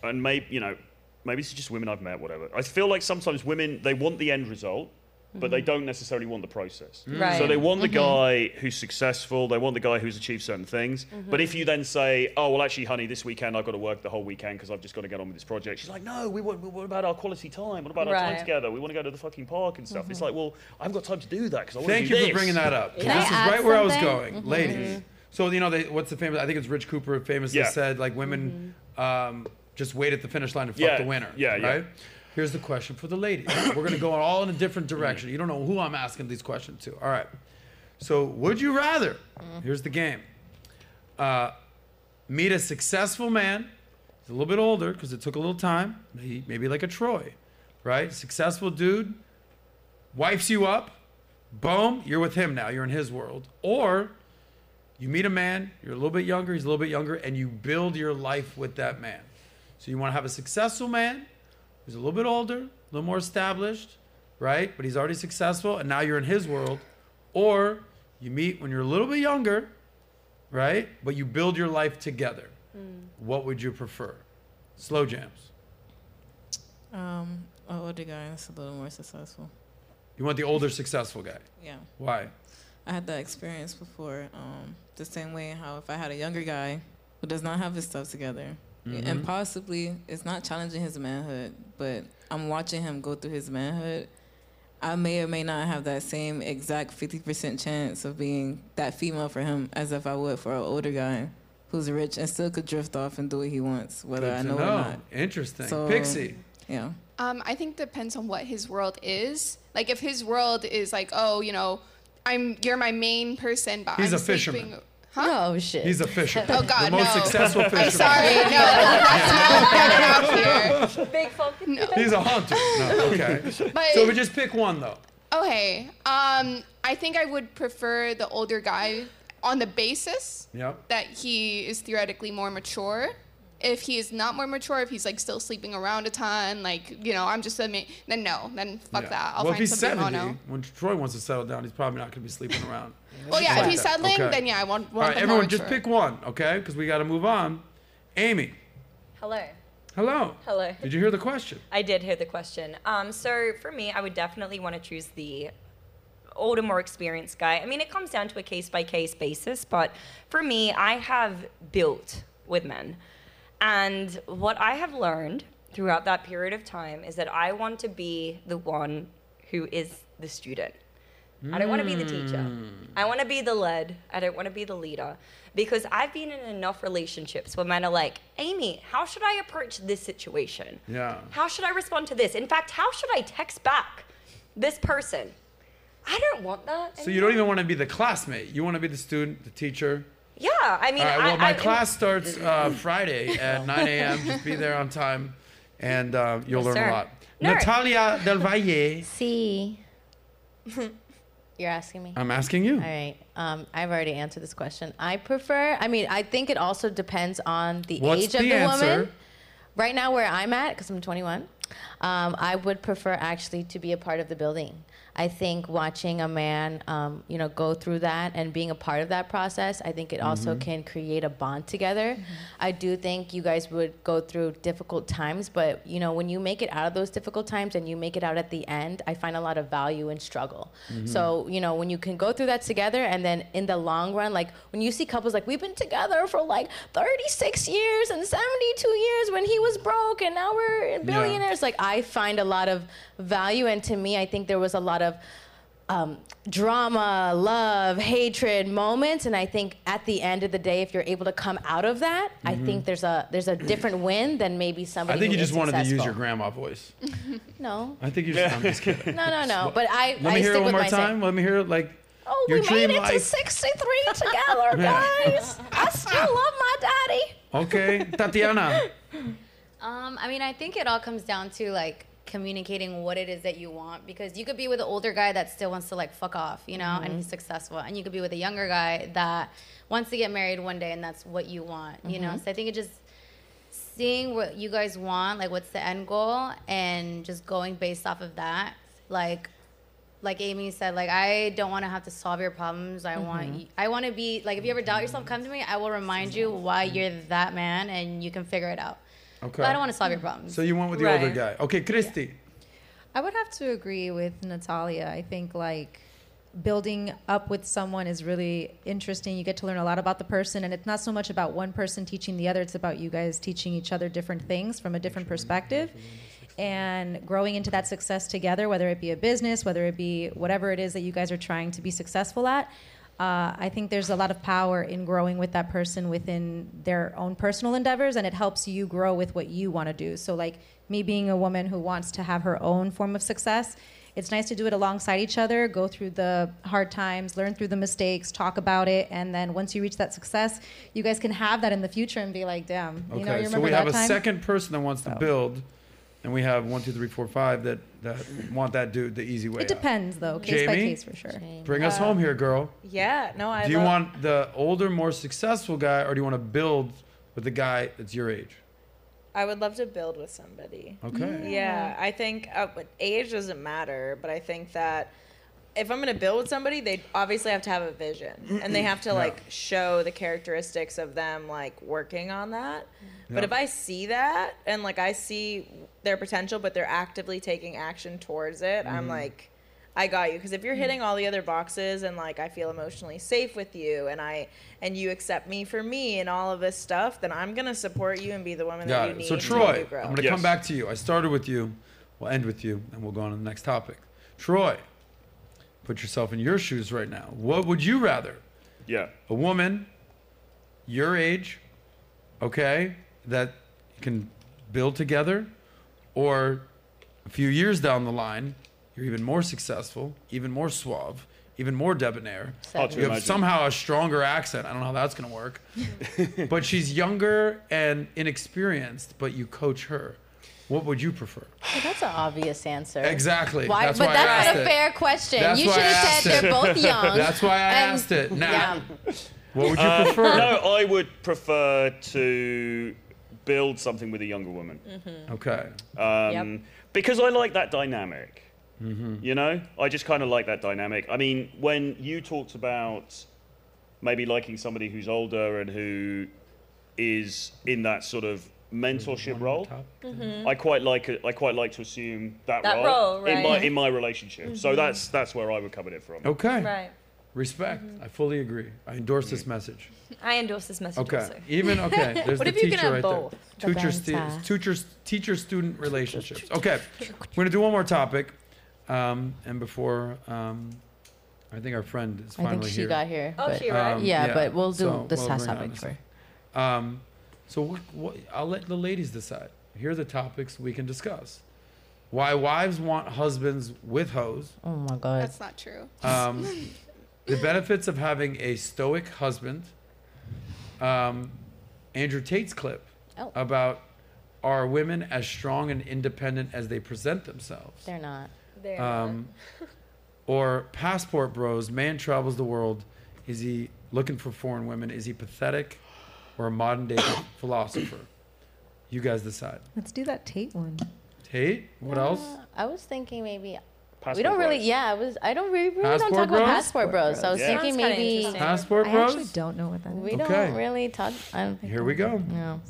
and maybe you know, maybe it's just women I've met, whatever. I feel like sometimes women they want the end result, but they mm-hmm. don't necessarily want the process. Mm. Right. So they want the Mhm. guy who's successful. They want the guy who's achieved certain things. But mm-hmm. if you then say, "Oh well, actually, honey, this weekend I've got to work the whole weekend because I've just got to get on with this project," she's like, "No, we want. What about our quality time? What about our time together? We want to go to the fucking park and stuff." It's mm-hmm. like, well, I haven't got time to do that because I want Thank to you do for bringing that up. Can I this is add right where I was something? going, ladies. So you know, they, what's the famous? I think it's Rich Cooper famously Yeah. said like women um, just wait at the finish line and fuck Yeah, the winner. yeah, yeah. right? Here's the question for the ladies. We're gonna go all in a different direction. You don't know who I'm asking these questions to. All right. So would you rather? Here's the game. Uh, meet a successful man. He's a little bit older because it took a little time. Maybe, maybe like a Troy, right? Successful dude, wipes you up. Boom, you're with him now. You're in his world. Or you meet a man, you're a little bit younger, he's a little bit younger, and you build your life with that man. So you want to have a successful man who's a little bit older, a little more established, right? But he's already successful, and now you're in his world. Or you meet when you're a little bit younger, right? But you build your life together. What would you prefer? Slow jams. Um, a older guy that's a little more successful. You want the older, successful guy. Yeah. Why? I had that experience before. Um, the same way how if I had a younger guy who does not have his stuff together, Mhm. and possibly it's not challenging his manhood, but I'm watching him go through his manhood. I may or may not have that same exact 50% chance of being that female for him as if I would for an older guy who's rich and still could drift off and do what he wants, whether Good I to know, or not. Interesting. So- Pixie. Yeah. Um, I think depends on what his world is. Like if his world is like, oh, you know, I'm you're my main person, but He's I'm a fisherman. Sleeping- Huh? Oh shit. He's a fisher. Oh God, the most no. successful fisherman. I'm sorry, no, that's not out here. Big fucking No. He's a hunter. No, okay. But- so we just pick one though. Okay. Um, I think I would prefer the older guy on the basis Yep. that he is theoretically more mature. If he is not more mature, if he's like still sleeping around a ton, like you know, I'm just a ma- then no, then fuck Yeah. that. I'll well, if find he's something 70, mono. when Troy wants to settle down, he's probably not going to be sleeping around. Well, yeah, if he's Okay. settling, Okay. then yeah, I want, All want right, the everyone, more just mature. pick one, okay? Because we got to move on. Amy, Hello. hello. Hello. Did you hear the question? I did hear the question. Um, so for me, I would definitely want to choose the older, more experienced guy. I mean, it comes down to a case by case basis, but for me, I have built with men. And what I have learned throughout that period of time is that I want to be the one who is the student. I don't want to be the teacher. I want to be the lead. I don't want to be the leader. Because I've been in enough relationships where men are like, Amy, how should I approach this situation? Yeah. How should I respond to this? In fact, how should I text back this person? I don't want that. So you don't even want to be the classmate. You want to be the student, the teacher. Yeah, I mean, All right. Well, I, my I, class starts uh, Friday at 9 a.m. Just be there on time, and uh, you'll Yes, learn sir. a lot. No. Natalia Del Valle. See. You're asking me? I'm asking you. All right. Um, I've already answered this question. I prefer, I mean, I think it also depends on the What's age of the the answer? woman. Right now, where I'm at, because I'm 21, Um, I would prefer actually to be a part of the building. I think watching a man, um, you know, go through that and being a part of that process, I think it also Mhm. can create a bond together. I do think you guys would go through difficult times, but you know, when you make it out of those difficult times and you make it out at the end, I find a lot of value in struggle. Mhm. So you know, when you can go through that together, and then in the long run, like when you see couples like we've been together for like 36 years and 72 years when he was broke, and now we're billionaires. Like I find a lot of value, and to me, I think there was a lot of um, drama, love, hatred moments, and I think at the end of the day, if you're able to come out of that, I Mhm. think there's a there's a different win than maybe somebody. I think who you just is wanted to use your grandma voice. No. I think you just. I'm just kidding. No, no, no. But I, Let I me hear stick it one with more my time. Let me hear it like. Oh, your we dream made it to 63 together, guys. I still love my daddy. Okay, Tatiana. Um, I mean, I think it all comes down to like communicating what it is that you want because you could be with an older guy that still wants to like fuck off, you know, and Mhm. he's successful, and you could be with a younger guy that wants to get married one day and that's what you want, you know. Mhm. So I think it just seeing what you guys want, like what's the end goal, and just going based off of that, like. Like Amy said, like I don't want to have to solve your problems. I want Mhm. you, I want to be like if you ever doubt yourself, come to me. I will remind you why you're that man, and you can figure it out. Okay. But I don't want to solve your problems. So you went with the older guy. Okay, Christy. I would have to agree with Natalia. I think like building up with someone is really interesting. You get to learn a lot about the person, and it's not so much about one person teaching the other. It's about you guys teaching each other different things from a different perspective, and growing into that success together. Whether it be a business, whether it be whatever it is that you guys are trying to be successful at. Uh, I think there's a lot of power in growing with that person within their own personal endeavors, and it helps you grow with what you want to do. So, like me being a woman who wants to have her own form of success, it's nice to do it alongside each other, go through the hard times, learn through the mistakes, talk about it, and then once you reach that success, you guys can have that in the future and be like, damn, you know, Okay, you so we have a time? second person that wants to build, and we have one, two, three, four, five that that want that dude the easy way. It depends, though, out. case by case for sure. Bring us Uh, home here, girl. Yeah, no, I do you love- want the older, more successful guy, or do you want to build with the guy that's your age? I would love to build with somebody. Okay. Yeah, I think uh, age doesn't matter, but I think that if I'm gonna build with somebody, they obviously have to have a vision, and they have to Yeah. like show the characteristics of them like working on that. But if I see that and like I see their potential, but they're actively taking action towards it, I'm Mhm. like. I got you because if you're hitting all the other boxes and like I feel emotionally safe with you and I and you accept me for me and all of this stuff, then I'm gonna support you and be the woman that you it. need. So Troy, you grow. I'm going to come back to you. I started with you. We'll end with you, and we'll go on to the next topic. Troy, put yourself in your shoes right now. What would you rather? Yeah. A woman, your age, okay, that can build together, or a few years down the line, you're even more successful, even more suave, even more debonair. Hard to you have imagine. somehow a stronger accent. I don't know how that's going to work. but she's younger and inexperienced, but you coach her. What would you prefer? Well, that's an obvious answer. Exactly. Why, That's but why I that's asked not a it. fair question. That's you should have said it. they're both young. That's why I and- asked it. Now, Yeah. what would you Uh, prefer? No, I would prefer to build something with a younger woman. Mm-hmm. Okay. Um, Because I like that dynamic. Mm-hmm. You know, I just kind of like that dynamic. I mean, when you talked about maybe liking somebody who's older and who is in that sort of mentorship role, Mhm. I quite like it. I quite like to assume that, That role, role, in my in my relationship. So Mhm. that's that's where I would come at it from. Okay. Right. Respect. I fully agree. I endorse this message. I endorse this message Okay. also. Even okay. There's What the if you teacher can have right both? there. The Teacher, stu- banter. teacher, teacher student relationships. Okay. We're gonna do one more topic, um, and before um, I think our friend is finally here. I think finally she here. got here, Oh, but- she arrived? Um, Yeah, but we'll do this we'll last topic on in a second. Um, so what, what, I'll let the ladies decide. Here are the topics we can discuss. Why wives want husbands with hoes. Oh my god. That's not true. Um, the benefits of having a stoic husband. Um, Andrew Tate's clip Oh. about are women as strong and independent as they present themselves? They're not. They're Um, or passport bros, man travels the world. Is he looking for foreign women? Is he pathetic or a modern day philosopher? You guys decide. Let's do that Tate one. Tate. What uh, else? I was thinking maybe. we don't really, bros. yeah. I was. I don't really, really Passport don't talk bros? about passport bros. So I was Yeah. thinking maybe interesting. Passport I bros. actually don't know what that is. we Okay. don't really talk. I don't think. Here we go. No.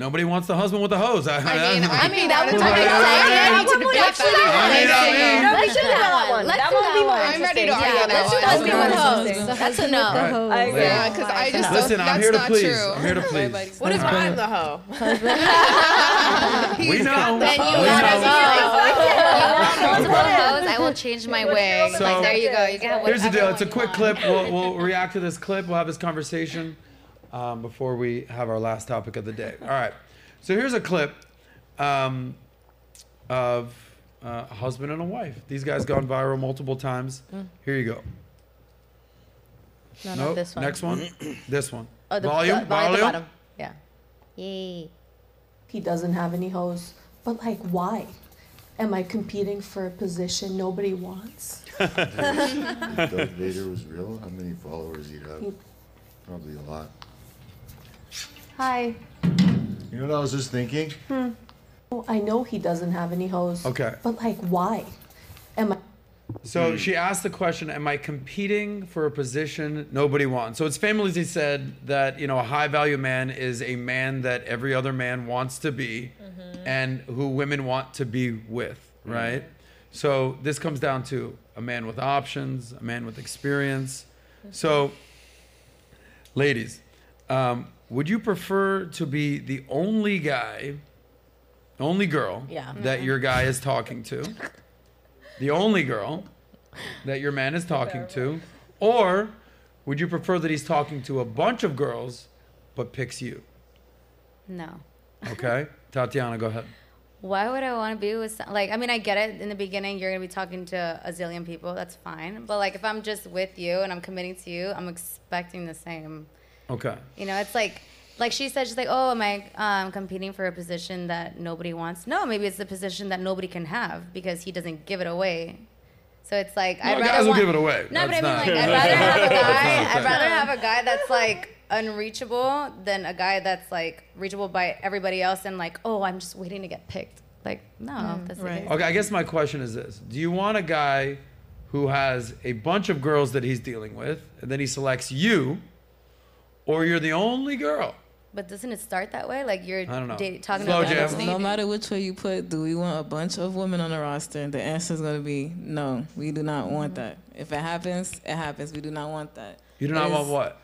Nobody wants the husband with the hose. I, I mean, I mean, that would would be be exciting. exciting. Let's do that I one. mean, I mean- No, we should do that one. Let's that do one that would be one. I'm ready to interesting. argue Yeah, that let's do one. husband with Interesting. hose. That's a no. Okay. Yeah, because I just Listen, don't. I'm That's here to not please. true. I'm here to please. What if I'm the hoe? We know. Then you We gotta know. Want multiple hoes? I will change my way. So- like there you go. You can have Here's the deal. It's a quick clip. We'll, we'll react to this clip. We'll have this conversation um, before we have our last topic of the day. All right. So here's a clip um, of uh, a husband and a wife. These guys gone viral multiple times. Here you go. No, Nope. this one. Next one. this one. Oh, the volume. the, volume the volume. bottom. Yeah. Yay. He doesn't have any hose. But like, why? Am I competing for a position nobody wants? Doug Vader was real, how many followers he'd have? Probably a lot. Hi. You know what I was just thinking? Hmm. Well, I know he doesn't have any hoes. Okay. But like, why? Am I? So hmm. she asked the question, "Am I competing for a position nobody wants?" So it's famously said that you know a high value man is a man that every other man wants to be, mm-hmm. and who women want to be with, hmm. right? So this comes down to a man with options, a man with experience. Mm-hmm. So, ladies, um, would you prefer to be the only guy, only girl Yeah. that your mm-hmm. guy is talking to? the only girl that your man is talking to, or would you prefer that he's talking to a bunch of girls but picks you? No. Okay, Tatiana, go ahead. Why would I want to be with some, like I mean I get it in the beginning you're gonna be talking to a zillion people that's fine but like if I'm just with you and I'm committing to you I'm expecting the same Okay. you know it's like like she said she's like oh am I um, competing for a position that nobody wants no maybe it's the position that nobody can have because he doesn't give it away so it's like No, I'd guys rather will want, give it away. no but I mean not- like I'd rather have a guy I'd rather have a guy that's like unreachable than a guy that's like reachable by everybody else and like oh I'm just waiting to get picked like no that's the case. Okay, I guess my question is this: Do you want a guy who has a bunch of girls that he's dealing with, and then he selects you, or you're the only girl? But doesn't it start that way? Like you're I don't know. date, talking Slow to jam. No matter which way you put, do we want a bunch of women on the roster? The answer is going to be no. We do not want mm-hmm. that. If it happens, it happens. We do not want that. You do not It want what?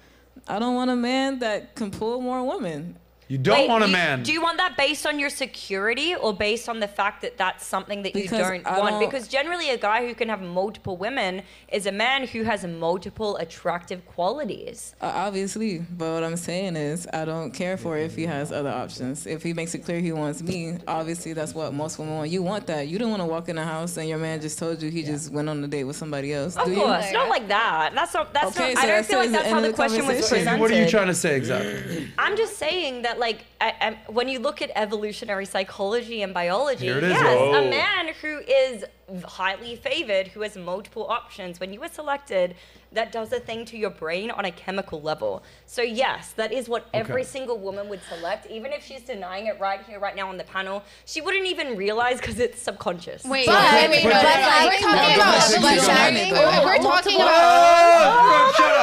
I don't want a man that can pull more women. You don't Wait, want a you- man. Do you want that based on your security or based on the fact that that's something that Because you don't I want? don't- Because generally, a guy who can have multiple women is a man who has multiple attractive qualities. Uh, obviously, but what I'm saying is, I don't care for if he has other options. If he makes it clear he wants me, obviously that's what most women want. You want that. You don't want to walk in the house and your man just told you he just went on a date with somebody else. Of do you? course, not like that. That's not. That's Okay, not. so I don't feel like that's how the the question was conversation. presented. What are you trying to say exactly? I'm just saying that, like, I, I, when you look at evolutionary psychology and biology, Here it is, yes, yo. a man who is highly favored, who has multiple options, when you are selected, that does a thing to your brain on a chemical level. So yes, that is what every single woman would select, even if she's denying it right here, right now on the panel. She wouldn't even realize because it's subconscious. Wait, But- I mean, but no, no, like- we're talking about but Pixie, evolution. don't If have it, we're talking Multiple- about Oh, shut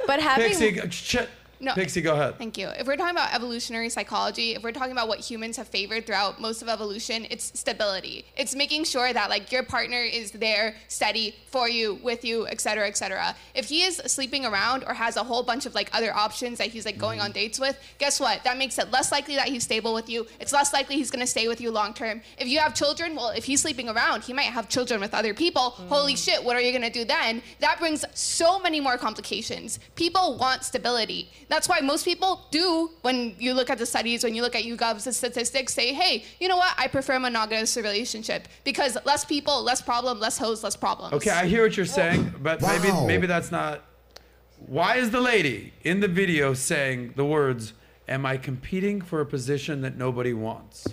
up. But having Pixie, shut. No. Pixie, go ahead. Thank you. If we're talking about evolutionary psychology, if we're talking about what humans have favored throughout most of evolution, it's stability. It's making sure that like your partner is there, steady for you, with you, et cetera, et cetera. If he is sleeping around or has a whole bunch of like other options that he's like going mm-hmm. on dates with, guess what? That makes it less likely that he's stable with you. It's less likely he's gonna stay with you long term. If you have children, well, if he's sleeping around, he might have children with other people. Mm. Holy shit, what are you gonna do then? That brings so many more complications. People want stability. That's why most people do, when you look at the studies, when you look at YouGov's statistics, say, hey, you know what? I prefer a monogamous relationship because less people, less problem, less hoes, less problems. Okay, I hear what you're saying, but maybe maybe that's not. Why is the lady in the video saying the words, "Am I competing for a position that nobody wants?"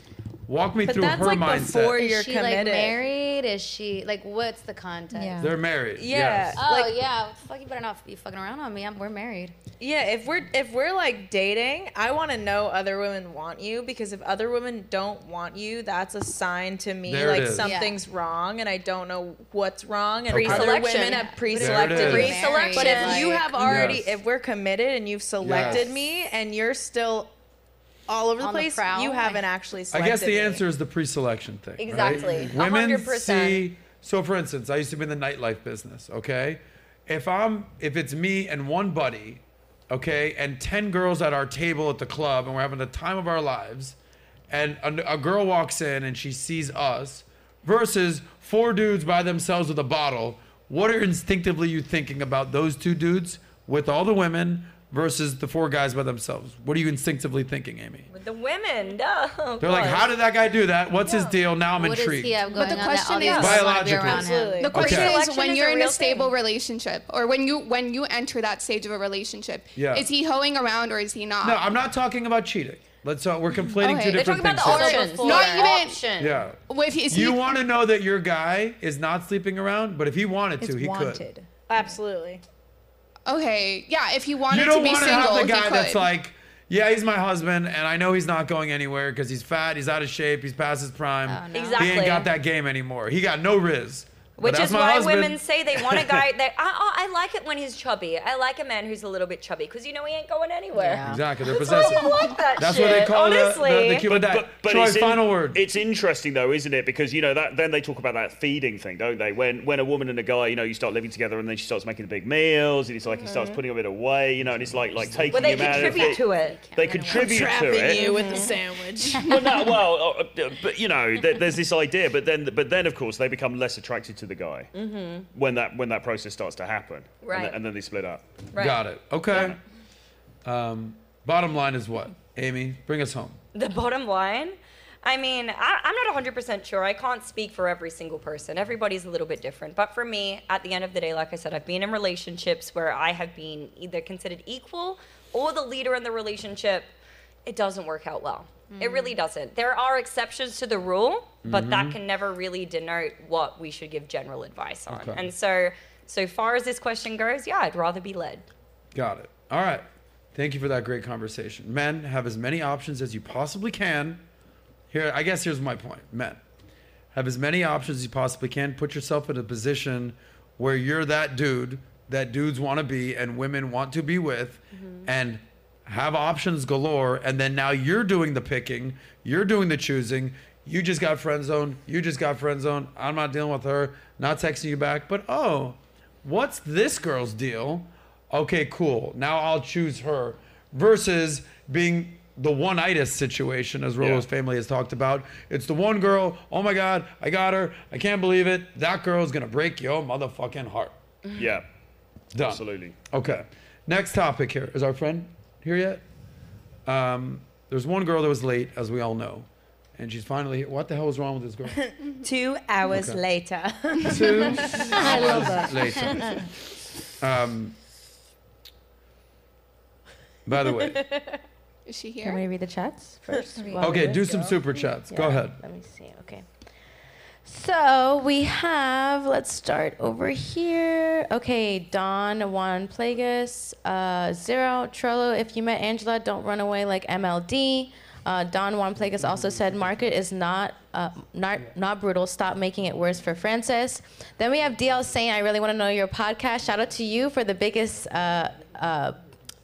Walk me But through that's her like mindset. before Is she like married? Is she like what's the context? They're married. Yeah. Yes. Oh Like- yeah. Fuck you better not be fucking around on me. I'm, we're married. Yeah, if we're if we're like dating, I want to know other women want you because if other women don't want you, that's a sign to me There like is. something's wrong and I don't know what's wrong and Okay. other Pre-selection. women have There pre-selected it is. me. Pre-selection. But if you have already Yes. if we're committed and you've selected Yes. me and you're still all over the On the place, you haven't actually I guess the me. answer is the pre-selection thing. right? Exactly. Women 100%. see. So, for instance, I used to be in the nightlife business. Okay, if I'm if it's me and one buddy, okay, and ten girls at our table at the club, and we're having the time of our lives, and a, a girl walks in and she sees us, versus four dudes by themselves with a bottle. What are instinctively you thinking about those two dudes with all the women versus the four guys by themselves? What are you instinctively thinking, Amy? With the women, duh. They're like, how did that guy do that? What's his deal? Now I'm What does intrigued. he have But the on that all question these is- women wanna be Biologically. around him? Absolutely. The question Okay. is Selection when is you're a in real a stable thing. relationship or when you when you enter that stage of a relationship, Yeah. is he hoeing around or is he not? No, I'm not talking about cheating. Let's. Uh, we're conflating Okay. two They're different talking about things. the here. options. Not even- option. Yeah. Well, if he, is You he, want to know that your guy is not sleeping around, but if he wanted to, It's he wanted. could. Absolutely. Okay, yeah, if he wanted You don't to be want to single, have the he guy could. that's like, yeah, he's my husband, and I know he's not going anywhere because he's fat, he's out of shape, he's past his prime. Oh, no. He ain't got that game anymore. He got no rizz. But Which is why husband. women say they want a guy that I, oh, I like it when he's chubby. I like a man who's a little bit chubby because you know he ain't going anywhere. Yeah. Exactly, they're possessive. I like that That's shit. what they call the, honestly. the, the Cuban diet. Troy, it's in- final word. It's interesting though, isn't it? Because you know that then they talk about that feeding thing, don't they? When when a woman and a guy, you know, you start living together, and then she starts making the big meals, and it's like he starts putting a bit away, you know, and it's like like taking Well, they him out of contribute it. to it. They contribute to Trapping it. you with the sandwich. well, no, well, uh, uh, but you know, there, there's this idea, but then, but then, of course, they become less attracted to the guy when that when that process starts to happen, and, Mm-hmm. Then, and then they split up. Right. Got it. Okay. Um, bottom line is what? Amy, bring us home. The bottom line, I mean, I, I'm not 100% sure. I can't speak for every single person. Everybody's a little bit different. But for me, at the end of the day, like I said, I've been in relationships where I have been either considered equal or the leader in the relationship. It doesn't work out well. It really doesn't. There are exceptions to the rule, but that mm-hmm. can never really denote what we should give general advice on. Okay. And so, so far as this question goes, yeah, I'd rather be led. Got it. All right. Thank you for that great conversation. Men, have as many options as you possibly can. Here, I guess here's my point. Men, have as many options as you possibly can. Put yourself in a position where you're that dude that dudes want to be and women want to be with, mm-hmm. and have options galore. And then now you're doing the picking, you're doing the choosing. You just got friend zone. You just got friend zone. I'm not dealing with her. Not texting you back. But oh, what's this girl's deal? Okay, cool. Now I'll choose her. Versus being the one-itis situation, as Rollo's Yeah. family has talked about. It's the one girl. Oh my God, I got her. I can't believe it. That girl's gonna break your motherfucking heart. Yeah, Done. absolutely. Okay. Next topic here. Is our friend here yet? Um, there's one girl that was late, as we all know. And she's finally here. What the hell was wrong with this girl? Two hours Okay. later. Two I love that. later. Um, by the way, is she here? Can we read the chats first? while okay, do some super chats. Go ahead. Let me see. Okay. So we have, let's start over here. Okay, Don, Juan Plagas, uh, Zero, Trello. If you met Angela, don't run away like MLD. Uh, Don Juan Plagas also said, "Market is not uh, not not brutal. Stop making it worse for Francis." Then we have DL saying, "I really want to know your podcast." Shout out to you for the biggest uh, uh,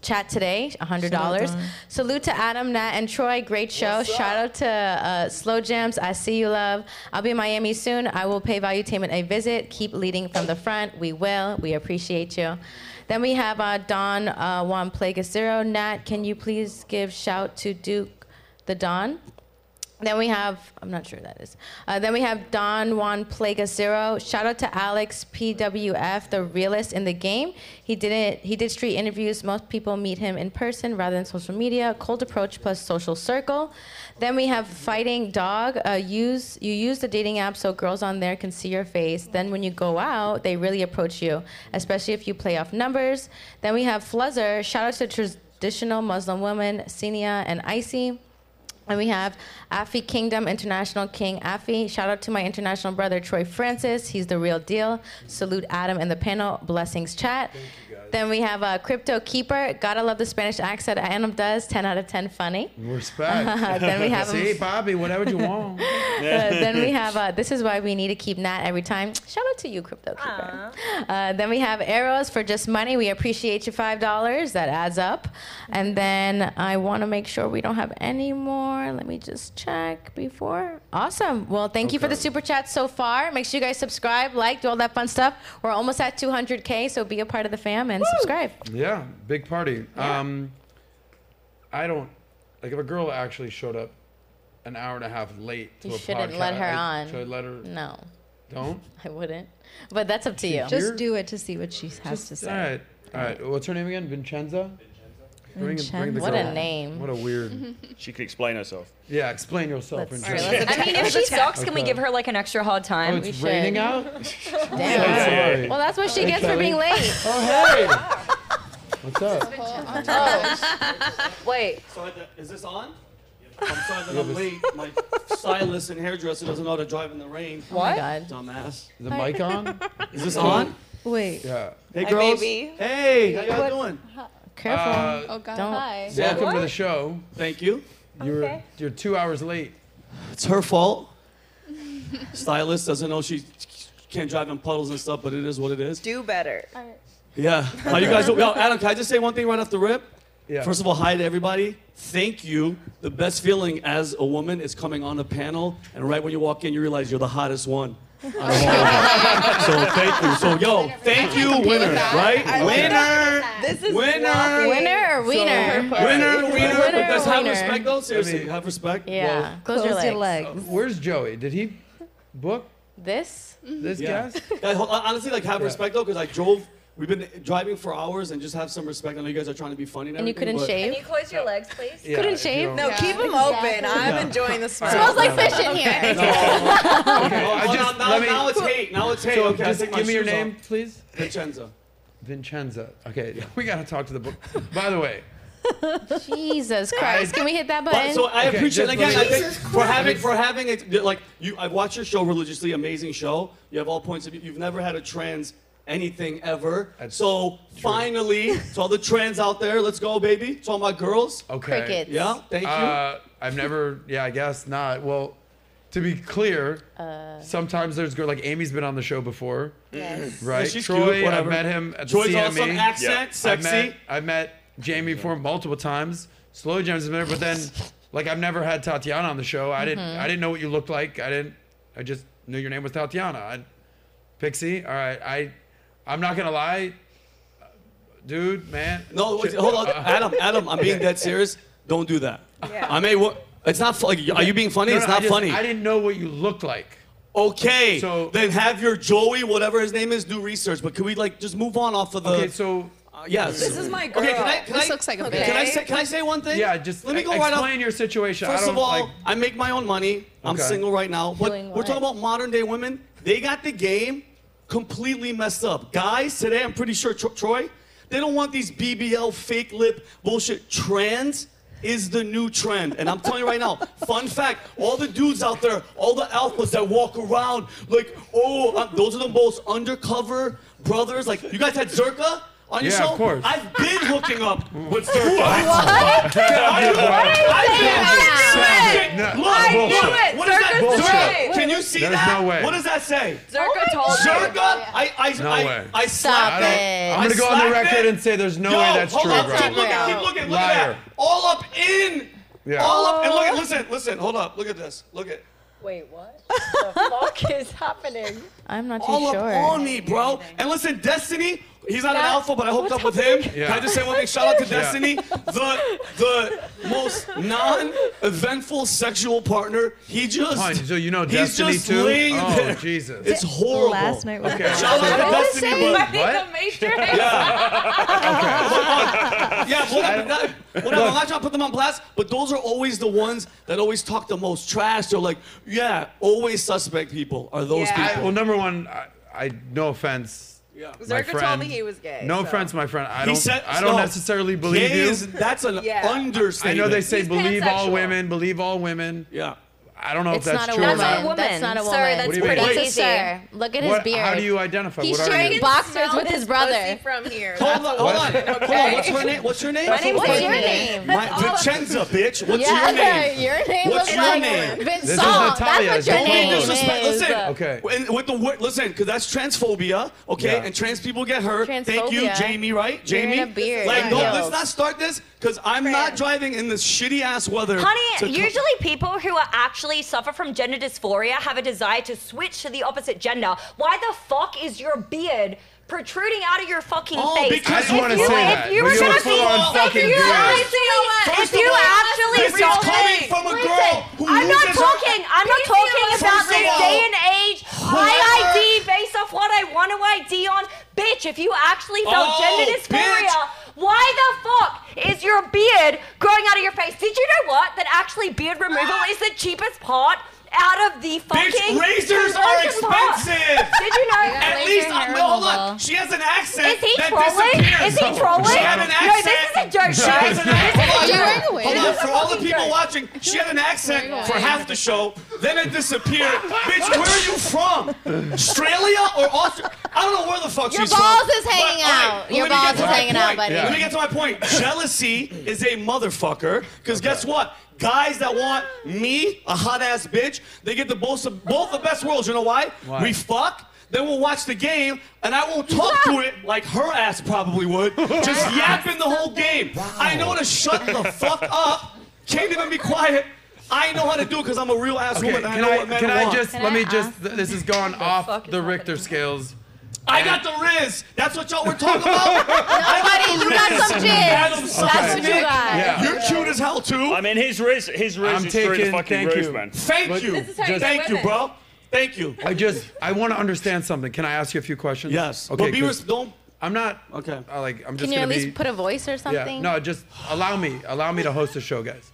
chat today, hundred dollars. Shout out, Don. Salute to Adam, Nat, and Troy. Great show. Shout out to uh, Slow Jams. I see you, love. I'll be in Miami soon. I will pay Valuetainment a visit. Keep leading from the front. We will. We appreciate you. Then we have uh, Don uh, Juan Plagas Zero. Nat, can you please give shout to Duke the Don? Then we have, I'm not sure that is. Uh, then we have Don Juan Plaga Zero. Shout out to Alex PWF, the realist in the game. He didn't. He did street interviews. Most people meet him in person rather than social media. Cold approach plus social circle. Then we have Fighting Dog. Uh, use you use the dating app so girls on there can see your face. Then when you go out, they really approach you, especially if you play off numbers. Then we have Fluzzer. Shout out to traditional Muslim women, Sinia and Icy. And we have Afi Kingdom International King Afi. Shout out to my international brother Troy Francis. He's the real deal. Salute Adam and the panel. Blessings chat. Then we have uh, Crypto Keeper. Gotta love the Spanish accent. Adam does. 10 out of 10 funny. Respect. then we have See, Bobby, whatever you want. uh, then we have uh, this is why we need to keep Nat every time. Shout out to you, Crypto Keeper. Uh, then we have arrows for just money. We appreciate you five dollars. That adds up. And then I want to make sure we don't have any more. Let me just check before. Awesome. Well, thank you for the super chat so far. Make sure you guys subscribe, like, do all that fun stuff. We're almost at 200k, so be a part of the fam and subscribe. Yeah, big party. Um, I don't like if a girl actually showed up an hour and a half late to You a shouldn't podcast. let her I- on. Should I let her? No. Don't. I wouldn't. But that's up to you. Just do it to see what she has to say. All right, all right. What's her name again? Vincenza. Bring, bring the What a name. What a weird. She could explain herself. Yeah, explain yourself. Let's- Vincenza. all right, let's I mean, if she sucks, can we give her like an extra hard time? Oh, it's raining out. Damn. Sorry. Well, that's what she Hey, gets for being late. Oh hey. What's up? Oh. Wait. Sorry, is this on? I'm sorry that I'm late. My stylist and hairdresser doesn't know how to drive in the rain. Oh my What? God. Dumbass. The mic on? Is this on? Wait. Yeah. Hey, Hi, girls. baby. Hey, how y'all What? doing? Careful. Uh, Oh God. Don't. Hi. Welcome to the show. Thank you. You're Okay. you're two hours late. It's her fault. Stylist doesn't know she can't drive in puddles and stuff, but it is what it is. Do better. Yeah. How you guys? Yo, Adam, can I just say one thing right off the rip? Yeah. First of all, hi to everybody. Thank you. The best feeling as a woman is coming on a panel, and right when you walk in, you realize you're the hottest one. Out of all of them. so thank you. So yo, thank you, winner, right? I Winner. This is Winner. Winner or wiener? Winner, winner, Winner but or that's have respect though. Seriously, I mean- have respect. Yeah. Close, Close your legs. your legs. Uh, where's Joey? Did he book This? this Yeah. guest? Honestly, like have Yeah. respect though, because I drove. We've been driving for hours, and just have some respect. I know you guys are trying to be funny and And you couldn't but- shave? Can you close your legs, please? Yeah, Couldn't shave? No, Yeah. keep them Exactly. open. I'm Yeah. enjoying the smell. Smells like fish in here. Okay, I just now, let me. now it's hate. Now it's hate. So okay, just give me your name, off. please. Vincenzo. Vincenza. Okay, we gotta talk to the book. By the way, Jesus Christ. Can we hit that But, button? so I Okay, appreciate again. I think for having for having it like you. I've watched your show religiously. Amazing show. You have all points of view. You've never had a trans anything ever. That's so finally, to all the trans out there, let's go, baby. To all my girls. okay. Crickets. Yeah. Thank you. Uh, I've never. Yeah, I guess not. Well, to be clear, Uh, sometimes there's girl like Amy's been on the show before, right? she's Troy, cute. I've met him at the Troy's CME. awesome accent, Yeah. I've sexy. met, I've met Jamie before multiple times. Slow Jams has been there, but then like I've never had Tatiana on the show. I didn't Mm-hmm. I didn't know what you looked like. I didn't I just knew your name was Tatiana. I, Pixie, all right. I I'm not gonna lie, dude, man. No, wait, hold on, uh, Adam. Adam, I'm being dead serious. Don't do that. Yeah. I may. wa- It's not fu- like. Are you being funny? no, it's no, I not just- funny. I didn't know what you looked like. Okay. So- then have your Joey, whatever his name is, do research. But can we like just move on off of the? Okay, so Uh, yes. This is my girl. Okay, can I? Can This I, looks like a Can I Okay. say? Can I say one thing? yeah, just Let me go right off. explain your situation. I First don't of all, like. I make my own money. I'm Okay. single right now. But Doing we're what? talking about modern day women. They got the game completely messed up. Guys, today, I'm pretty sure, Tro- Troy, they don't want these BBL fake lip bullshit. Trans is the new trend. And I'm telling you right now, fun fact, all the dudes out there, all the alphas that walk around like, oh, uh, those are the most undercover brothers. Like, you guys had Zerka? On Yeah, show? of course. I've been hooking up with Zerka. What? No, Look, bullshit. look, what does that Bullshit. Zerka, Can you see There's that? no way. What does that say? Zerka told me. Zerka, I, I, No I, way. I Stop slapped it. I'm gonna go on the record it. and say there's no Yo, way that's hold true, on, bro. Keep looking, keep looking, look Liar. at that. All up in. Yeah. All up, and look at, listen, listen, hold up, look at this, look at. Wait, what? the fuck is happening? I'm not too All sure. All up on me, bro. And listen, Destiny, he's not an alpha, but I hooked up what's with him. Yeah. Can I just say one thing? Shout out to Yeah. Destiny, the the most non-eventful sexual partner. He just Fine, so you know he's Destiny just too? laying Oh, there. Jesus. It's horrible. Last night was Okay. Shout out to Destiny, but What? The Matrix. yeah, whatever. that- whatever. I'm not trying to put them on blast, but those are always the ones that always talk the most trash. They're like, yeah, always suspect people are those Yeah. I, people. well, number one, I, I no offense, yeah. Zerka friend, told me he was gay. No so. offense, my friend. I don't. Said, I don't no, necessarily believe you. Is, that's an yeah. understatement. I know they say He's believe pansexual. all women. Believe all women. Yeah. I don't know it's if that's not true. That's not a woman. That's not a woman. Sir, that's pretty mean? That's sir. Look at his beard. How do you identify? He's what sharing boxers with his brother. From here. Hold on, hold on. Okay. Hold on. What's her name? What's your name? My name's What's your name? My, Vincenza, bitch. What's yeah, your name? Your name What's your like name? Vincent. This is Natalia. That's what your don't name be disrespect. Is. Listen. Okay. And with the word, listen, because that's transphobia. Okay. Yeah. And trans people get hurt. Transphobia. Thank you, Jamie. Right? Jamie. Like, don't, let's not start this because I'm not driving in this shitty ass weather. Honey, usually people who are actually suffer from gender dysphoria have a desire to switch to the opposite gender. Why the fuck is your beard? protruding out of your fucking oh, face. Because you want to say that. If you were gonna be, if you if you actually don't, coming from a girl who I'm not talking. I'm not talking about this day and age. I ID based off what I want to ID on, bitch. If you actually felt gender dysphoria. Why the fuck is your beard growing out of your face? Did you know what? That actually beard removal is the cheapest part out of the fucking. Bitch, razors are expensive. Did you know? At least, I, well, look, she has an accent. Is he that trolling? Is he trolling? She had an accent. No, this is a joke. She has an accent. Hold on, hold on. for all the people joke. watching, she had an accent for half the show. Then it disappeared. Bitch, where are you from? Australia or Australia? I don't know where the fuck Your she's from. Your balls is hanging but, out. Right, Your balls is hanging point. out, buddy. Yeah. Let me get to my point. Jealousy is a motherfucker. Because okay. guess what? guys that want me, a hot ass bitch, they get the both of, both the best worlds. You know why? why? We fuck. Then we'll watch the game, and I won't talk to it like her ass probably would. Just yapping the whole game. Wow. I know how to shut the fuck up. Can't even be quiet. I know how to do it because I'm a real ass okay, woman. Can I, I, can I just can let I me ask? just? This has gone off the Richter scales. I got the Rizz. That's what y'all were talking about. Nobody, you got some jizz. That's what you got. Yeah. You're cute as hell too. I mean, his Rizz, his Rizz I'm is taking, straight fucking thank Rizz, you. man. Thank you. Thank you, bro. Thank you. I just, I want to understand something. Can I ask you a few questions? Yes. Okay. But be res- don't. I'm not. Okay. I like, I'm just. Can you at least be, put a voice or something? Yeah. No, just allow me, allow me to host the show, guys.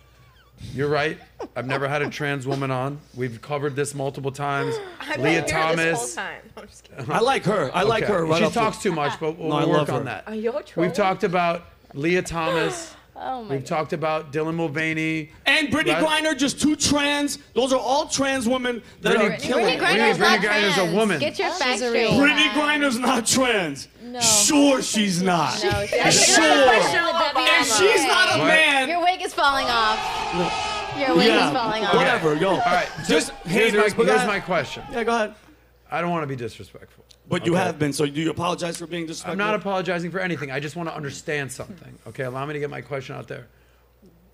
You're right. I've never had a trans woman on. We've covered this multiple times. I've been Lia This Thomas. whole time. I'm just kidding. I like her. I like Okay. her. Right she the- talks too much, but we'll No, work her. on that. Are y'all We've talked about Lia Thomas. Oh my We've God. talked about Dylan Mulvaney. and Brittney Right. Griner, just two trans. Those are all trans women that Brittney- are killing. Brittney. Brittney Griner's Brittney not Griner's a woman. Get your facts straight. Brittney Griner's not trans. No. Sure, she's not. No, she's- Sure. And she's not a man, You're falling off. Your wing yeah. is falling off. Whatever, go. All right, just here's, my, here's my question. Yeah, go ahead. I don't want to be disrespectful. But you have been, so do you apologize for being disrespectful? I'm not apologizing for anything. I just want to understand something. Okay, allow me to get my question out there.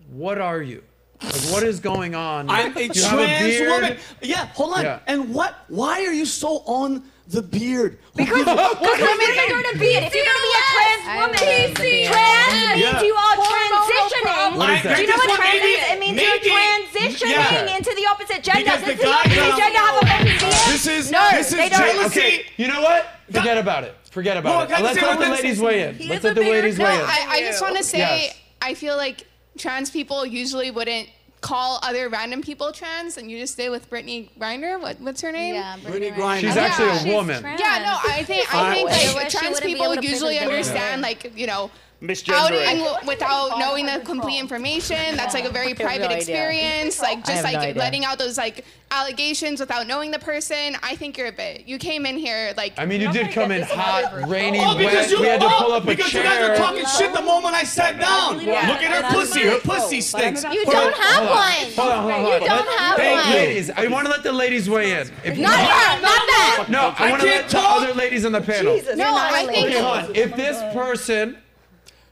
What are you? Like, what is going on? I'm a you trans a woman. Yeah, hold on. Yeah. And what? Why are you so on? the beard. Because, because women are going to be it. If you're going to be a trans woman, trans means you are transitioning. Do you know what trans means? It means you're transitioning into the opposite gender. Does the, the opposite gender have a woman's beard? This is no, this is jealousy. Okay. You know what? Forget about it. Forget about it. Let's let the ladies weigh in. Let's let the ladies weigh in. I just want to say, I feel like trans people usually wouldn't call other random people trans and you just stay with Brittney Griner? What, what's her name? Yeah, Brittney, Brittney Griner. She's yeah. actually a woman. Yeah, no, I think I think like, trans people usually understand like you know misgendering outing without knowing the complete information. That's like a very private no experience. Like just like no letting out those like allegations without knowing the person. I think you're a bit. You came in here like. I mean, you did come in hot, rainy, oh, wet. You, we had to pull up a because chair. Because you guys were talking shit the moment I sat down. Yeah. Look at her pussy. Her pussy stinks. You don't have one. Hold on, hold on. You don't have one. Ladies, I want to let the ladies weigh in. If not that. not that. No, I want to let the other ladies on the panel. no, I think. Okay. If this person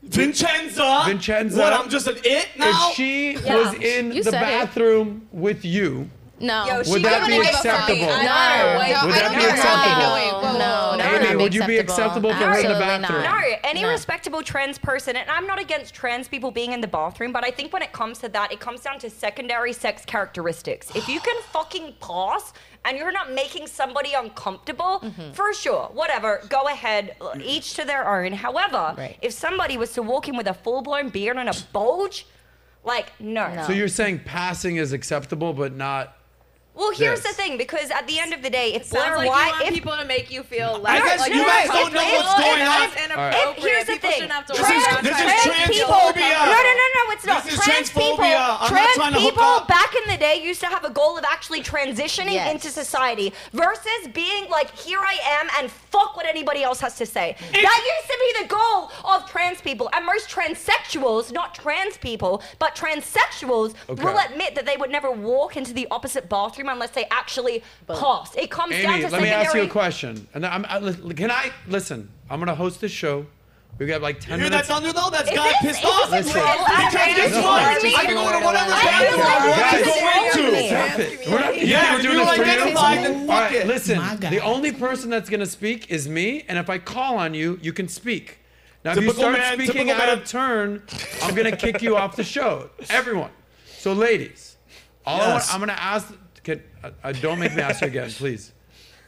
Vincenza. Vincenza. What? I'm just an it now. If she Yeah. was in You the it. bathroom with you, No. Yo, Would that be acceptable? No. Wait, Would that be acceptable? No. No, Amy, would you be acceptable for her in the bathroom? not. No, any No. respectable trans person, and I'm not against trans people being in the bathroom, but I think when it comes to that, it comes down to secondary sex characteristics. If you can fucking pass and you're not making somebody uncomfortable, mm-hmm. for sure, whatever, go ahead, uh, mm-hmm. each to their own. However, right. if somebody was to walk in with a full blown beard and a bulge, like, no. no. So you're saying passing is acceptable, but not well, here's this. the thing, because at the end of the day, if Sounds Blair like you White, want if people to make you feel I guess like you you're guys like, don't know if what's it's going on. inappropriate, Alright. if, here's the people thing, shouldn't to This is- this is trans trans people. transphobia. No, no, no, no, it's not. This is trans people. transphobia. I'm not trans trying to hook people up. back in the day used to have a goal of actually transitioning Yes. into society versus being like, here I am, and fuck what anybody else has to say. that used to be the goal of trans people, and most transsexuals, not trans people, but transsexuals, Okay. will admit that they would never walk into the opposite bathroom unless they actually pause. It comes down Amy, to let me ask you a question. And I'm, I, can I listen? I'm gonna host this show. We got like ten You hear minutes. that thunder though? That's Is God this- pissed is off. this Listen. real? Because guess No, what? I can go to whatever I feel bathroom like I want to this go into. me. Stop it. We're not, you Yeah, think we're if doing you this for identify, you? then fuck right, it. listen. The only person that's gonna speak is me, and if I call on you, you can speak. Now, if you start man, speaking out man. of turn, I'm gonna kick you off the show. Everyone. So, ladies, all I want, I'm gonna ask. Can, uh, uh, don't make me ask you again, please.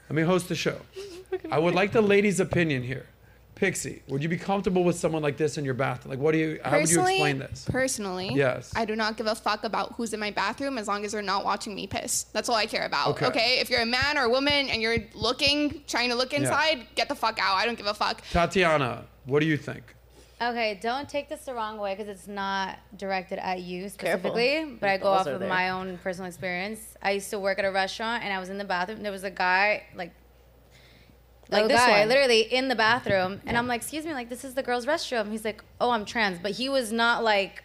Let me host the show. I would like the ladies' opinion here. Pixie, would you be comfortable with someone like this in your bathroom? Like, what do you? How would you explain this? personally, Yes. I do not give a fuck about who's in my bathroom as long as they're not watching me piss. That's all I care about. Okay. Okay. If you're a man or a woman and you're looking, trying to look inside, get the fuck out. I don't give a fuck. Tatiana, what do you think? Okay, don't take this the wrong way because it's not directed at you Careful. specifically, but I go off of there. my own personal experience. I used to work at a restaurant and I was in the bathroom. There was a guy like like Oh, this this guy one. literally in the bathroom and I'm like, "Excuse me, like this is the girls' restroom." He's like, "Oh, I'm trans." But he was not like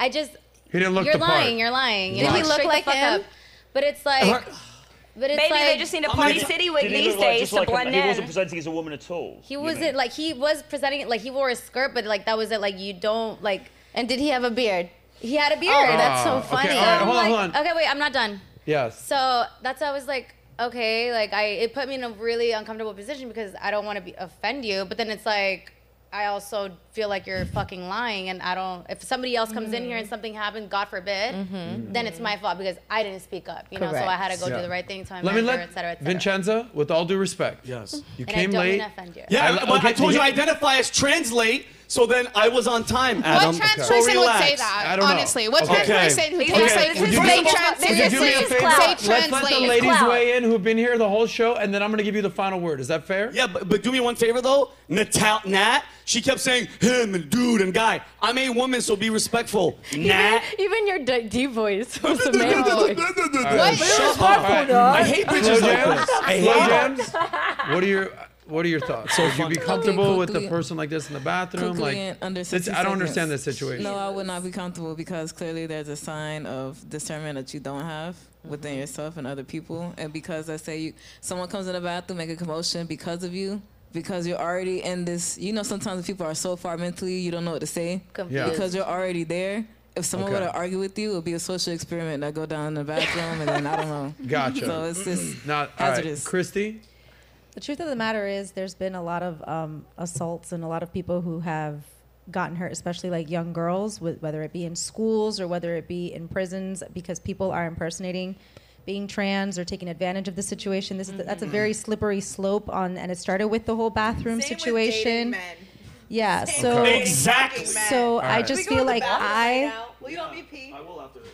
I just He didn't look You're the part. lying, you're lying. You Did know, he look straight like fuck him? up. But it's uh-huh. like but it's Maybe like they just need a party city wig Did he these look like days to like a- blend he wasn't presenting as a woman at all. he you was know? it like he was presenting it like he wore a skirt, but like that was it like you don't like And did he have a beard? he had a beard. Oh, that's so Ah, okay, funny. all right, I'm hold on, like, hold on. Okay, wait, I'm not done. Yes. So that's why I was like, okay, like I it put me in a really uncomfortable position because I don't want to be offend you, but then it's like I also feel like you're fucking lying, and I don't. If somebody else comes in here and mm-hmm. something happened, God forbid, mm-hmm. Mm-hmm. then it's my fault because I didn't speak up. You know, so I had to go Yeah. do the right thing to my Let me manager, let et cetera, et cetera. Vincenza, with all due respect. Yes. You and came I don't late. mean to offend you. Yeah, I- but I told you. I identify as translate, so then I was on time, Adam. what trans So person would say that? I don't know. honestly, what Okay. trans person who thinks Okay. like Would you say do me- trans Would Would you do me a favor? Say Let's let the ladies Clout. weigh in who've been here the whole show, and then I'm going to give you the final word. Is that fair? Yeah, but, but do me one favor though. Natal, Nat, she kept saying him and dude and guy. I'm a woman, so be respectful. Nat. Even your d- deep voice was the man voice. What? Shut up. I hate bitches like this. I hate. What are your What are your thoughts? So Would you be fun. comfortable with a person like this in the bathroom? Quickly Like, in under this- 60 I don't understand seconds. this situation. No, I would not be comfortable because clearly there's a sign of discernment that you don't have within mm-hmm. yourself and other people. And because I say you, someone comes in the bathroom, make a commotion because of you, because you're already in this. You know, sometimes people are so far mentally, you don't know what to say Yeah. because you're already there. If someone Okay. were to argue with you, it would be a social experiment that go down in the bathroom, and then I don't know. Gotcha. So it's just Not all right. hazardous. Christy. The truth of the matter is, there's been a lot of um, assaults and a lot of people who have gotten hurt, especially like young girls, with, whether it be in schools or whether it be in prisons, because people are impersonating being trans or taking advantage of the situation. This is that's a very slippery slope on, and it started with the whole bathroom Same with situation. dating men. Yeah, so with Exactly. so All I just feel like I. right. Will you help me pee?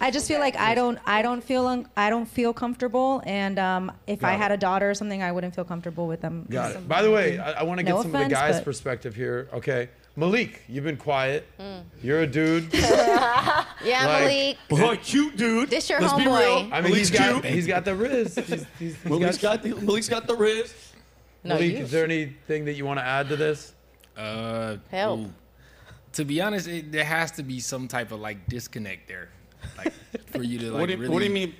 I just feel like I don't I don't feel un- I don't feel comfortable and um, if Got I it. had a daughter or something I wouldn't feel comfortable with them. Got it. By the way, I, I want to get No some of the guys' but- perspective here. Okay, Malik, you've been quiet. You're a dude. Yeah, Like- Malik. Boy, cute dude. This your Let's homeboy. I mean, Malik's he's got cute. he's got the rizz. He's, he's, he's Malik's got, got the, Malik's got the rizz. No, Malik, you- is there anything that you want to add to this? Uh, Help. ooh. To be honest, it, there has to be some type of like disconnect there, like for you to like what, do you, really. what do you mean?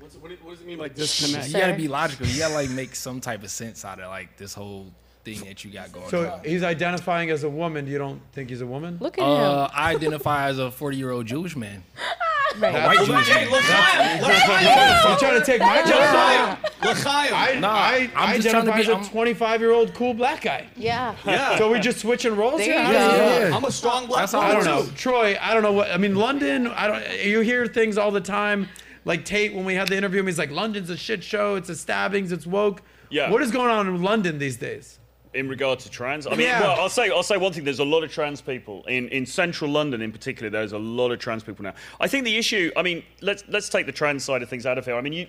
What's, what, what does it mean by disconnect? You gotta be logical. You gotta like make some type of sense out of like this whole thing that you got going So on. he's identifying as a woman. You don't think he's a woman? Look at Uh, I identify as a 40 year old Jewish man. That's- White Jewish Hey. L'chaim, L'chaim, You're trying to take my job? L'chaim, L'chaim. I, Nah, I, I'm I just trying to identify be- as a I'm- 25 year old cool black guy. Yeah. Yeah. So we're just switching roles There here? you How go. does it Yeah. I'm a strong black That's I don't know, too. Troy. I don't know what I mean. London. I don't. You hear things all the time. Like Tate, when we had the interview, he's like, "London's a shit show. It's a stabbings. It's woke." Yeah. What is going on in London these days? In regard to trans. I mean, Yeah. well, I'll say I'll say one thing. There's a lot of trans people in, in central London, in particular. There's a lot of trans people now. I think the issue. I mean, let's let's take the trans side of things out of here. I mean, you,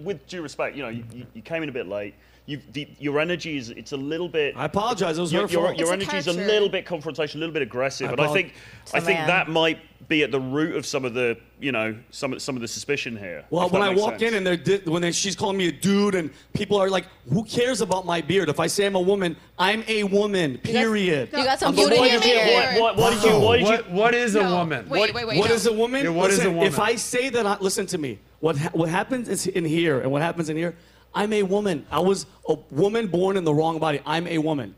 with due respect, you know, you, you- you came in a bit late. You, the, your energy is it's a little bit. I apologize. It was your, her your, your It's a energy is a little bit confrontational, a little bit aggressive, I and I think I think man. that might be at the root of some of the you know some of- some of the suspicion here. Well, when I walk sense. in and they're di- when they, she's calling me a dude and people are like, "Who cares about my beard?" If I say I'm a woman, I'm a woman. Period. you got some I'm beauty the in your you- beard. What, what did you- what did you- What, what is a woman? wait, wait, wait, What no. is a woman? Yeah, what is a woman? If I say that, I, listen to me. What ha- what happens is in here and what happens in here. I'm a woman. I was a woman born in the wrong body. I'm a woman.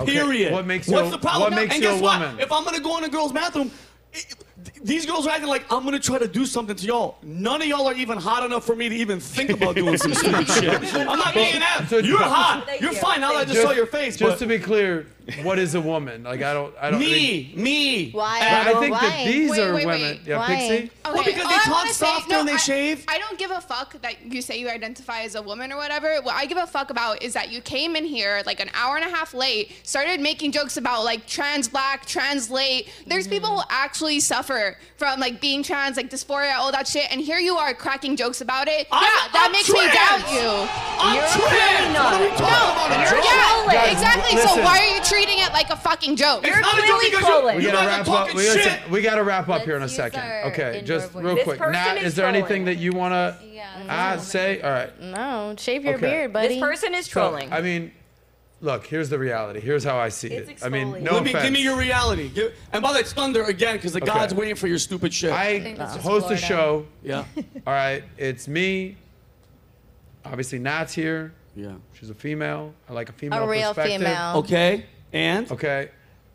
Okay, Period. what makes you What's a- the problem? what makes and you a guess what? woman? If I'm gonna go in a girl's bathroom. it- these girls are acting like I'm gonna try to do something to y'all. None of y'all are even hot enough for me to even think about doing some stupid shit. I'm not being that. So- You're hot. Thank You're you. fine. Now that I just, Just- saw your face. Just but to be clear, what is a woman? Like I don't, I don't. me, me. Why? I, I think Why? that these Wait, are wait, women. wait. Yeah, Why? Pixie. Well, because all they I talk wanna say- softer no, and they I, shave. I don't give a fuck that you say you identify as a woman or whatever. What I give a fuck about is that you came in here like an hour and a half late, started making jokes about like trans black, trans late. There's Mm-hmm. people who actually suffer from like being trans, like dysphoria, all that shit, and here you are cracking jokes about it. I'm- yeah, that I'm makes me doubt you. I'm You're trans. really What are we not. talking about? You're joke? yeah, Guys, exactly. listen. So why are you treating it like a fucking joke? It's You're not a joke clearly because trolling. We you gotta wrap up. We, shit. listen, we gotta wrap up here in a second. Okay, just voice. real This quick. person Nat, is is there anything that you wanna Yeah. ah, say? All right. No, shave your Okay. beard, buddy. This person is So, trolling. I mean, look. Here's the reality. Here's how I see It's it. I mean, exfoliating. no Let me offense. give me your reality. Give, and by the way, it's thunder again because the Okay. God's waiting for your stupid shit. I think that's just host a Florida. show. yeah. All right, it's me. Obviously, Nat's here. Yeah. She's a female. I like a female a real perspective. female. Okay. And Okay.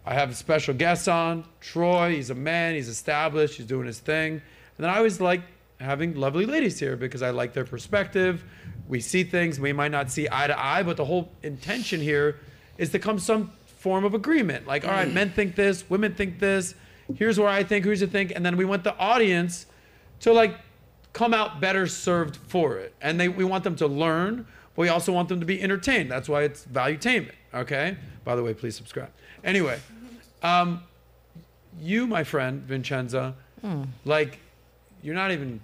I have special guests on. Troy, he's a man, he's established, he's doing his thing. And then I always like having lovely ladies here because I like their perspective. We see things we might not see eye to eye, but the whole intention here is to come some form of agreement. Like, all right, men think this, women think this. Here's where I think, here's the think, and then we want the audience to like come out better served for it. And they we want them to learn, but we also want them to be entertained. That's why it's valuetainment. Okay? By the way, please subscribe. Anyway, um, you, my friend, Vincenza, like you're not even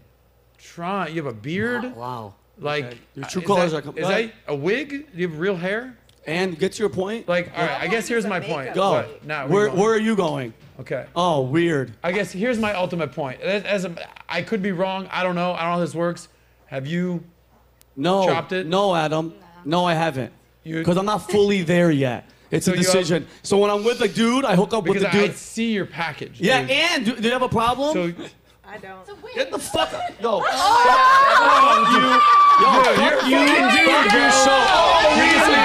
trying you have a beard. wow. Like Okay. Your uh, true is colors that- are com- Is that a wig? Do you have real hair? And get to your point. Like, all right, I guess here's my point. Go. What? Now, where where are you going? Okay. Oh, weird. I guess here's my ultimate point. As, as a, I could be wrong. I don't know. I don't know how this works. Have you? No. Chopped it? No, Adam. No, I haven't. Because I'm not fully there yet. It's So a you have- decision. so when I'm with a dude, I hook up with Because the I dude. see your package. yeah, dude. and do, do you have a problem? So I don't. Get the fuck up. Yo. Oh, you. Yo, Dude, fuck you're- you. you can do Fuck it, your dude. show. Really?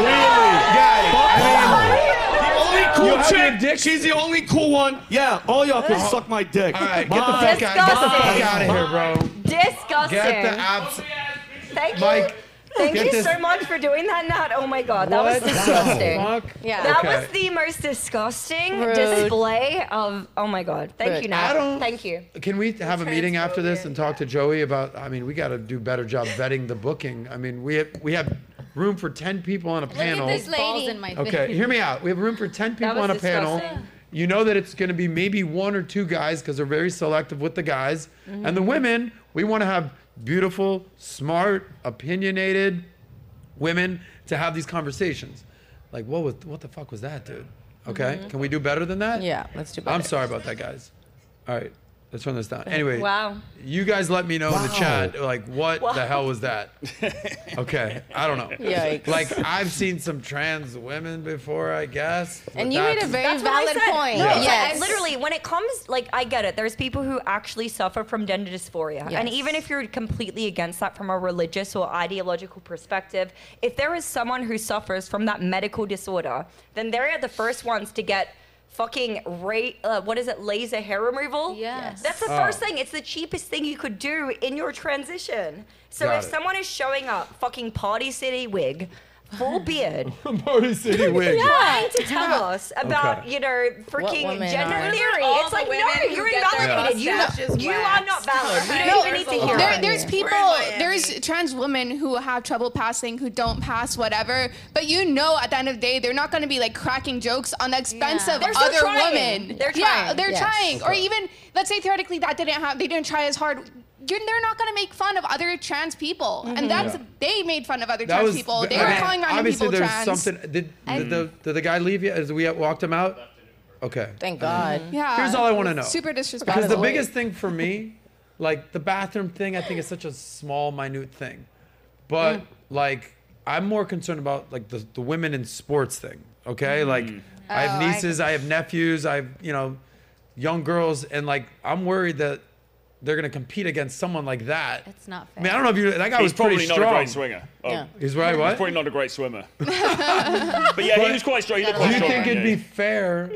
Really? Got it. Fuck I her. The only You cool chick. dick- She's the only cool one. Yeah, all y'all can suck my dick. All right, get the fuck out. Get the fuck out of here, bro. Disgusting. Get the abs. Thank you. Mike, Thank get you this- so much for doing that, Nat. Oh my god, that What was the disgusting. fuck? Yeah. That Okay. was the most disgusting Rude. display of. Oh my god. Thank Rude. you, Nat. I don't- Thank you. Can we have a meeting after this and talk to Joey about? I mean, we got to do a better job vetting the booking. I mean, we have, we have room for ten people on a panel. Look at this balls lady. in my Okay, hear me out. We have room for 10 people was on a panel. disgusting. You know that it's going to be maybe one or two guys because they're very selective with the guys. And Mm-hmm. the women, we want to have beautiful, smart, opinionated women to have these conversations. Like, what was what the fuck was that, dude? Okay, Mm-hmm. can we do better than that? Yeah, let's do better. I'm sorry about that, guys. All right, let's run this down. Anyway, Wow. you guys let me know in the Wow. chat, like, what the hell was that? Okay, I don't know. Yikes. Like, I've seen some trans women before, I guess. but And you made a that's- very That's what I valid said. point. No, it's like, Yes. I literally, when it comes, like, I get it. There's people who actually suffer from gender dysphoria. And Yes. even if you're completely against that from a religious or ideological perspective, if there is someone who suffers from that medical disorder, then they're the first ones to get fucking ra- uh, what is it laser hair removal Yes. that's the Oh. first thing it's the cheapest thing you could do in your transition so Got if it. someone is showing up fucking party city wig full beard Party City wig. trying to tell us about, Okay. you know, freaking woman gender are- theory. All It's the like, women no, who you're get their invalidated. You, Mustache you are waxed. not valid. We don't even need to hear there, it. there's people, Miami. there's trans women who have trouble passing, who don't pass, whatever. But you know, at the end of the day, they're not going to be like cracking jokes on the expense Yeah. of They're still other trying. women. They're Yeah, trying. they're Yes. trying. Or even, let's say theoretically that didn't happen. they didn't try as hard. You're, they're not going to make fun of other trans people, Mm-hmm. and that's Yeah. they made fun of other That trans was people. They I were mean, calling random obviously people there's trans. something. Did, did the did the guy leave you as we walked him out? Okay. Thank God. Yeah. Here's all I want to know. Super disrespectful. Because the biggest thing for me, like the bathroom thing, I think is such a small, minute thing. But Mm. like, I'm more concerned about like the, the women in sports thing. Okay, like I have Oh, I- nieces, I, have nephews, I have you know, young girls, and like I'm worried that they're gonna compete against someone like that. It's not I fair. mean, I don't know if you that guy He's was pretty probably not a great swinger. Oh, Yeah. He's right. What? He's probably not a great swimmer. but yeah, he was quite strong. He looked Do you strong. think it'd yeah. be fair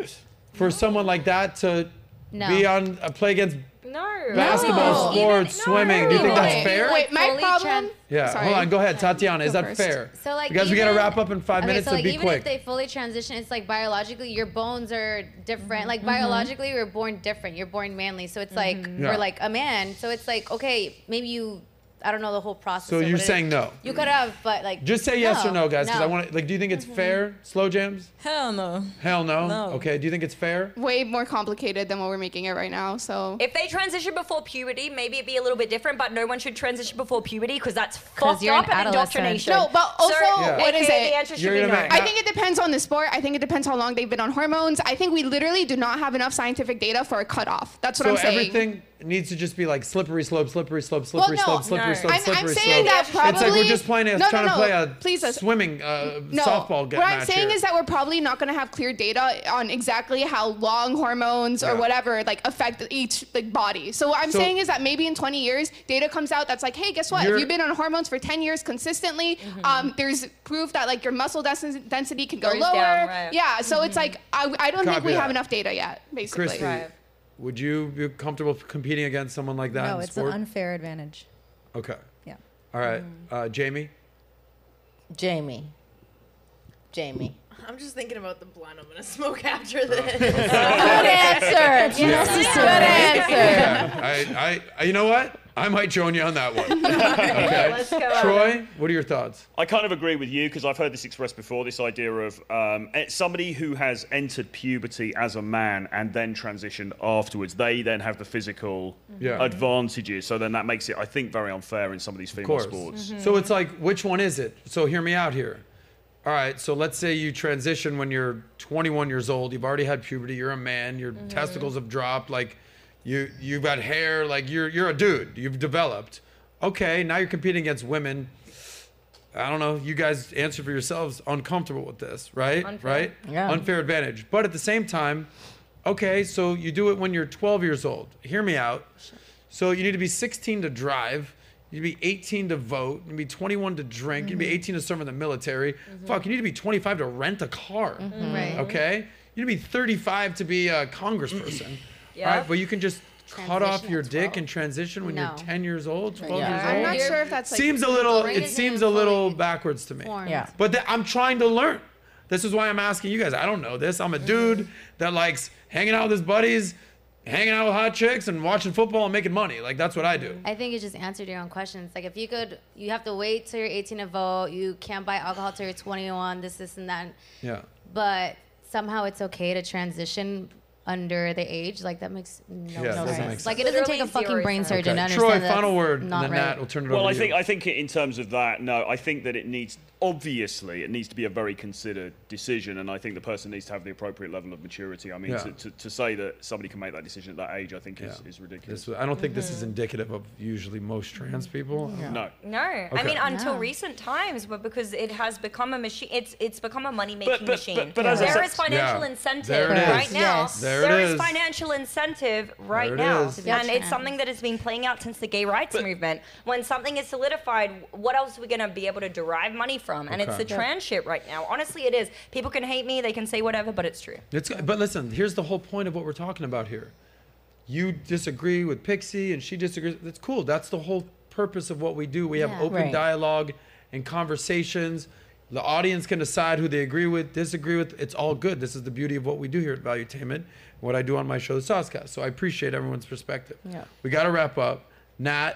for someone like that to No. be on a play against No. basketball, No. sports, Even- swimming? Do you think that's Wait, fair? Wait, my Fully problem. tran- Yeah, Sorry. hold on. Go ahead, Tatiana. Is Go that first. fair? So like because we gotta even- wrap up in five okay, minutes, so so, like be even quick. if they fully transition, it's like biologically your bones are different. Like Mm-hmm. biologically, you're born different. You're born manly, so it's like Yeah. we're like a man. So it's like okay, maybe you. I don't know the whole process. So you're what it is. saying no? You could have, but like Just say yes or no, guys, because I want to. Like, do you think it's mm-hmm. fair? Slow jams? Hell no. Hell no. No. Okay. Do you think it's fair? Way more complicated than what we're making it right now. So If they transition before puberty, maybe it'd be a little bit different, but no one should transition before puberty because that's fucked you're up an and indoctrination. No, but also, Yeah. what is it? The answer should You're be no. I think it depends on the sport. I think it depends how long they've been on hormones. I think we literally do not have enough scientific data for a cutoff. That's what so I'm saying. everything needs to just be like slippery slope, slippery slope, Well, slippery no, slope, slippery no. slope, I'm, slippery I'm slope. saying that probably. It's like we're just playing a, no, trying no, to play a Please, swimming uh, No, softball get what I'm match saying here. is that we're probably not going to have clear data on exactly how long hormones or Yeah. whatever like affect each like body. So what I'm So- saying is that maybe in 20 years, data comes out that's like, hey, guess what? If You're- you've been on hormones for 10 years consistently, um, there's proof that like your muscle dens- density can go Goes lower. down, right. Yeah, so it's like I, I don't think we that. have enough data yet, basically. Christy, Right. Would you be comfortable competing against someone like that No, in it's sport? an unfair advantage. okay. Yeah. All right. Mm. Uh, Jamie? Jamie. Jamie. I'm just thinking about the blunt I'm gonna smoke after this. Good answer. Yes, good answer. Yeah. I, I, you know what? I might join you on that one. Okay. Let's go, Troy, what are your thoughts? I kind of agree with you because I've heard this expressed before. This idea of um, eh, somebody who has entered puberty as a man and then transitioned afterwards, they then have the physical Yeah. advantages. So then that makes it, I think, very unfair in some of these Of female course. sports. So it's like, which one is it? So hear me out here. All right. So let's say you transition when you're 21 years old. You've already had puberty. You're a man. Your testicles have dropped. Like, you you've got hair. Like you're you're a dude. You've developed. Okay. Now you're competing against women. I don't know. You guys answer for yourselves. Uncomfortable with this, right? Unfair. Right? Yeah. Unfair advantage. But at the same time, okay. So you do it when you're 12 years old. Hear me out. So you need to be 16 to drive. You need to be 18 to vote. You need to be 21 to drink. You need to be mm-hmm. 18 to serve in the military. Mm-hmm. Fuck, you need to be 25 to rent a car. Mm-hmm. Right. Okay? You need to be 35 to be a congressperson. Yeah. All right, but you can just cut off your dick and transition when No. you're 10 years old, 12 Yeah. years I'm old. not You're- sure if that's like seems a little. Brain It isn't seems a little backwards to me. formed. Yeah. But th- I'm trying to learn. This is why I'm asking you guys. I don't know this. I'm a dude that likes hanging out with his buddies, hanging out with hot chicks, and watching football and making money. Like that's what I do. I think you just answered your own questions. Like if you could, you have to wait till you're 18 to vote. You can't buy alcohol till you're 21. This, this, and that. Yeah. But somehow it's okay to transition under the age. Like that makes no Yeah, it doesn't sense. Like it doesn't take a fucking brain sense. surgeon to understand Troy, that final that's word, and not then right. Nat will turn it over Well, to I you. think I think in terms of that, no, I think that it needs obviously it needs to be a very considered decision, and I think the person needs to have the appropriate level of maturity. I mean, Yeah. to, to, to say that somebody can make that decision at that age, I think is, Yeah. is ridiculous. This, I don't think this is mm-hmm. indicative of usually most trans people. No. No, I Okay. mean until No. recent times, but because it has become a machine, it's it's become a money making But- but- machine. but- but as there said- is financial Yeah. incentive right now. Yes. There it there is is. financial incentive right There it now, is. To be and it's something that has been playing out since the gay rights movement. When something is solidified, what else are we going to be able to derive money from? And it's Okay. the trans shit right now. Honestly, it is. People can hate me, they can say whatever, but it's true. It's, but listen, here's the whole point of what we're talking about here. You disagree with Pixie and she disagrees. That's cool. That's the whole purpose of what we do. We have Yeah. open Right. dialogue and conversations. The audience can decide who they agree with, disagree with. It's all good. This is the beauty of what we do here at Value Valuetainment, what I do on my show, The SOSCAST. So I appreciate everyone's perspective. Yeah. We got to wrap up. Nat,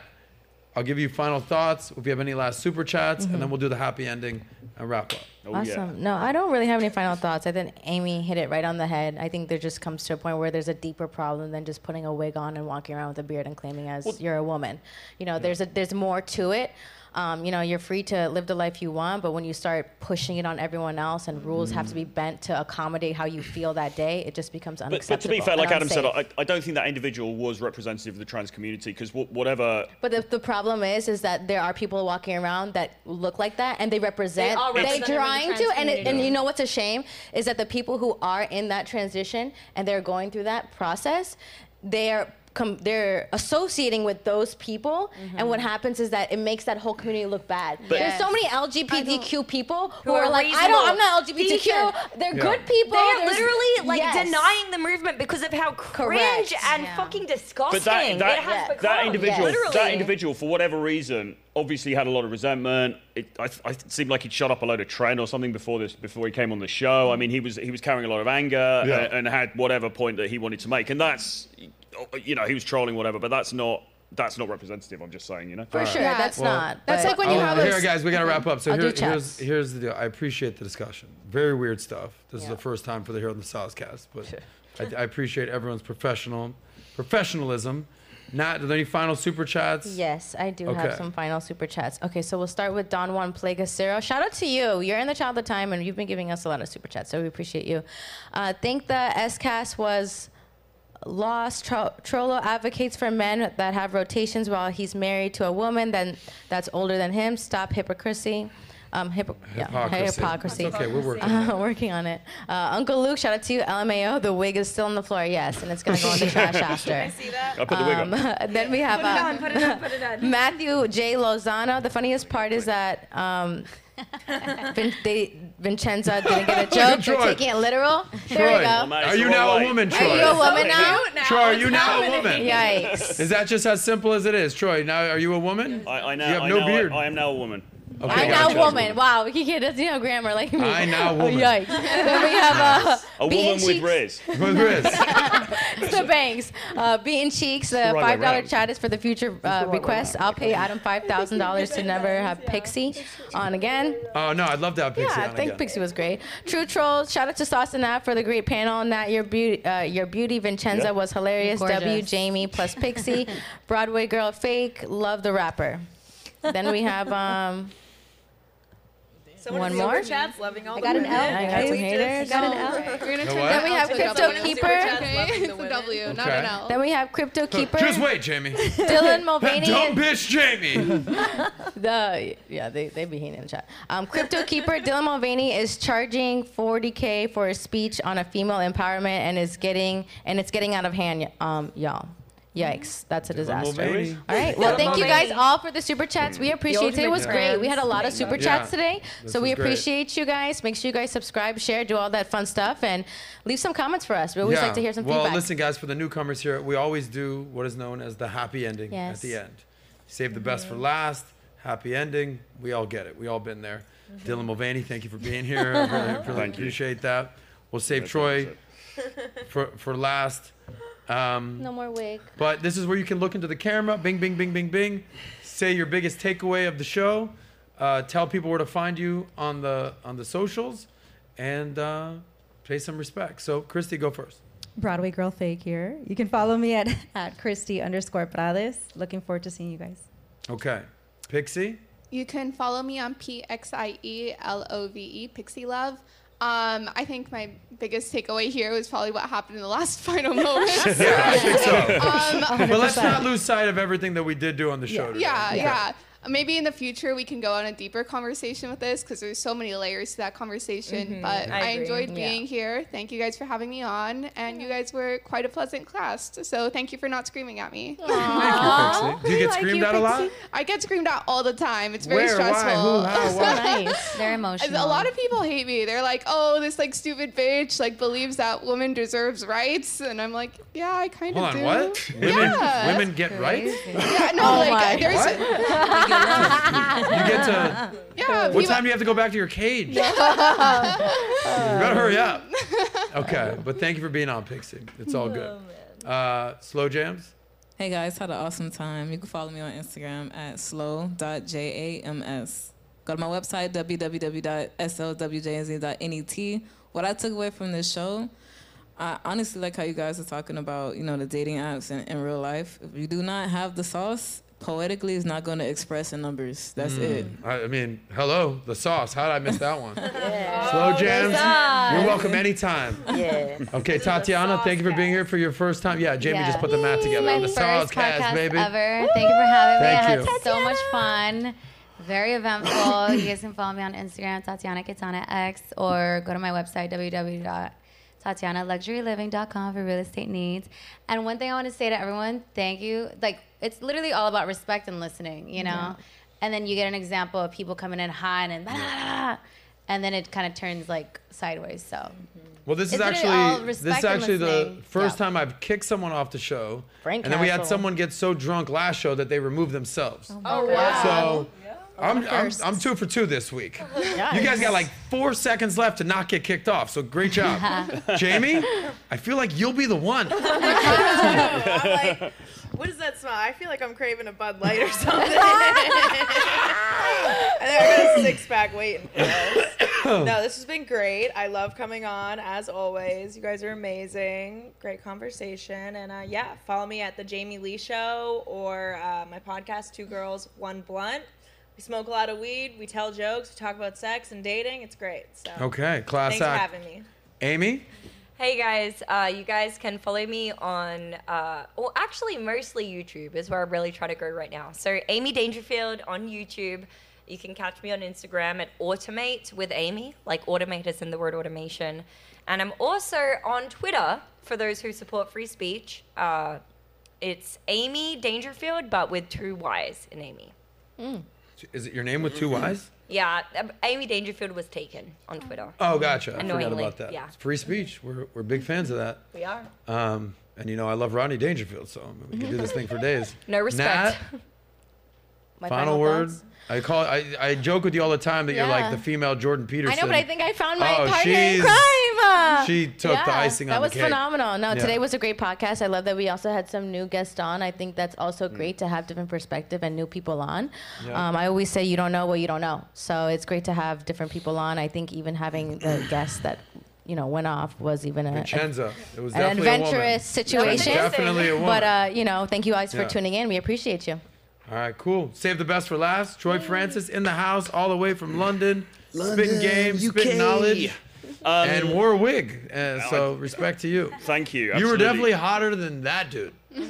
I'll give you final thoughts. If you have any last super chats, and then mm-hmm. we'll do the happy ending and wrap up. Oh, awesome. No, I don't really have any final thoughts. I think Amy hit it right on the head. I think there just comes to a point where there's a deeper problem than just putting a wig on and walking around with a beard and claiming as you're a woman. You know, there's a there's more to it. Um, you know, you're free to live the life you want, but when you start pushing it on everyone else and rules have to be bent to accommodate how you feel that day, it just becomes unacceptable. but to be fair, like Adam said. I, I don't think that individual was representative of the trans community because whatever. But the, the problem is, is that there are people walking around that look like that, and they represent. are They are of the trying to, and it, and you know what's a shame is that the people who are in that transition and they're going through that process, they're. Com- they're associating with those people, and what mm-hmm. happens is that it makes that whole community look bad. But- There's so many LGBTQ people who, Who are, are like, I don't, I'm not. LGBTQ. Decent. They're Yeah. good people. They are There's- literally like Yes. denying the movement because of how cringe Correct. and Yeah. fucking disgusting But that, that, it has become. that individual, Literally. that individual, for whatever reason, obviously had a lot of resentment. It, I, I it seemed like he'd shut up a load of trend or something before this, before he came on the show. I mean, he was he was carrying a lot of anger Yeah. and, and had whatever point that he wanted to make, and that's, you know, he was trolling whatever, but that's not that's not representative. I'm just saying, you know. For sure, Yeah. that's Well, not. That's but- like when you Oh, have here, a- guys, we got to wrap up. So here, here's here's the deal. I appreciate the discussion. Very weird stuff. This is the first time for the Here on the SOSCAST, but I, I appreciate everyone's professional professionalism. Nat, are there any final super chats? Yes, I do Okay. have some final super chats. Okay, so we'll start with Don Juan Plegacero. Shout out to you. You're in the child of time, and you've been giving us a lot of super chats, so we appreciate you. Uh, think the S cast was lost. Tro- Trollo advocates for men that have rotations while he's married to a woman then that's older than him. Stop hypocrisy. Um, hypo- yeah, Hypocrisy. hypocrisy. Okay, we're working Uh, working on it. Uh, Uncle Luke, shout out to you. LMAO, the wig is still on the floor, yes, and it's gonna go in the trash after. I see that? I put the wig Um, up. then we have Put it uh, on, put it on, put it on. Matthew J. Lozano. The funniest part is that um, Vin- they, Vincenza didn't get a joke. They're Troy. taking it literal. There Troy, we go. are you now a way. woman, Are Troy? you a woman now? Troy, are you now a woman? Yikes. Is that just as simple as it is, Troy? Now, are you a woman? I, I now, You have I no now, beard. I, I am now a woman. Okay, I now gotcha. woman. Wow, he can't doesn't know grammar like me. I now woman. Yikes. then we have uh, A woman with Cheeks. Rizz. With Rizz. the banks. Uh, beaten cheeks. The right five dollar round. chat is for the future uh, requests. I'll pay Adam five thousand dollars to never have Pixie on again. Oh no, I'd love to have Pixie Yeah, I think again. Pixie was great. True Trolls, shout out to SOS and Nat for the great panel. Nat, your beauty, uh, your beauty Vincenza Yeah. was hilarious. Gorgeous. W, Jamie plus Pixie. Broadway girl fake, love the rapper. Then we have um, Someone One in more? super chats loving all I got an. L. I got some We haters. Got an L. We're gonna turn what? Then we have Crypto Keeper. Okay, the it's a women. W, not an L. then we have Crypto Keeper. Just wait, Jamie. Dylan That Mulvaney. dumb bitch, Jamie. The yeah, they they be hating in the chat. Um, Crypto Keeper Dylan Mulvaney is charging 40k for a speech on a female empowerment and is getting and it's getting out of hand, um, y'all. Yikes, that's a disaster. Mulvaney. All right, well, thank you guys all for the super chats. We mm. appreciate it. It was great. We had a lot of trans. super Yeah. chats today, This so we was great. appreciate you guys. Make sure you guys subscribe, share, do all that fun stuff, and leave some comments for us. We always like to hear some well, feedback. Well, listen, guys, for the newcomers here, we always do what is known as the happy ending Yes. at the end. Save the best for mm-hmm. last. Happy ending. We all get it. We all been there. Mm-hmm. Dylan Mulvaney, thank you for being here. I really, really Thank you. appreciate that. We'll save That's Troy for for last. Um, no more wig. But this is where you can look into the camera, bing, bing, bing, bing, bing. Say your biggest takeaway of the show. Uh, tell people where to find you on the on the socials, and uh, pay some respect. So, Christy, go first. Broadway Girl Fake here. You can follow me at, at Christy underscore Prades. Looking forward to seeing you guys. Okay, Pixie. You can follow me on P X I E L O V E, Pixie Love. Um, I think my biggest takeaway here was probably what happened in the last final moment. Yeah, I think so. um, But let's not lose sight of everything that we did do on the show. today. yeah, yeah. Maybe in the future we can go on a deeper conversation with this because there's so many layers to that conversation. Mm-hmm. But I I, agree. enjoyed Yeah. being here. Thank you guys for having me on, and you guys were quite a pleasant class. So thank you for not screaming at me. Thank you, Do you get like screamed you, at a lot? I get screamed at all the time. It's very Where? stressful. Why? Who? How? So What? nice. They're emotional. A lot of people hate me. They're like, "Oh, this like stupid bitch like believes that woman deserves rights," and I'm like, "Yeah, I kind Hold of on, do." what? Women, Yeah. women get rights? Yeah, no, Oh like my. there's You get to. Yeah. What people- time do you have to go back to your cage? you better hurry up. Okay, but thank you for being on Pixie. It's all good. Uh, slow jams. Hey guys, had an awesome time. You can follow me on Instagram at slow.jams. Go to my website, www.slwjz.net. What I took away from this show, I honestly like how you guys are talking about, you know, the dating apps in, in real life. If you do not have the sauce, poetically is not going to express in numbers. That's Mm. it. I, I mean, hello, the sauce. How did I miss that one? Yeah. Slow Oh, jams. sauce. You're welcome anytime. Yeah. Okay, Tatiana, thank you for being here for your first time. Yeah, Jamie just put the mat together. My on the first sauce podcast cast, baby. ever. Thank you for having Thank me. I you. had so much fun. Very eventful. you guys can follow me on Instagram, Tatiana Katana X, or go to my website, www.tatianaluxuryliving.com for real estate needs. And one thing I want to say to everyone, thank you. Like, it's literally all about respect and listening, you know? Yeah. And then you get an example of people coming in hot and blah, blah, blah, and then it kind of turns like sideways. So, mm-hmm. Well, this is It's literally all actually this is and actually the first Yeah. time I've kicked someone off the show, Frank and then we had someone get so drunk last show that they removed themselves. Oh, oh wow. So. I'm, I'm, I'm two for two this week. Nice. You guys got like four seconds left to not get kicked off, so great job. Jamie, I feel like you'll be the one. Like, what does that smell? I feel like I'm craving a Bud Light or something. and I got a six pack waiting for us. No, this has been great. I love coming on as always. You guys are amazing. Great conversation. And uh, yeah, follow me at the Jamie Lee Show or uh, my podcast, Two Girls, One Blunt. We smoke a lot of weed. We tell jokes. We talk about sex and dating. It's great. So Okay, class Thanks act. for having me. Amy, Hey guys, uh, you guys can follow me on, uh, well, actually, mostly YouTube is where I really try to grow right now. So, Amy Dangerfield on YouTube. You can catch me on Instagram at Automate with Amy, like automate is in the word automation. And I'm also on Twitter for those who support free speech. Uh, it's Amy Dangerfield, but with two Y's in Amy. Is it your name with two Y's? Yeah, um, Amy Dangerfield was taken on Twitter. Oh, gotcha. I forgot about that. Yeah, It's free speech. We're, we're big fans of that. we are. Um, and you know, I love Rodney Dangerfield, so we can do this thing for days. No respect. Nat, My final, final word. thoughts? I call. I, I joke with you all the time that you're like Yeah. the female Jordan Peterson. I know, but I think I found my Oh, partner in she's- crime. She took the icing that on the was cake. phenomenal. No, Yeah. today was a great podcast. I love that we also had some new guests on. I think that's also great to have different perspective and new people on. Yeah. Um, I always say you don't know what you don't know, so it's great to have different people on. I think even having the guests that you know went off was even a, Vincenza. It was an definitely a woman. adventurous situation. Definitely a woman. But uh, you know, thank you guys for Yeah. tuning in. We appreciate you. All right, cool. Save the best for last. Troy Francis in the house, all the way from London, spitting London, game, UK. spitting knowledge, Um, and wore a wig. Uh, so respect to you. Thank you. You were definitely hotter than that dude. With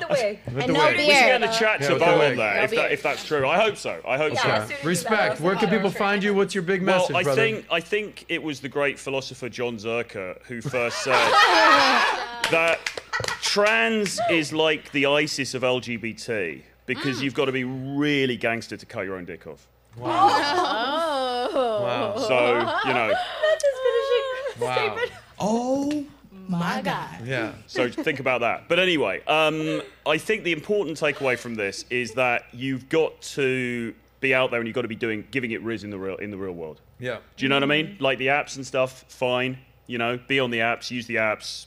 the wig. With And the no wig. We should get the chat Yeah, to with the vote wig. on that, No if, that if that's true. I hope so. I hope Okay. so. Respect. Where can people find you? What's your big Well, message, I brother? think I think it was the great philosopher John Zerker who first said that trans is like the ISIS of LGBT because you've got to be really gangster to cut your own dick off. Oh. Wow. So you know, That's his finishing Wow. statement. Oh My God. Yeah. so think about that. But anyway, um, I think the important takeaway from this is that you've got to be out there and you've got to be doing giving it rizz in the real in the real world. Yeah. Do you know what I mean? Like the apps and stuff, fine. You know, be on the apps, use the apps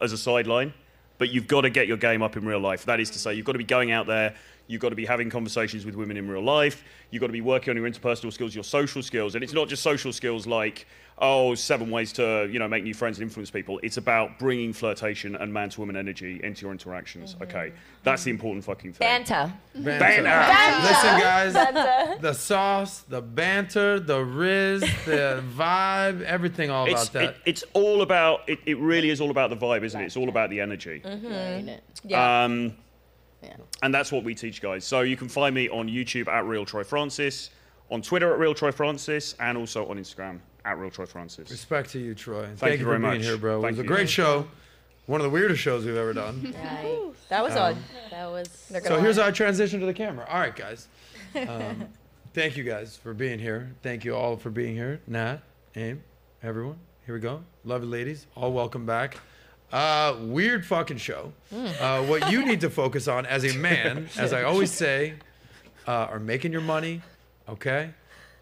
as a sideline, but you've got to get your game up in real life. That is to say, you've got to be going out there. You've got to be having conversations with women in real life. You've got to be working on your interpersonal skills, your social skills, and it's not just social skills like oh seven ways to you know make new friends and influence people. It's about bringing flirtation and man to woman energy into your interactions. Okay, that's the important fucking thing. Banter. Banter. Listen, guys. Banter. The sauce, the banter, the rizz, the vibe, everything all about that. it, it's all about it, it really is all about the vibe, isn't it? It's all about the energy. Yeah. Um, And that's what we teach guys. So you can find me on YouTube at Real Troy Francis, on Twitter at Real Troy Francis, and also on Instagram at Real Troy Francis. Respect to you, Troy. Thank Thank, you you very for being much. here, bro. Thank it was a great show. One of the weirdest shows we've ever done. That was Um, odd. That was. So here's our transition to the camera. All right, guys. Um, thank you guys for being here. Thank you all for being here. Nat, Aim, everyone. Here we go. Lovely ladies, all welcome back. Uh, weird fucking show. Uh, what you need to focus on as a man, as I always say, uh, are making your money, okay?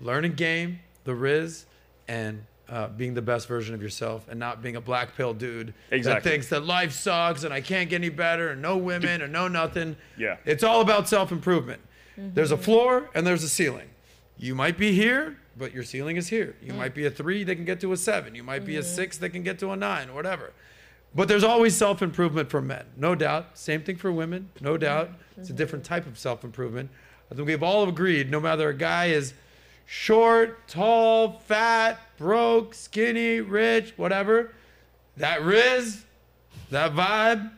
Learning game, the Rizz, and uh, being the best version of yourself and not being a black pill dude that thinks that life sucks and I can't get any better and no women and no nothing. Yeah. It's all about self improvement. Mm-hmm. There's a floor and there's a ceiling. You might be here, but your ceiling is here. You mm. might be a three that can get to a seven. You might be a mm-hmm. six that can get to a nine or whatever. But there's always self improvement for men, no doubt. Same thing for women, no doubt. It's a mm-hmm. different type of self improvement. I think we've all agreed no matter a guy is short, tall, fat, broke, skinny, rich, whatever, that Rizz, that vibe,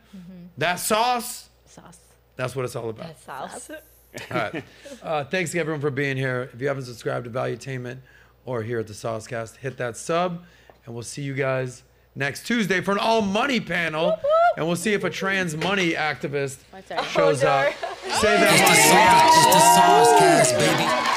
that sauce, Sauce. that's what it's all about. That's sauce. All right. Uh, thanks to everyone for being here. If you haven't subscribed to Valuetainment or here at the SOSCAST, hit that sub, and we'll see you guys next Tuesday for an all money panel. And we'll see if a trans money activist shows up. Say that. It's